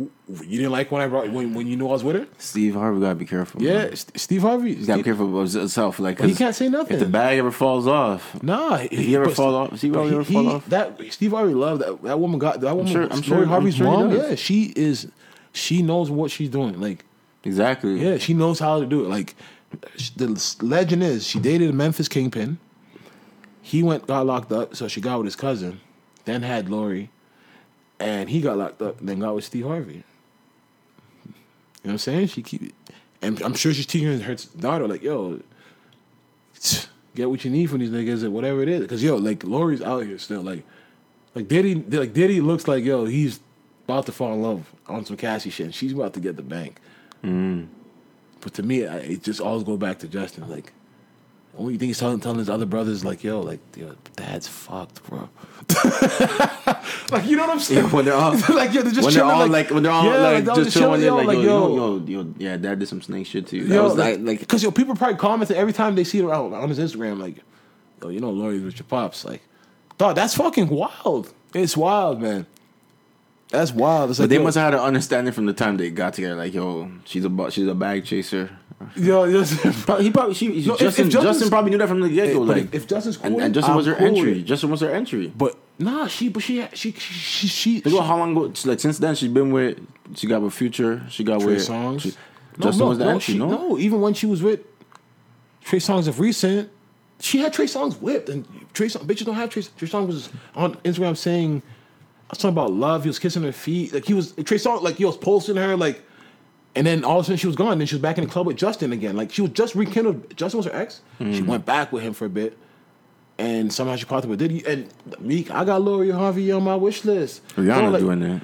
you didn't like when I brought when when you knew I was with her. Steve Harvey gotta be careful. Yeah, man. Steve Harvey. He's gotta be careful about himself. Like Well, he can't say nothing. If the bag ever falls off, Nah, he ever fall off? Steve Harvey ever fall off? That Steve Harvey loved that. That woman got that woman. sure- I'm sure- I'm Harvey's sure mom. Yeah, she is. She knows what she's doing. Like, exactly. yeah, she knows how to do it. Like, the legend is she dated a Memphis kingpin. He went got locked up, so she got with his cousin. Then had Lori, and he got locked up. Then got with Steve Harvey. You know what I'm saying? She keep, it. and I'm sure she's teaching her daughter like, yo, get what you need from these niggas or whatever it is. Cause yo, like Lori's out here still. Like, like Diddy, like Diddy looks like yo, he's about to fall in love on some Cassie shit. And she's about to get the bank. Mm. But to me, I, it just always go back to Justin. Like, only thing he's telling, telling his other brothers, like, yo, like, yo, dad's fucked, bro. like, you know what I'm saying? Yeah, when they're all like, yo, they're just when they're chilling, all like, when they're all yeah, like, they're just chilling, yo, like, like, yo, yo, yo, yo, yeah, dad did some snake shit to you. That Yo, was like, like, like, because yo, people probably commenting every time they see it around on his Instagram, like, yo, you know, Lori's with your pops, like, dog, that's fucking wild. It's wild, man. That's wild. It's but like, they yo, must have had an understanding from the time they got together. Like, yo, she's a she's a bag chaser. Yo, yo, Probably, he probably she No, Justin, if Justin's- Justin probably knew that from the get go. Like, if, if Justin's cool, and, and Justin was I'm her cool entry. Justin was her entry. But nah, she, but she, she, she, she, she, Look at how long ago, like since then she's been with. She got with Future. She got Trey with Songs. she- No, Justin no, was the no, entry. she- no, no, even when she was with Trey Songz of recent, she had Trey Songz whipped, and Trey Songz bitches don't have Trey. Trey Songz was on Instagram saying, "I was talking about love." He was kissing her feet, like he was Trey Songz, like he was posting her, like, and then all of a sudden she was gone. Then she was back in the club with Justin again. Like she was just rekindled. Justin was her ex. Mm. She went back with him for a bit. And somehow she popped up with Diddy and Meek. I got Lori Harvey on my wish list. Rihanna Yo, like- doing that.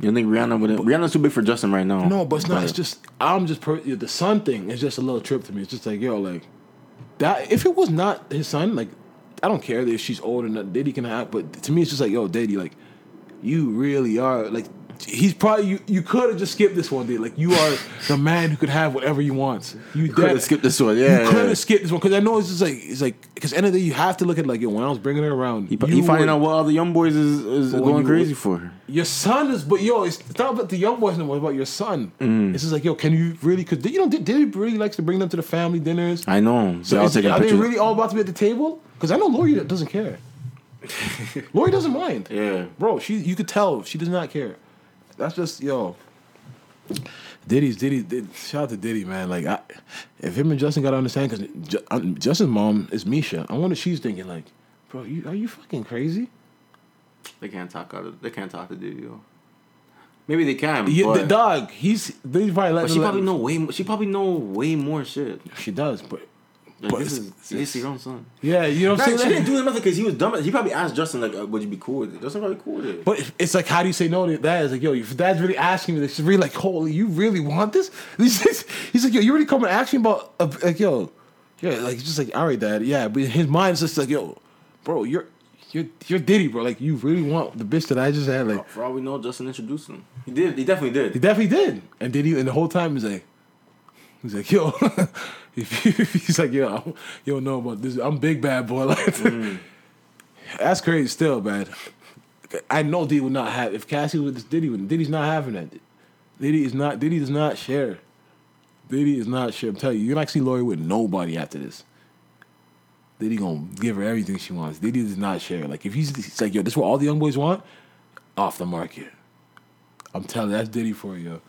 You don't think Rihanna would? Rihanna's too big for Justin right now. No, but it's not. It's just I'm just per, the son thing is just a little trip to me. It's just like yo, like that. If it was not his son, like I don't care if she's old or not. Diddy can have, but to me, it's just like yo, Diddy, like you really are like. He's probably you. You could have just skipped this one, dude. Like you are the man who could have whatever you want. You could have skipped this one. Yeah, you could yeah. have skipped this one because I know it's just like it's like because end of the day you have to look at like yo when I was bringing her around. He, you he finding out what all the young boys is, is going crazy for. your son is, but yo, it's, not about the young boys no more. It's about your son. Mm. It's just like, yo, can you really? Because you know, Did- Diddy really likes to bring them to the family dinners. I know. So They're all is, taking are they pictures. really all about to be at the table? Because I know Lori doesn't care. Lori doesn't mind. Yeah. bro, she you could tell she does not care. That's just yo. Diddy's Diddy. Did, shout out to Diddy, man. Like, I, if him and Justin got to understand, because Justin's mom is Misa. I wonder if she's thinking like, bro, you are you fucking crazy? They can't talk out of. They can't talk to Diddy. Yo. Maybe they can. Yeah, but, the dog. He's Diddy probably let but she probably know way. More, she probably know way more shit. She does, but Like, But this it's- is this your own son. yeah, you know what I'm Nah, she didn't do nothing because he was dumb. He probably asked Justin like, uh, "Would you be cool with it?" Justin probably cool with it. But it's like, how do you say no to that? It's like, yo, if dad's really asking me, this, it's really like, holy, you really want this? He's, just- he's like, yo, you really come and ask me about, uh, like, yo, yeah, like, it's just like, all right, dad, yeah. But his mind, it's just like, yo, bro, you're you're you're Diddy, bro. Like you really want the bitch that I just had. Like For all we know, Justin introduced him. He did. He definitely did. he definitely did. And Diddy, and the whole time he's like, he's like, yo, if you, he's like, yo, you don't know about this. I'm big bad boy. Like mm. that's crazy. Still, man. I know Diddy would not have if Cassie was this Diddy. would Diddy's not having that. Diddy is not. Diddy does not share. Diddy is not share. I'm telling you, you're not see Lori with nobody after this. Diddy gonna give her everything she wants. Diddy does not share. Like if he's, he's like, yo, this is what all the young boys want, off the market. I'm telling you, that's Diddy for you.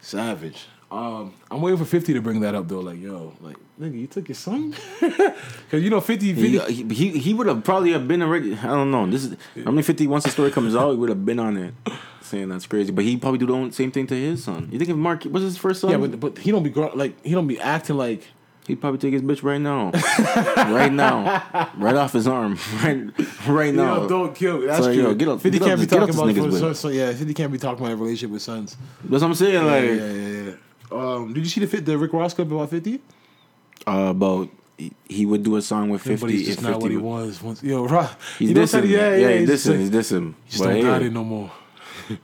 Savage. Um, I'm waiting for 50 to bring that up though. Like, yo, like, nigga, you took your son? Cause you know 50, 50 He, he, he would have probably have been already. I don't know. This is how many fifty. Once the story comes out, he would have been on it, saying that's crazy. But he probably do the same thing to his son. You think if Mark was his first son? Yeah, but but he don't be like he don't be acting like he'd probably take his bitch right now, right now, right off his arm, right, right now. Yo, don't kill me. That's So, true. yo, get up- 50 get can't be get talking about son, so yeah, 50 can't be talking about a relationship with sons. That's what I'm saying. Yeah, Like yeah, yeah, yeah. Um, did you see the fit the Rick Ross clip about 50? uh, about he, he would do a song with Yeah, fifty. but he's just not 50 what he was. Once, yo, Ross, He's you know dissing. saying? Yeah, yeah, yeah. he's dissing. like- He's dissing. Just But don't hey, got it no more. hey,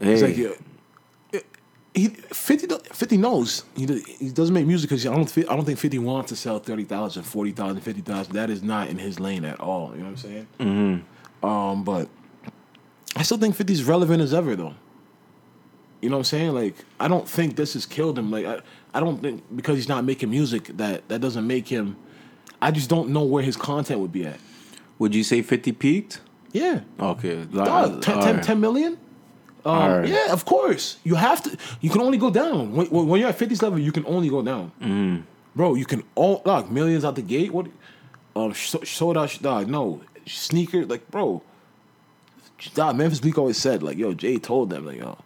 It's like, yeah, he 50, do- 50 knows he, he doesn't make music because I don't I don't think 50 wants to sell 30,000, 40,000, 50,000. That is not in his lane at all. You know what I'm saying? Mm-hmm. Um, but I still think 50 is relevant as ever though. You know what I'm saying? Like I don't think this has killed him. Like I, I don't think because he's not making music that that doesn't make him. I just don't know where his content would be at. would you say fifty peaked? Yeah. Okay, Dog, 10, 10 right. 10 million? Um, right. Yeah, of course. You have to. You can only go down when, when you're at 50s level. You can only go down, Mm-hmm. bro. You can all like millions out the gate. What? Um, sold out. Dog, no sneaker. Like, bro. Dog, Memphis Bleek always said like, yo, Jay told them like, yo,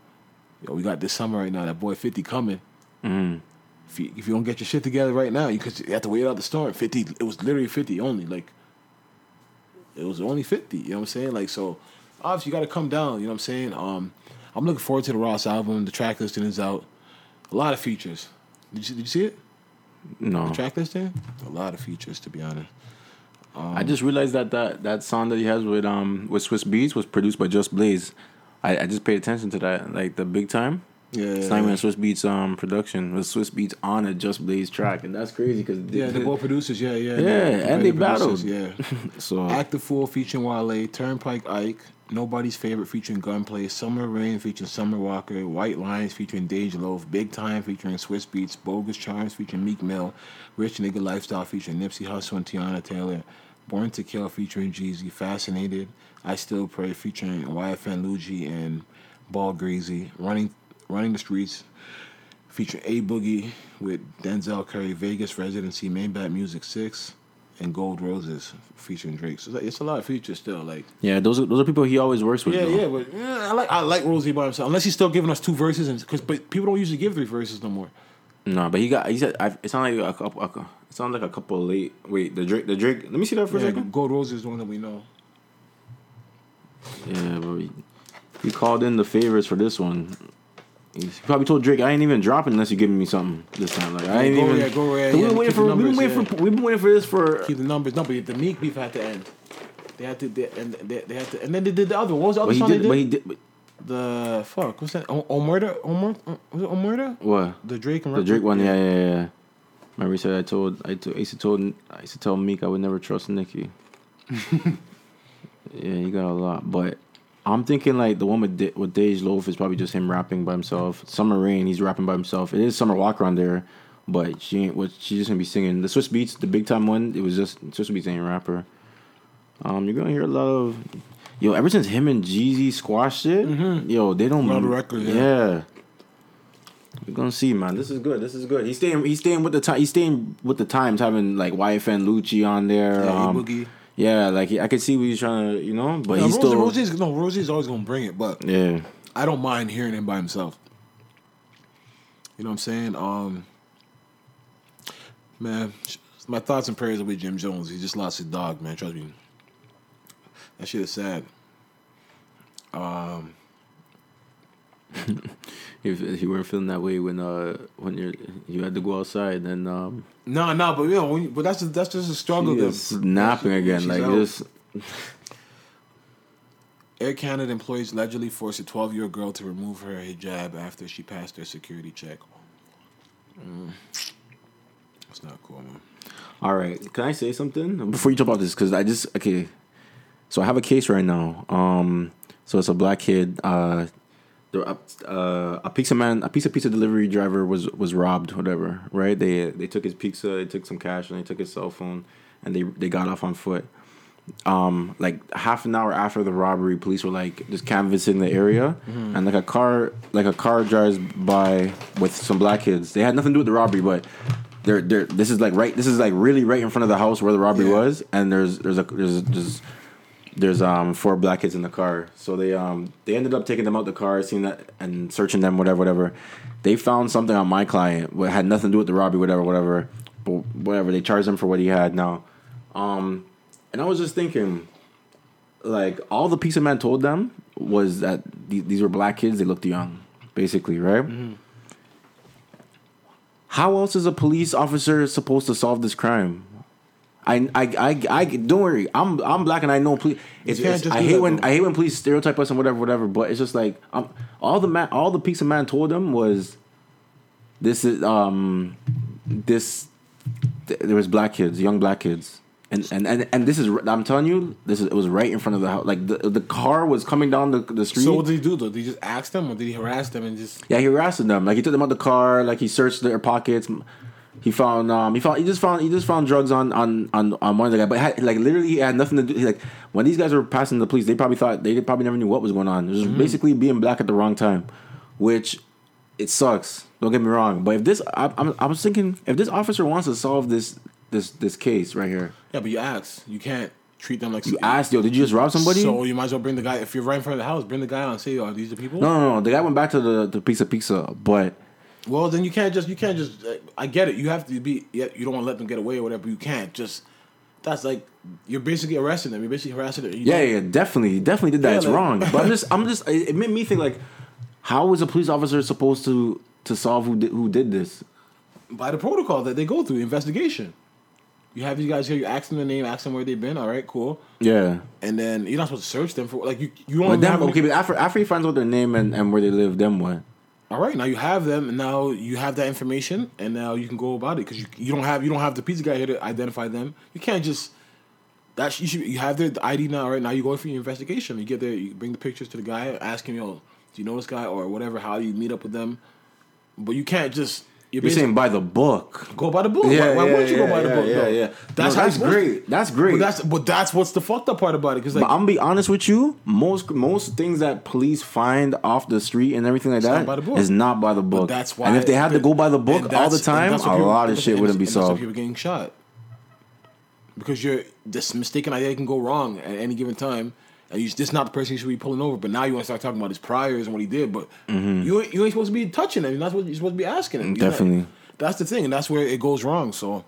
yo, we got this summer right now. That boy 50 coming. Mm-hmm. If you if you don't get your shit together right now, you could you have to wait out the storm. 50. It was literally 50 only. Like it was only 50. You know what I'm saying? Like, so obviously you got to come down. You know what I'm saying? Um, I'm looking forward to the Ross album. The track listing is out. A lot of features. Did you, see- did you see it? No, The track listing? A lot of features, to be honest. I just realized that, that that song that he has with um with Swizz Beatz was produced by Just Blaze. I, I just paid attention to that, like the big time. Yeah. It's not even a Swizz Beatz um production. It was Swizz Beatz on a Just Blaze track, and that's crazy because Yeah, they're both producers. Yeah, yeah. Yeah, and they battled. Yeah. so Act the Fool featuring Wale, Turnpike Ike, Nobody's Favorite featuring Gunplay, Summer Reign featuring Summer Walker, White Lines featuring Dej Loaf, Big Time featuring Swizz Beatz, Bogus Charms featuring Meek Mill, Rich Nigga Lifestyle featuring Nipsey Hussle and Teyana Taylor, Born to Kill featuring Jeezy, Fascinated, I Still Pray featuring YFN Lucci and Ball Greezy, Running Running the Streets featuring A Boogie with Denzel Curry, Vegas Residency, Main Maybach Music 6, and Gold Roses featuring Drake. So it's a lot of features still. Like yeah, those are those are people he always works with. yeah, though. yeah, but yeah, I like I like Rosie by himself. Unless he's still giving us two verses, and because but people don't usually give three verses no more. No, but he got he said I, it sounded like a couple. A, it sounded like a couple late. Wait, the Drake, the Drake. Let me see that for a second. Gold Roses is the one that we know. Yeah, but he, he called in the favors for this one. He probably told Drake, "I ain't even dropping unless you giving me something this time." Like I ain't go, even. yeah, go, yeah, we've been waiting for. We've been waiting for. We've been waiting for this for. Keep the numbers. No, but the Meek beef had to end. They had to, they, and they, they had to, and then they did the other. One. What was the other But he song did. they But did? he did. But the fuck, what's that? O- Omurda, Omur, was it Omurda? what? The Drake and The Drake one. Yeah, yeah, yeah. Remember he said I told I, told, I used to told I used to tell Meek I would never trust Nicki. yeah, he got a lot, but I'm thinking like the one with D- with Dej Loaf is probably just him rapping by himself. Summer Reign, he's rapping by himself. It is Summer Walker on there, but she ain't. What she's just gonna be singing the Swizz Beatz, the big time one. It was just Swizz Beatz ain't a rapper. Um, you're gonna hear a lot of. Yo, ever since him and Jeezy squashed it, yo, they don't. Of records, yeah. yeah. We're gonna see, man. This is good. This is good. He's staying. He's staying with the time. He's staying with the times, having like YFN Lucci on there. Yeah, um, Boogie. Yeah, like I could see what he's trying to, you know, but No, he's Rosie, still. Rosie's, no, Rosie's always gonna bring it, but yeah, I don't mind hearing him by himself. You know what I'm saying? Um, man, my thoughts and prayers are with Jim Jones. He just lost his dog, man. Trust me. That shit is sad. Um, if, if you weren't feeling that way when uh when you you had to go outside, then um no, no, but you know, when you, but that's that's just a struggle. is snapping again, she's like out. this. Air Canada employees allegedly forced a 12 year old girl to remove her hijab after she passed her security check. Mm. That's not cool, man. All right, can I say something before you jump off this? Because I just okay. So I have a case right now. Um, so it's a black kid. Uh, uh, a pizza man, a pizza pizza delivery driver was was robbed. Whatever, right? They they took his pizza, they took some cash, and they took his cell phone, and they they got off on foot. Um, like half an hour after the robbery, police were like just canvassing the area, and like a car, like a car drives by with some black kids. They had nothing to do with the robbery, but they're they're this is like right, this is like really right in front of the house where the robbery Yeah. was, and there's there's a there's there's there's um four black kids in the car. So they um they ended up taking them out the car, seeing that and searching them, whatever, whatever. They found something on my client, what had nothing to do with the robbery, whatever, whatever. But whatever, they charged him for what he had now. Um and I was just thinking, like all the pizza man told them was that th- these were black kids, they looked young, basically, right? How else is a police officer supposed to solve this crime? I, I, I, I don't worry. I'm, I'm black and I know police. It's, it's- I hate when though. I hate when police stereotype us and whatever, whatever. But it's just like um, all the man, all the pizza man told them was, this is um, this th- there was black kids, young black kids, and and and, and this is I'm telling you, this is it was right in front of the house. Like the the car was coming down the the street. So what did he do though? Did he just ask them or did he harass them and just Yeah, he harassed them. Like he took them out the car. Like he searched their pockets. He found um he found he just found he just found drugs on on on, on one of the guys, But had, like literally he had nothing to do. He, like when these guys were passing the police, they probably thought they probably never knew what was going on. It was basically being black at the wrong time, which it sucks. Don't get me wrong. But if this I, I'm I was thinking if this officer wants to solve this this this case right here, Yeah, but you ask. You can't treat them like you asked yo, did you just rob somebody? So you might as well bring the guy if you're right in front of the house, bring the guy on and say, Are these the people? no, no, no. The guy went back to the the pizza pizza, but. Well, then you can't just you can't just. I get it. You have to be. Yeah, you don't want to let them get away or whatever. You can't just. That's like you're basically arresting them. You're basically harassing them. You Yeah, yeah, definitely, definitely did that. Yeah, it's like- wrong. But I'm just, I'm just, it made me think like, how is a police officer supposed to to solve who did, who did this? By the protocol that they go through, investigation. You have these guys here. You ask them their name, ask them where they've been. All right, cool. Yeah, And then you're not supposed to search them for like you. You don't but have okay, but after after he finds out their name and, and where they live, then what? All right, now you have them, and now you have that information, and now you can go about it because you, you don't have you don't have the pizza guy here to identify them. You can't just that you should you have their ID now. Right now, you go for your investigation. You get there, you bring the pictures to the guy, ask him, "Yo, do you know this guy?" or whatever. How you meet up with them, but you can't just you're, You're saying by the book. go by the book. why why wouldn't you go by the book? Yeah, yeah. That's No, how that's great. That's great. But that's but that's what's the fucked up part about it because like I'm gonna be honest with you. Most most things that police find off the street and everything like not that book. is not by the book. that's why. And if they had to go by the book all the time, a people- lot of shit wouldn't be and that's why solved. People getting shot because you're this mistaken idea can go wrong at any given time, and you, this is not the person you should be pulling over. But now you want to start talking about his priors and what he did, but you ain't, you ain't supposed to be touching him. That's what you're supposed to be asking him. You're not- Definitely. that's the thing, and that's where it goes wrong. So,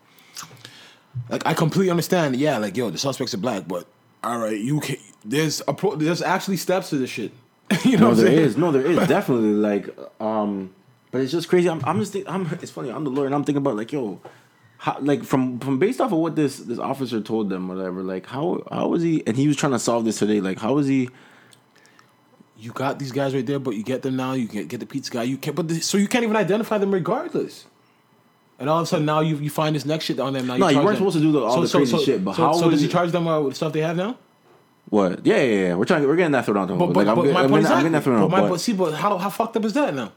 like, I completely understand. Yeah, like, yo, the suspects are black, but all right, you can. There's a pro, there's actually steps to this shit. you know, No, what there saying? is. No, there is definitely like, um, but it's just crazy. I'm, I'm just, think, I'm. It's funny. I'm the lawyer, and I'm thinking about like, yo, how, like from from based off of what this this officer told them, whatever. Like, how how was he? And he was trying to solve this today. Like, how was he? you got these guys right there, but you get them now. You get get the pizza guy. You can't, but the, so you can't even identify them regardless. And all of a sudden now you you find this next shit on them. Now No, you weren't them. supposed to do the- all the crazy shit, but so, how so does he charge them uh, with stuff they have now? What? Yeah, yeah, yeah. We're trying. We're getting that thrown out. But, but, like, I'm, but getting- my I'm, point I'm is getting that thrown but, my, but but see, but how how fucked up is that now?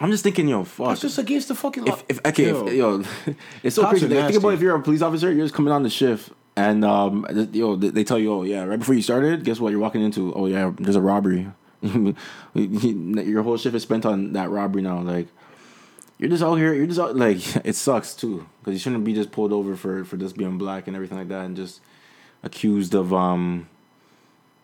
I'm just thinking, yo, fuck. That's just against the fucking. if, if okay, Yo. if, yo, it's so Cops crazy. Like, think about if you're a police officer, you're just coming on the shift, and um, yo, they, they tell you, oh yeah, right before you started, guess what? You're walking into, oh yeah, there's a robbery. Your whole shift is spent on that robbery now. Like, you're just out here. You're just out. Like, it sucks too because you shouldn't be just pulled over for for just being black and everything like that, and just accused of um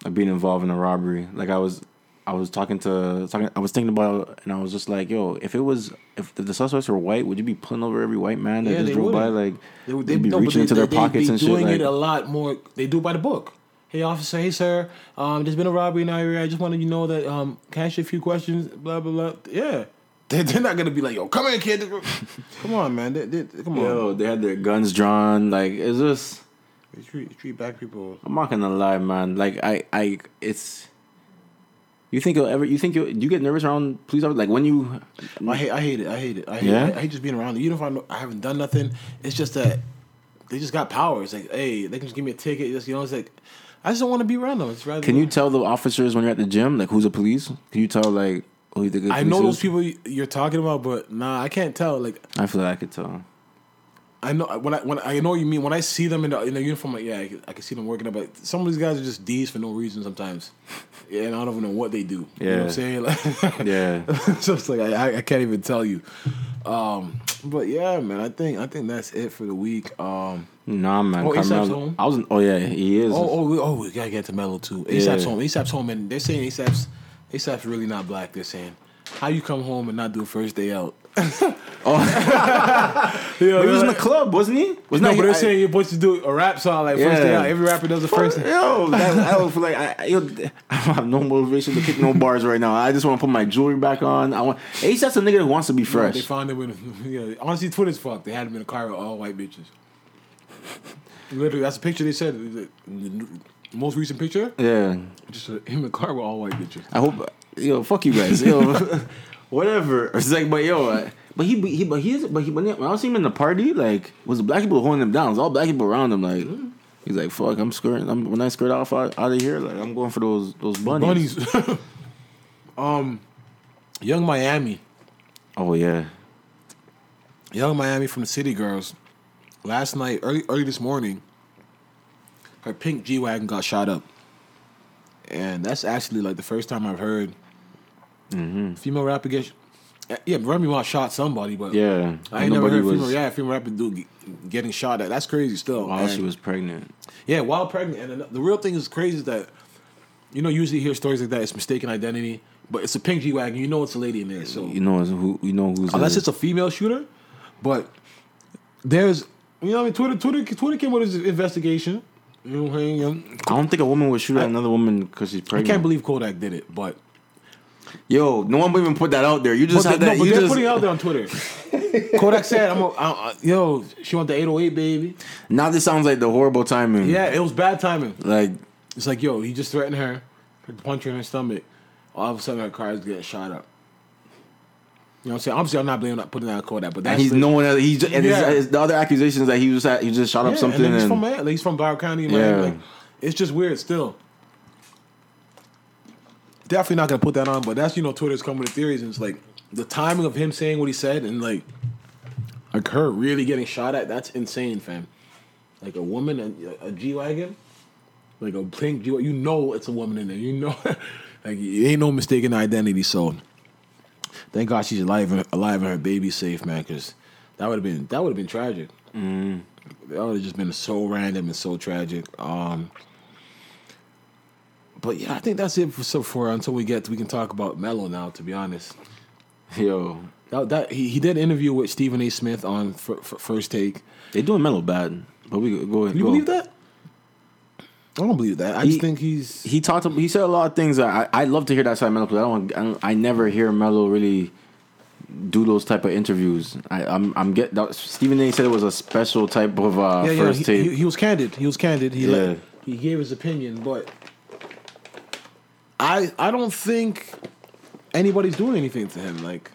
of being involved in a robbery. Like I was, I was talking to talking. I was thinking about, and I was just like, yo, if it was, if the suspects were white, would you be pulling over every white man that Yeah, just drove by? wouldn't. Like They, would be no, reaching they- into their they- pockets and shit. doing Like it a lot more. They do it by the book. Hey, officer. Hey, sir. Um, there's been a robbery in our area. I just wanted you to know that. Um, can I ask you a few questions? Blah blah blah. Yeah, they, they're not gonna be like, yo, come here, kid. come on, man. They, they, come on. yo, they had their guns drawn. Like it's just They treat, treat black people. I'm not gonna lie, man. Like I, I, it's. You think you'll ever? You think you you get nervous around police officers? Like when you, I hate, I hate it. I hate it. I hate, Yeah? I, hate just being around them. Even if I, know, I haven't done nothing, it's just that they just got power. It's like, hey, they can just give me a ticket. Just you know, it's like I just don't want to be around them. It's rather. can you tell the officers when you're at the gym, like who's the police? Can you tell like who you think? I know those people you're talking about, but nah, I can't tell. Like I feel like I could tell. I know when I when I know what you mean when I see them in the in the uniform, like yeah, I can, I can see them working up. But some of these guys are just D's for no reason sometimes, yeah, and I don't even know what they do. you know what I'm saying? Like, Yeah. so it's like I, I- can't even tell you. Um, but yeah, man, I think I think that's it for the week. Um, Nah, man. Oh, ASAP's home? I was. Oh yeah, he is. oh, oh, we- oh, we gotta get to Melo too. ASAP's Yeah. home. ASAP's home, and they're saying ASAP's ASAP's really not black. They're saying how you come home and not do a first day out. But he was in the club, wasn't he? Was No, but they're saying you're supposed to do a rap song like first Yeah. day out. Every rapper does a first. day. Yo, that, I don't feel like I, I, yo, I don't have no motivation to kick no bars right now. I just want to put my jewelry back on. I want. ASAP's a nigga that wants to be fresh. They found him with. Yeah, honestly, Twitter's fucked. They had him in a car with all white bitches. Literally, that's a picture they said. The the most recent picture, Yeah, just him in a car with all white bitches. I hope. Yo, fuck you guys. Yo, whatever. It's like, but yo, uh, but he, he, but he is, but he, when I was seeing him in the party, like, was the black people holding him down? It was all black people around him, like. He's like, fuck, I'm skirting. I'm, when I skirt off out, out of here, like, I'm going for those those bunnies. Bunnies. um, Young Miami, Oh yeah, Young Miami from the City Girls. Last night, early early this morning, her pink G wagon got shot up, and that's actually like the first time I've heard Mm-hmm. female rapper get. sh- Yeah, Remy Ma shot somebody, but yeah. I ain't never heard was. female, yeah, female rapper get- getting shot at. That's crazy still. While she And- was pregnant. yeah, while pregnant. And the- real thing is crazy is that you know usually you hear stories like that. It's mistaken identity, but it's a pink G wagon. You know it's a lady in there. So You know who? You know who's oh, unless in it's a female shooter, but there's you know I mean Twitter Twitter Twitter came with his investigation. You know what I'm saying? You know, I don't think a woman would shoot at another woman because she's pregnant. I can't believe Kodak did it, but Yo, no one would even put that out there. You just but, had they, that. no, but you they're just, putting it out there on Twitter. Kodak said, "I'm a, I, I, yo, she want the 808 baby." now this sounds like the horrible timing. Yeah, it was bad timing. Like It's like, yo, he just threatened her, punch her in her stomach. All of a sudden, her car is getting shot up. You know what I'm saying? Obviously, I'm not blaming, not putting that on Kodak, but and that's he's the- no one. Else, he's just, and his- Yeah. his, the other accusations that he was at, he just shot up something. And he's and- from. Like, he's from Broward County. Yeah. Like, it's just weird still. Definitely not gonna put that on, but that's you know Twitter's coming with theories, and it's like the timing of him saying what he said, and like like her really getting shot at. That's insane, fam. Like a woman and a G wagon, like a pink G. You know it's a woman in there. You know, like it ain't no mistaken identity. So thank God she's alive, and alive, and her baby's safe, man. Because that would have been that would have been tragic. That would have just been so random and so tragic. Um, but yeah, I think that's it for so for until we get we can talk about Melo now. To be honest, Yo, that, that he, he did an interview with Stephen A. Smith on f- f- First Take. they doing Melo bad, but we go ahead. You go. believe that? I don't believe that. I He- just think he's He talked. He said a lot of things. That I I love to hear that side of Melo. 'cause I don't, I don't. I never hear Melo really do those type of interviews. I, I'm. I'm get. That, Stephen A. said it was a special type of uh, yeah, yeah. first He, tape. he, he was candid. He was candid. He Yeah. let, he gave his opinion, but I I don't think anybody's doing anything to him. Like,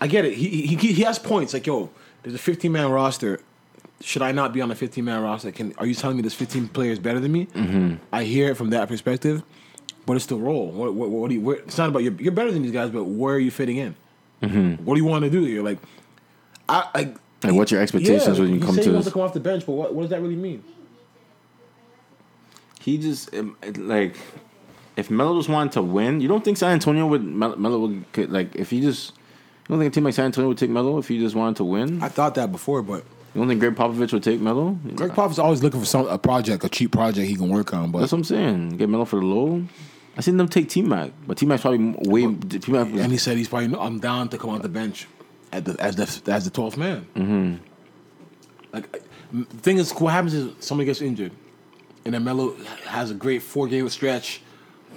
I get it. He he he has points. Like, yo, there's a 15 man roster. Should I not be on a 15 man roster? Can are you telling me this 15 players better than me? Mm-hmm. I hear it from that perspective, but it's the role. What what, what do you? Where, it's not about you're, you're better than these guys, but where are you fitting in? Mm-hmm. What do you want to do here? Like, I like. Like, what's your expectations when you he come said to he wants this? to come off the bench, but what, what does that really mean? He just like if Melo just wanted to win, you don't think San Antonio would Mel- Melo would could, like if he just you don't think a team like San Antonio would take Melo if he just wanted to win? I thought that before, but You don't think Gregg Popovich would take Melo? Gregg Popovich is always looking for some a project, a cheap project he can work on. But That's what I'm saying. Get Melo for the low. I seen them take T Mac, but T Mac's probably way. T Mac and he said he's probably I'm down to come off the bench at the as the as the twelfth man. Mm-hmm. Like the thing is, what happens is somebody gets injured, and then Melo has a great four game stretch,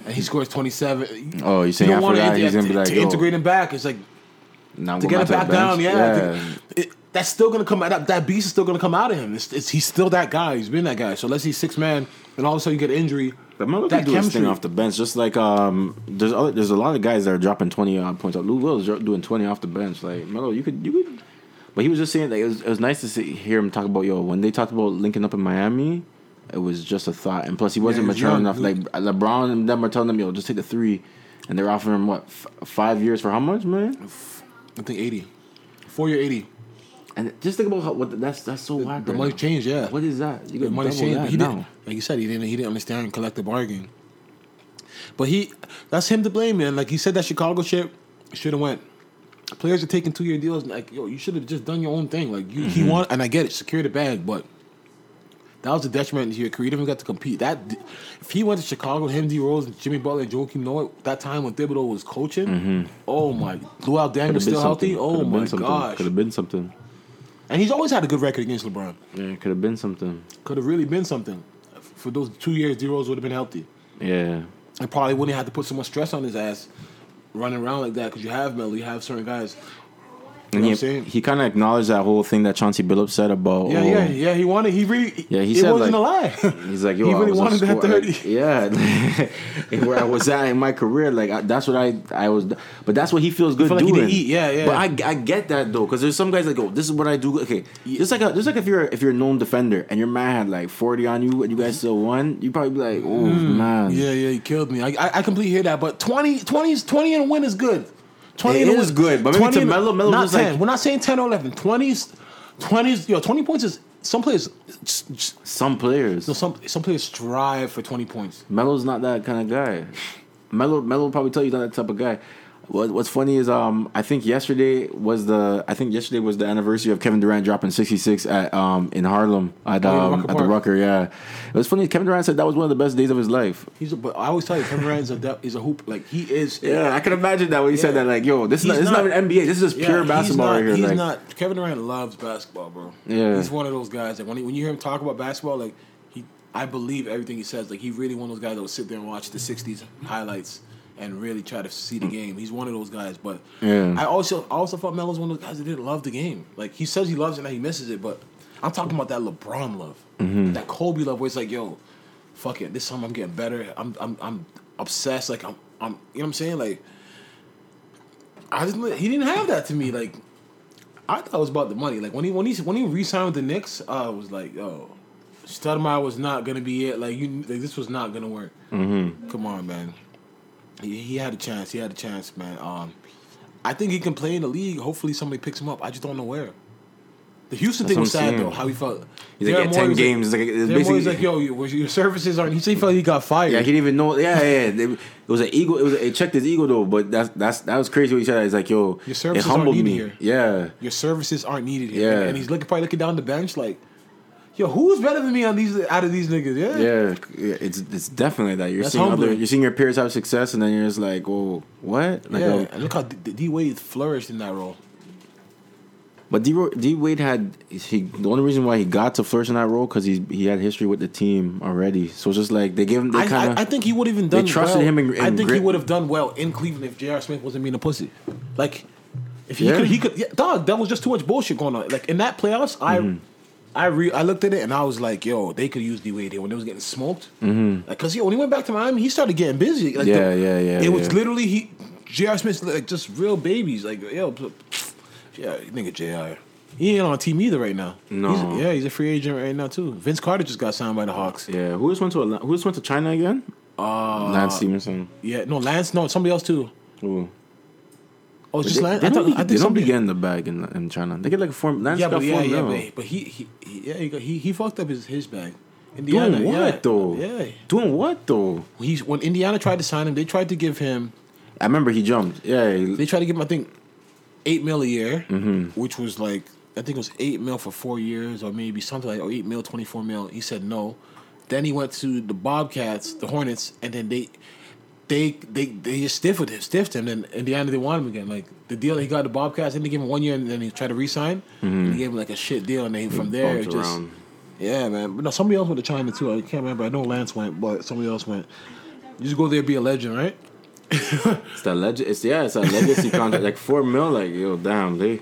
and he scores twenty seven. Oh, you're saying after that, he's gonna be like, to yo. integrate him back. It's like now to get it back down. bench. Yeah, it, that's still gonna come out. That, that beast is still gonna come out of him. It's, it's, he's still that guy. He's been that guy. So let's see six man, and all of a sudden you get an injury. But Melo that can do his thing off the bench, just like um, there's other, there's a lot of guys that are dropping twenty odd points. Out. Lou Will's dro- doing twenty off the bench. Like Melo, you could you could, but he was just saying that it was it was nice to see, hear him talk about yo when they talked about linking up in Miami, it was just a thought, and plus he wasn't Yeah, mature young. enough. Like LeBron and them are telling him yo just take the three, and they're offering him what f- five years for how much man? I think eighty, four year eighty. And just think about how what that's that's so whack. The right money now. changed. Yeah, What is that? You the got money changed. that he now. didn't, like you said, he didn't. He didn't understand collective bargaining. But he, that's him to blame, man. Like he said, that Chicago shit should have went. Players are taking two year deals. Like yo, you should have just done your own thing. Like you, he mm-hmm. want, and I get it, secure the bag, but that was a detriment to your career. You didn't even got to compete. That if he went to Chicago, him, D Rose, Jimmy Butler, and Joakim Noah, that time when Thibodeau was coaching, mm-hmm. oh my, Luau been still healthy. something. Oh Could've my gosh, Could have been something. and he's always had a good record against LeBron. Yeah, could have been something. Could have really been something. For those two years, D Rose would have been healthy. Yeah. and probably wouldn't have to put so much stress on his ass running around like that because you have Melo, you have certain guys. You know he, what I'm saying? he kind of acknowledged that whole thing that Chauncey Billups said about. Yeah, oh, yeah, yeah. He wanted. He really. Yeah, he it said, wasn't like- a lie. He's like, yo, He I really wanted that 30. like, yeah, where I was at in my career, like I, that's what I I was. But that's what he feels good like doing. yeah, yeah. But I, I get that though, because there's some guys like, oh, this is what I do. Okay, just like a, just like if you're if you're a known defender and your man had like 40 on you and you guys mm-hmm. still won, you probably be like, oh mm-hmm. man, yeah, yeah. He killed me. I, I, I completely hear that. But 20, 20, is 20 and win is good. Twenty It and a is win- good, but maybe to Melo- Melo not was ten. like- We're not saying ten or eleven. Twenties, twenties. Yo, twenty points is some players. some players. No, some some players strive for twenty points. Melo's not that kind of guy. Melo Melo will probably tell you he's not that type of guy. What, what's funny is um I think yesterday was the I think yesterday was the anniversary of Kevin Durant dropping 66 at um in Harlem at Oh, yeah, um at the Rucker yeah it was funny Kevin Durant said that was one of the best days of his life He's a, but I always tell you, Kevin Durant is a is a hoop. Like he is. yeah I can imagine that when he said that like yo this is not, this is not not- an NBA this is just Yeah, pure basketball not, right here He's like not. Kevin Durant loves basketball, bro. Yeah. he's one of those guys that when he, when you hear him talk about basketball, like he, I believe everything he says. Like he really one of those guys that will sit there and watch the '60s highlights and really try to see the game. He's one of those guys. But Yeah. I also I also thought Melo's one of those guys that didn't love the game. Like he says he loves it and he misses it, but I'm talking about that LeBron love, Mm-hmm. that Kobe love, where it's like, yo, fuck it, this time I'm getting better. I'm I'm I'm obsessed. Like I'm I'm you know what I'm saying like. I just he didn't have that to me. Like I thought it was about the money. Like when he when he when he re-signed with the Knicks, I was like, oh, Stoudemire was not gonna be it. Like you, like, this was not gonna work. Mm-hmm. Come on, man. He, he had a chance. He had a chance, man. Um, I think he can play in the league. Hopefully, somebody picks him up. I just don't know where. The Houston That's thing was sad saying. though. How he felt. He's like, yeah, 10 was games. Like, it's basically- Morey's like, yo, your, your services aren't. He said he felt he got fired. yeah he didn't even know yeah yeah it, it was an ego it was it checked his ego though but that's that's that was crazy what he said he's like yo Your services aren't needed me here. yeah your services aren't needed here. Yeah. And, and he's looking probably looking down the bench like, yo, who's better than me on these out of these niggas? Yeah. Yeah, it's it's definitely that. You're That's seeing other, you're seeing your peers have success, and then you're just like, "Oh, what?" Like, yeah. and look how D, D Wade flourished in that role. but D D Wade had he the only reason why he got to flourish in that role because he he had history with the team already. So it's just like they gave him they I, kind I, of I think he would have even done. trusted well. him in- I in think he would have done well in Cleveland if J.R. Smith wasn't being a pussy. Like, if he Yeah. could, he could. Yeah, dog, that was just too much bullshit going on. Like in that playoffs, Mm-hmm. I, re, I looked at it and I was like, yo, they could use D Wade here when they was getting smoked. Mm-hmm. Like, cause yo, when he went back to Miami, he started getting busy. Like, Yeah, yeah, yeah, It was literally he, J.R. Smith, like just real babies. Like, yo, yeah, nigga, J.R. He ain't on a team either right now. No. He's- yeah, he's a free agent right now too. Vince Carter just got signed by the Hawks. yeah. Who just went to Atla- who just went to China again? Uh, Lance Stephenson. Yeah, no, Lance, no, somebody else too. Ooh. Oh, it's They, they I don't, thought, be, I they don't be somebody. getting the bag in, in China. They get like a form. Yeah, got but yeah, yeah, but, but he, he, he, yeah, he, got, he, he fucked up his his bag. Indiana, Doing what yeah, though? Yeah, Doing what though? he's when Indiana tried to sign him, they tried to give him, I remember he jumped. Yeah, he- they tried to give him, I think, eight mil a year, Mm-hmm. which was like, I think it was eight mil for four years, or maybe something like, or eight mil, twenty four mil. He said no. Then he went to the Bobcats, the Hornets, and then they. They they they just stiffed him, stiffed him. and in the end they want him again. Like the deal he got the Bobcats, and they gave him one year, and then he tried to resign. And he gave him like a shit deal, and then from there it just yeah, man. But no, somebody else went to China too. I can't remember. I know Lance went, but somebody else went. You just go there, be a legend, right? It's that legend. It's yeah, it's that legacy contract. Like four mil. Like yo, damn, they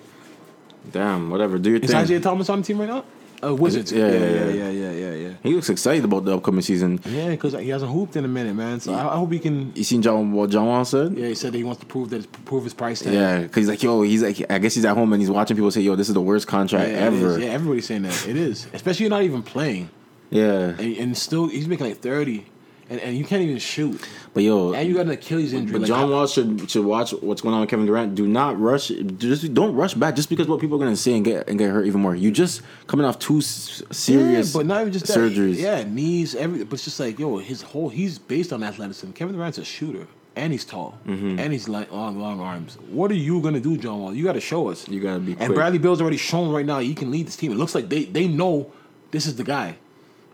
Damn, whatever. Do your Is thing. Isaiah Thomas on the team right now? Uh, Wizards. Yeah, yeah, yeah, yeah, yeah. yeah, yeah, yeah, yeah. He looks excited about the upcoming season. Yeah, because he hasn't hooped in a minute, man. So I, I hope he can. You seen John what John Wall said? Yeah, he said that he wants to prove that prove his price tag. Yeah, because he's like, yo, he's like, I guess he's at home and he's watching people say, yo, this is the worst contract it ever. Yeah, everybody's saying that. It is, especially you're not even playing, Yeah. and, and still he's making like thirty, and, and you can't even shoot, But yo, and you got an Achilles injury. but like, John Wall should should watch what's going on with Kevin Durant. Do not rush. Just don't rush back just because what people are gonna say and get and get hurt even more. You just coming off two serious, yeah, but not even just that. surgeries. Yeah, knees, everything. But it's just like yo, his whole he's based on athleticism. Kevin Durant's a shooter, and he's tall, Mm-hmm. and he's like long, long arms. What are you gonna do, John Wall? You got to show us. You gotta be And quick. Bradley Beal's already shown right now he can lead this team. It looks like they they know this is the guy.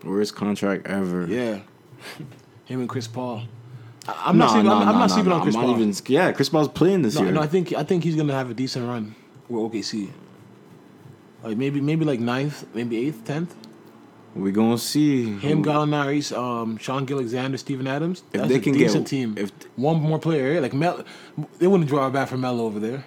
Worst contract ever. Yeah, him and Chris Paul. I- I'm not sleeping. I'm, I'm not sleeping on Chris I'm Paul. not even. Yeah, Chris Paul's playing this no, year. no, I think I think he's gonna have a decent run with OKC. Like maybe maybe like ninth, maybe eighth, tenth. we gonna see Him, Gallinari, um, Sean Alexander, Steven Adams. If That's they a can get- decent team. if- one more player, like Mel, they wouldn't draw it back for Melo over there.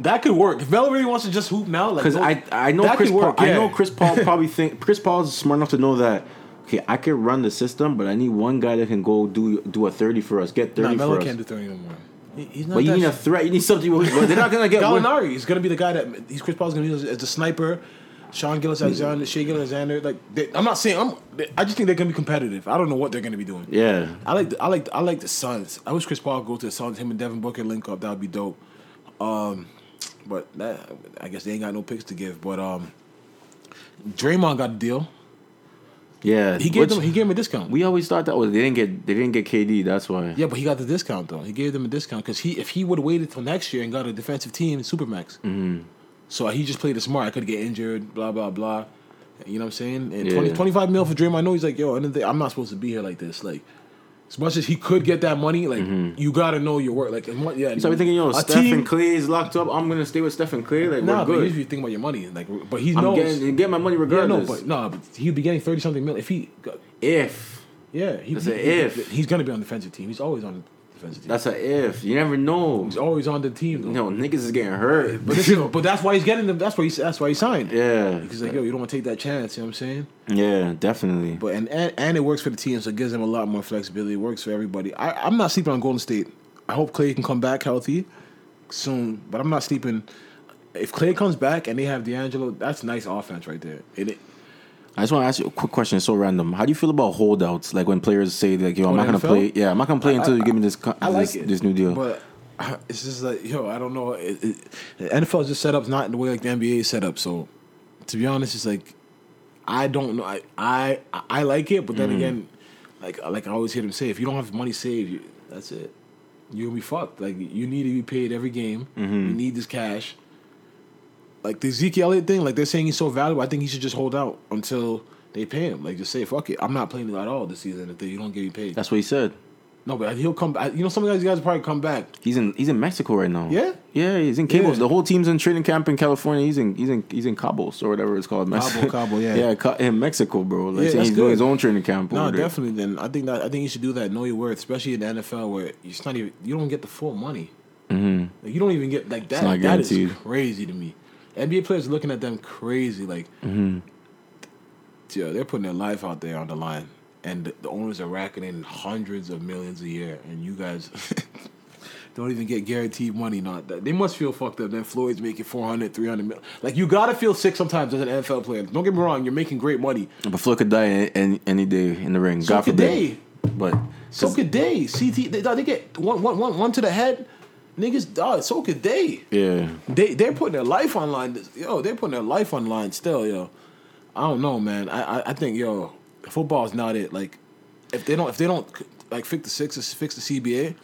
That could work. If Melo really wants to just hoop now, like Because go- I I know that Chris could Paul. work, I yeah. know Chris Paul probably think Chris Paul's smart enough to know that. Okay, I can run the system, but I need one guy that can go do do a thirty for us, get Nah, thirty Melo can't do thirty no more. He- He's not But you that need a threat. You need something. Well, they're not gonna get. one- Gallinari is going to be the guy that he's Chris Paul's going to use as a sniper. Sean Gilgeous Alexander, Shai Gilgeous Alexander. Like they, I'm not saying I'm. I just think they're going to be competitive. I don't know what they're going to be doing. Yeah, I like the, I like the, I like the Suns. I wish Chris Paul would go to the Suns. Him and Devin Booker link up. That would be dope. Um, but that I guess they ain't got no picks to give. But um, Draymond got a deal. Yeah. He gave them he gave him a discount. We always thought that oh, they didn't get they didn't get KD. That's why. yeah, but he got the discount though. He gave them a discount because he if he would have waited till next year and got a defensive team, supermax. Mm-hmm. So he just played it smart. I could get injured. Blah blah blah. You know what I'm saying? And Yeah. 20, 25 mil for Draymond. I know he's like, yo, I didn't think- I'm not supposed to be here like this. Like, as much as he could get that money, like mm-hmm. you gotta know your work. Like, and what- yeah. So we thinking, yo, a Steph team- Clay is locked up. I'm gonna stay with Stephen Clay. Like Nah, we're good. usually you think about your money. Like, but he I'm knows. getting get my money yeah, no, regardless. but no, but he'd be getting thirty something mil if he. if Yeah, he, he- if. He's gonna be on the defensive team. He's always on the defensive team. that's a if, you never know. he's always on the team. Though. No, niggas is getting hurt. But, this but that's why he's getting them. That's why he's that's why he signed. yeah, He's like, yo, you don't want to take that chance. You know what I'm saying? yeah, definitely. But and, and and it works for the team, so it gives them a lot more flexibility. It works for everybody. I, I'm not sleeping on Golden State. I hope Clay can come back healthy soon, but I'm not sleeping. If Clay comes back and they have D'Angelo, that's nice offense right there. It, it, I just want to ask you a quick question. It's so random. How do you feel about holdouts? Like when players say like, "Yo, I'm not gonna play. Yeah, I'm not gonna play until I- you give me this I like this, it. this new deal." But uh, it's just like, yo, I don't know. It, it, the NFL is just set up not in the way like the NBA is set up. So, to be honest, it's like I don't know. I I, I like it, but then Mm. again, like like I always hear them say, if you don't have money saved, you, that's it. You'll be fucked. Like you need to be paid every game. Mm-hmm. You need this cash. Like the Ezekiel Elliott thing, like they're saying he's so valuable. I think he should just hold out until they pay him. Like just say, fuck it, I'm not playing at all this season if they, you don't get me paid. That's what he said. no, but he'll come back. You know, some of these guys will probably come back. He's in he's in Mexico right now. Yeah? yeah, he's in Cabos. Yeah. The whole team's in training camp in California. He's in he's in he's in Cabos or whatever it's called. Cabo, Cabo, yeah. yeah, in Mexico, bro. Like Yeah, he's doing good. his own training camp. No, over there. definitely. Then I think that I think you should do that. Know your worth, especially in the NFL where it's not even you don't get the full money. Mm-hmm. Like, you don't even get like that. That is crazy to me. NBA players are looking at them crazy. Like, Mm-hmm. yeah, they're putting their life out there on the line, and the, the owners are racking in hundreds of millions a year, and you guys. Don't even get guaranteed money. Not that they must feel fucked up. Then Floyd's making 400, 300 mil. Like you gotta feel sick sometimes as an NFL player. Don't get me wrong. You're making great money. But Floyd could die any, any, day in the ring. So God forbid. they. But So could they. CTE, they, they get one, one, one, one to the head. Niggas, dog, so could they. yeah, They they're putting their life online. Yo, they're putting their life online still, yo. I don't know, man. I I, I think yo, football's not it. Like, if they don't if they don't like fix the six fix the CBA,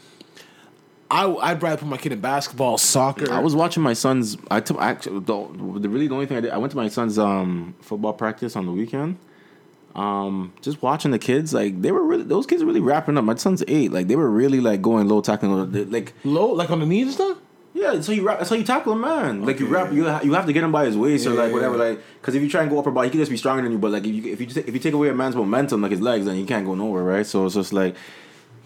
I I'd rather put my kid in basketball, soccer. I was watching my son's. I took actually the, the really the only thing I did. I went to my son's um football practice on the weekend. Um, just watching the kids, like they were really those kids were really wrapping up. My son's eight, like they were really like going low tackling, low- they- like low, like on the knees and stuff. yeah. so you wrap. That's how you tackle a man. Like you wrap, you you have to get him by his waist or like whatever. yeah. Like because if you try and go upper body, he can just be stronger than you. But like if you if you just, if you take away a man's momentum, like his legs, then he can't go nowhere, right? So it's just like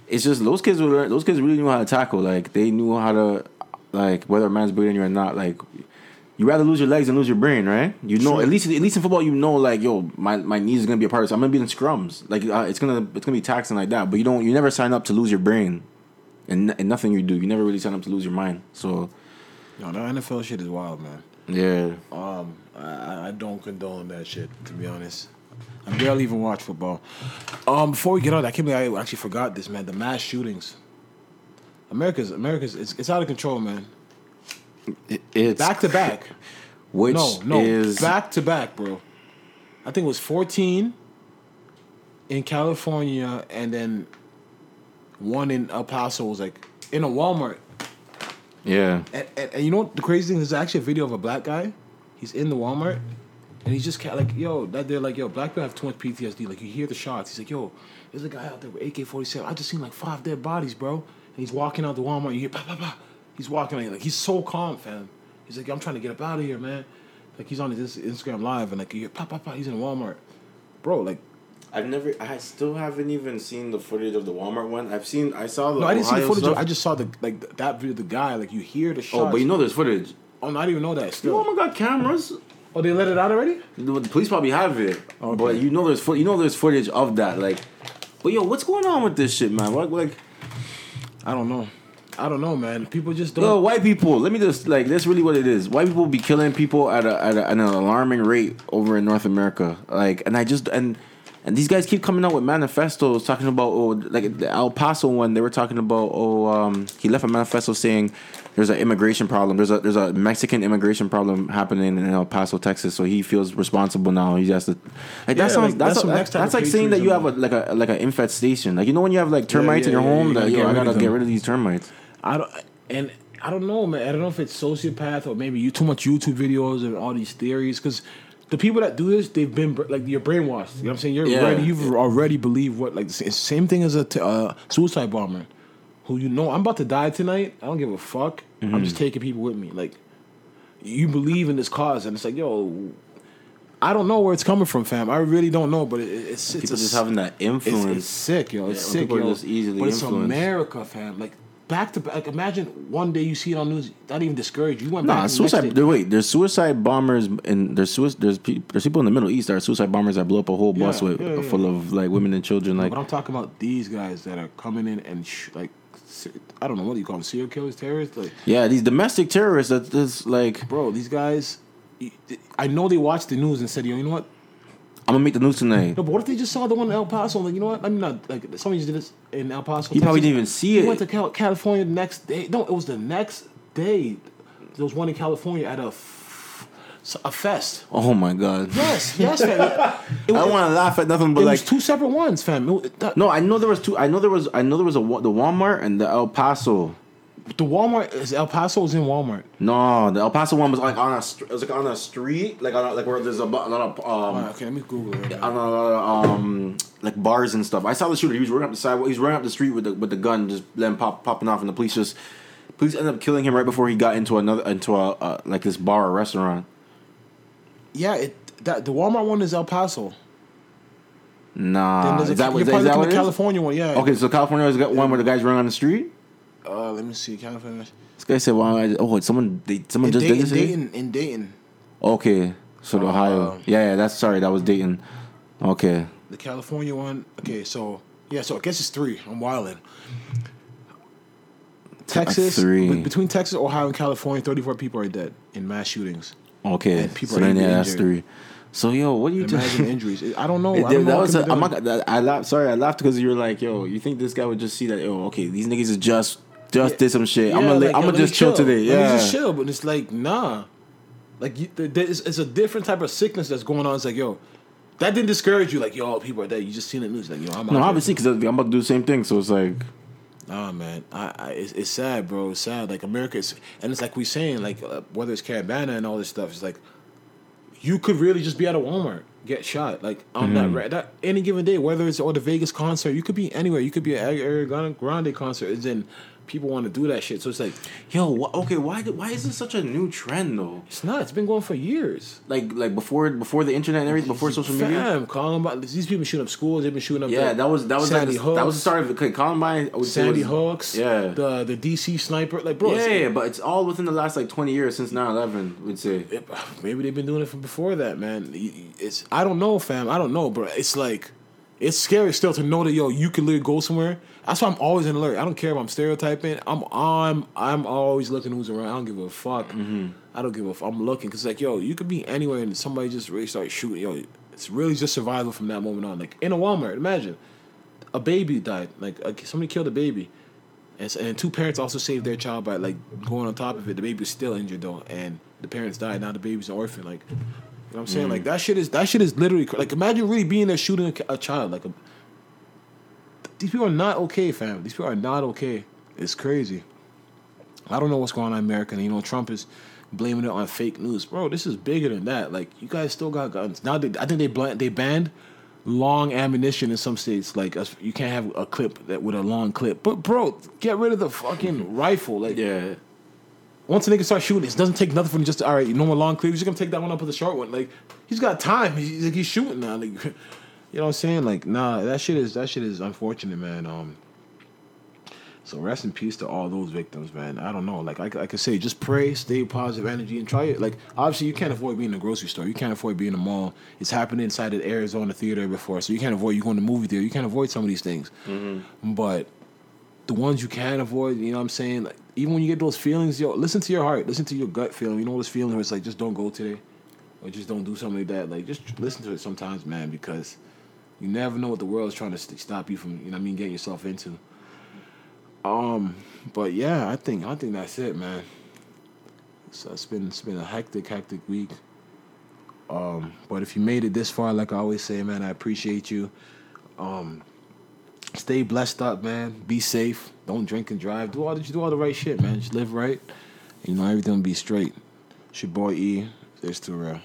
it's just those kids were those kids really knew how to tackle. Like they knew how to like whether a man's beating you or not, like you rather lose your legs than lose your brain, right? You know, at least at least in football, you know, like yo, my, my knees is gonna be a part of. So I'm gonna be in scrums, like uh, it's gonna it's gonna be taxing like that. But you don't, you never sign up to lose your brain, and, and nothing you do, you never really sign up to lose your mind. So No, the NFL shit is wild, man. yeah, Um, I, I don't condone that shit. To be honest, I barely even watch football. Um, before we get on, I can't believe I actually forgot this, man. The mass shootings. America's America's it's, it's out of control, man. It, it's Back to back. which no, no, is back to back, bro. I think it was 14 in California, and then one in El Paso was like in a Walmart. yeah, And, and, and you know what the crazy thing is? There's actually a video of a black guy. He's in the Walmart, and he's just ca- like, yo, that they're like, yo, black people have too much PTSD. Like you hear the shots. He's like, yo, there's a guy out there with AK-47. I just seen like five dead bodies, bro. And he's walking out the Walmart. You hear, bah, bah, bah. He's walking like, like he's so calm, fam. He's like, I'm trying to get up out of here, man. Like he's on his Instagram live, and like you hear, pop, pop, pop. He's in Walmart, bro. Like, I've never, I still haven't even seen the footage of the Walmart one. I've seen, I saw the. no, I didn't see the footage. Of. I just saw the like that video of the guy. Like you hear the shots. Oh, but you know there's footage. oh, no, I didn't even know that. Still, Walmart got cameras. oh, they let it out already. The police probably have it, oh, Okay. but you know there's you know there's footage of that. Like, but yo, what's going on with this shit, man? What like, I don't know. I don't know, man. People just don't. yo, white people. Let me just like that's really what it is. White people be killing people at a, at, a, at an alarming rate over in North America. Like, and I just and and these guys keep coming out with manifestos talking about oh like the El Paso one. They were talking about oh um he left a manifesto saying there's an immigration problem. There's a there's a Mexican immigration problem happening in El Paso, Texas. So he feels responsible now. He has to. Like that Yeah, sounds like, that's that's a- that's, like saying that you have a like a like an infestation. Like you know when you have like termites in yeah, your yeah, home. you that yo, I gotta get rid of these termites. I don't. And I don't know, man. I don't know if it's sociopath or maybe you too much YouTube videos and all these theories because. The people that do this, they've been like you're brainwashed. You know what I'm saying? You're Yeah. already, you've already believed what like the same thing as a t- uh, suicide bomber, who you know I'm about to die tonight. I don't give a fuck. Mm-hmm. I'm just taking people with me. Like you believe in this cause, and it's like yo, I don't know where it's coming from, fam. I really don't know, but it, it's it's People a just having that influence. it's sick, yo. It's Yeah, sick, yo. just easily but it's influenced. America, fam. Like back to back. Like imagine one day you see it on news, not even discourage you. Went back. Nah, next suicide. There, wait, there's suicide bombers and there's suicide, there's pe- there's people in the Middle East that are suicide bombers that blow up a whole bus Yeah, with yeah, yeah. full of like women and children. Like, but I'm talking about these guys that are coming in and sh- like, I don't know what do you call them, serial killers, terrorists. Like, yeah, these domestic terrorists. That that's like, bro, these guys. I know they watched the news and said, yo, you know what? I'm gonna make the news tonight. No, but what if they just saw the one in El Paso? Like, you know what? I mean, not like somebody just did this in El Paso. He probably didn't even see it. He went to. Cal- California the next day. No, it was the next day. There was one in California at a f- a fest. Oh my god. Yes, yes, fam. It, I don't want to laugh at nothing, it but was like, two separate ones, fam. It that- no, I know there was two. I know there was. I know there was a the Walmart and the El Paso. The Walmart is El Paso is in Walmart. No, the El Paso one was like on a. It was like on a street, like on a, like where there's a, lot of um. Wow, okay, let me Google it. on a lot of um like bars and stuff. I saw the shooter. He was running up the sidewalk. He was running up the street with the with the gun, just then pop popping off, and the police just police ended up killing him right before he got into another into a uh, like this bar or restaurant. Yeah, it that the Walmart one is El Paso. Nah, Then there's a, is that, is that, that what at it is? California one. Yeah. Okay, so California has got one where the guys running on the street. Uh, let me see California. This guy said, "Well, I, oh, someone they someone In just Dayton, did this." Dayton, in Dayton, Okay, so the Ohio. Uh, Yeah, yeah, that's sorry, that was Dayton. Okay, the California one. Okay, so yeah, so I guess it's three. I'm wilding. Texas, three. between Texas, Ohio, and California, 34 people are dead in mass shootings. okay. And people so are then yeah, that's three. So yo, what are you Imagine doing? injuries. I don't know. I don't that know was a, I'm not, I laughed. Sorry, I laughed because you were like, "Yo, you think this guy would just see that? Oh, okay, these niggas is just just did some shit. I'm gonna like, I'm gonna just chill, today. Let me Yeah, just chill. But it's like, nah. Like, you, there- there is- it's a different type of sickness that's going on. It's like, yo, that didn't discourage you. Like, yo, people are dead. You just seen the news. Like, yo, I'm no, obviously because I'm about to do the same thing. So it's like, Nah, man, I, I it's, it's sad, bro. It's sad. Like America, is, and it's like we saying, like uh, whether it's Caribana and all this stuff, it's like you could really just be at a Walmart, get shot, like on that, Mm-hmm. ra- that any given day, whether it's or the Vegas concert, you could be anywhere. You could be at Ariana Grande concert. It's in people want to do that shit. So it's like Yo, wh- okay, why why is this such a new trend though? it's not. It's been going for years. Like like before before the internet and everything, before social media. Fam, Columbine. These people shooting up schools. They've been shooting up. Yeah, the that was that was Sandy like the, that was the start of it. Columbine. I would Sandy was- Hooks. Yeah. The the DC sniper. Like bro. yeah, it's- yeah, but it's all within the last like twenty years since 9-11, We'd say. it- maybe they've been doing it from before that, man. It's I don't know, fam. I don't know, bro. it's like it's scary still to know that yo, you can literally go somewhere. That's why I'm always in alert. I don't care if I'm stereotyping. I'm I'm I'm always looking who's around. I don't give a fuck. Mm-hmm. I don't give a. fuck. I'm looking because like yo, you could be anywhere and somebody just really start shooting. Yo, it's really just survival from that moment on. Like in a Walmart, imagine a baby died. Like somebody killed a baby. And, and two parents also saved their child by like going on top of it. The baby was still injured though, and the parents died. Now the baby's an orphan. Like, you know what I'm saying? Mm. Like that shit is that shit is literally like imagine really being there shooting a, a child. Like, a, these people are not okay, fam. These people are not okay. It's crazy. I don't know what's going on in America. And, you know, Trump is blaming it on fake news, bro. This is bigger than that. Like, you guys still got guns. Now, they, I think they bl- they banned long ammunition in some states. Like, you can't have a clip that with a long clip. But, bro, get rid of the fucking rifle. Like, Yeah. once a nigga start shooting, it doesn't take nothing from just all right. You No more long clips. You're gonna take that one up with a short one. Like he's got time. He's, like, he's shooting now. Like you know what I'm saying? Like nah, that shit is that shit is unfortunate, man. Um. So rest in peace to all those victims, man. I don't know. Like I, I could say, just pray, stay positive energy, and try it. Like obviously, you can't avoid being in a grocery store. You can't avoid being in a mall. It's happened inside the Arizona theater before, so you can't avoid you going to movie theater. You can't avoid some of these things. But the ones you can avoid, you know what I'm saying? Like, even when you get those feelings, yo, listen to your heart, listen to your gut feeling. You know those feelings where it's like, just don't go today, or just don't do something like that. Like, just listen to it sometimes, man, because you never know what the world's trying to st- stop you from, you know what I mean, getting yourself into. Um, but yeah, I think I think that's it, man. So it's been it's been a hectic, hectic week. Um, but if you made it this far, like I always say, man, I appreciate you. Um, stay blessed up, man. Be safe. Don't drink and drive. Do all do all the right shit, man. Just live right. You know everything will be straight. It's your boy E. There's too real.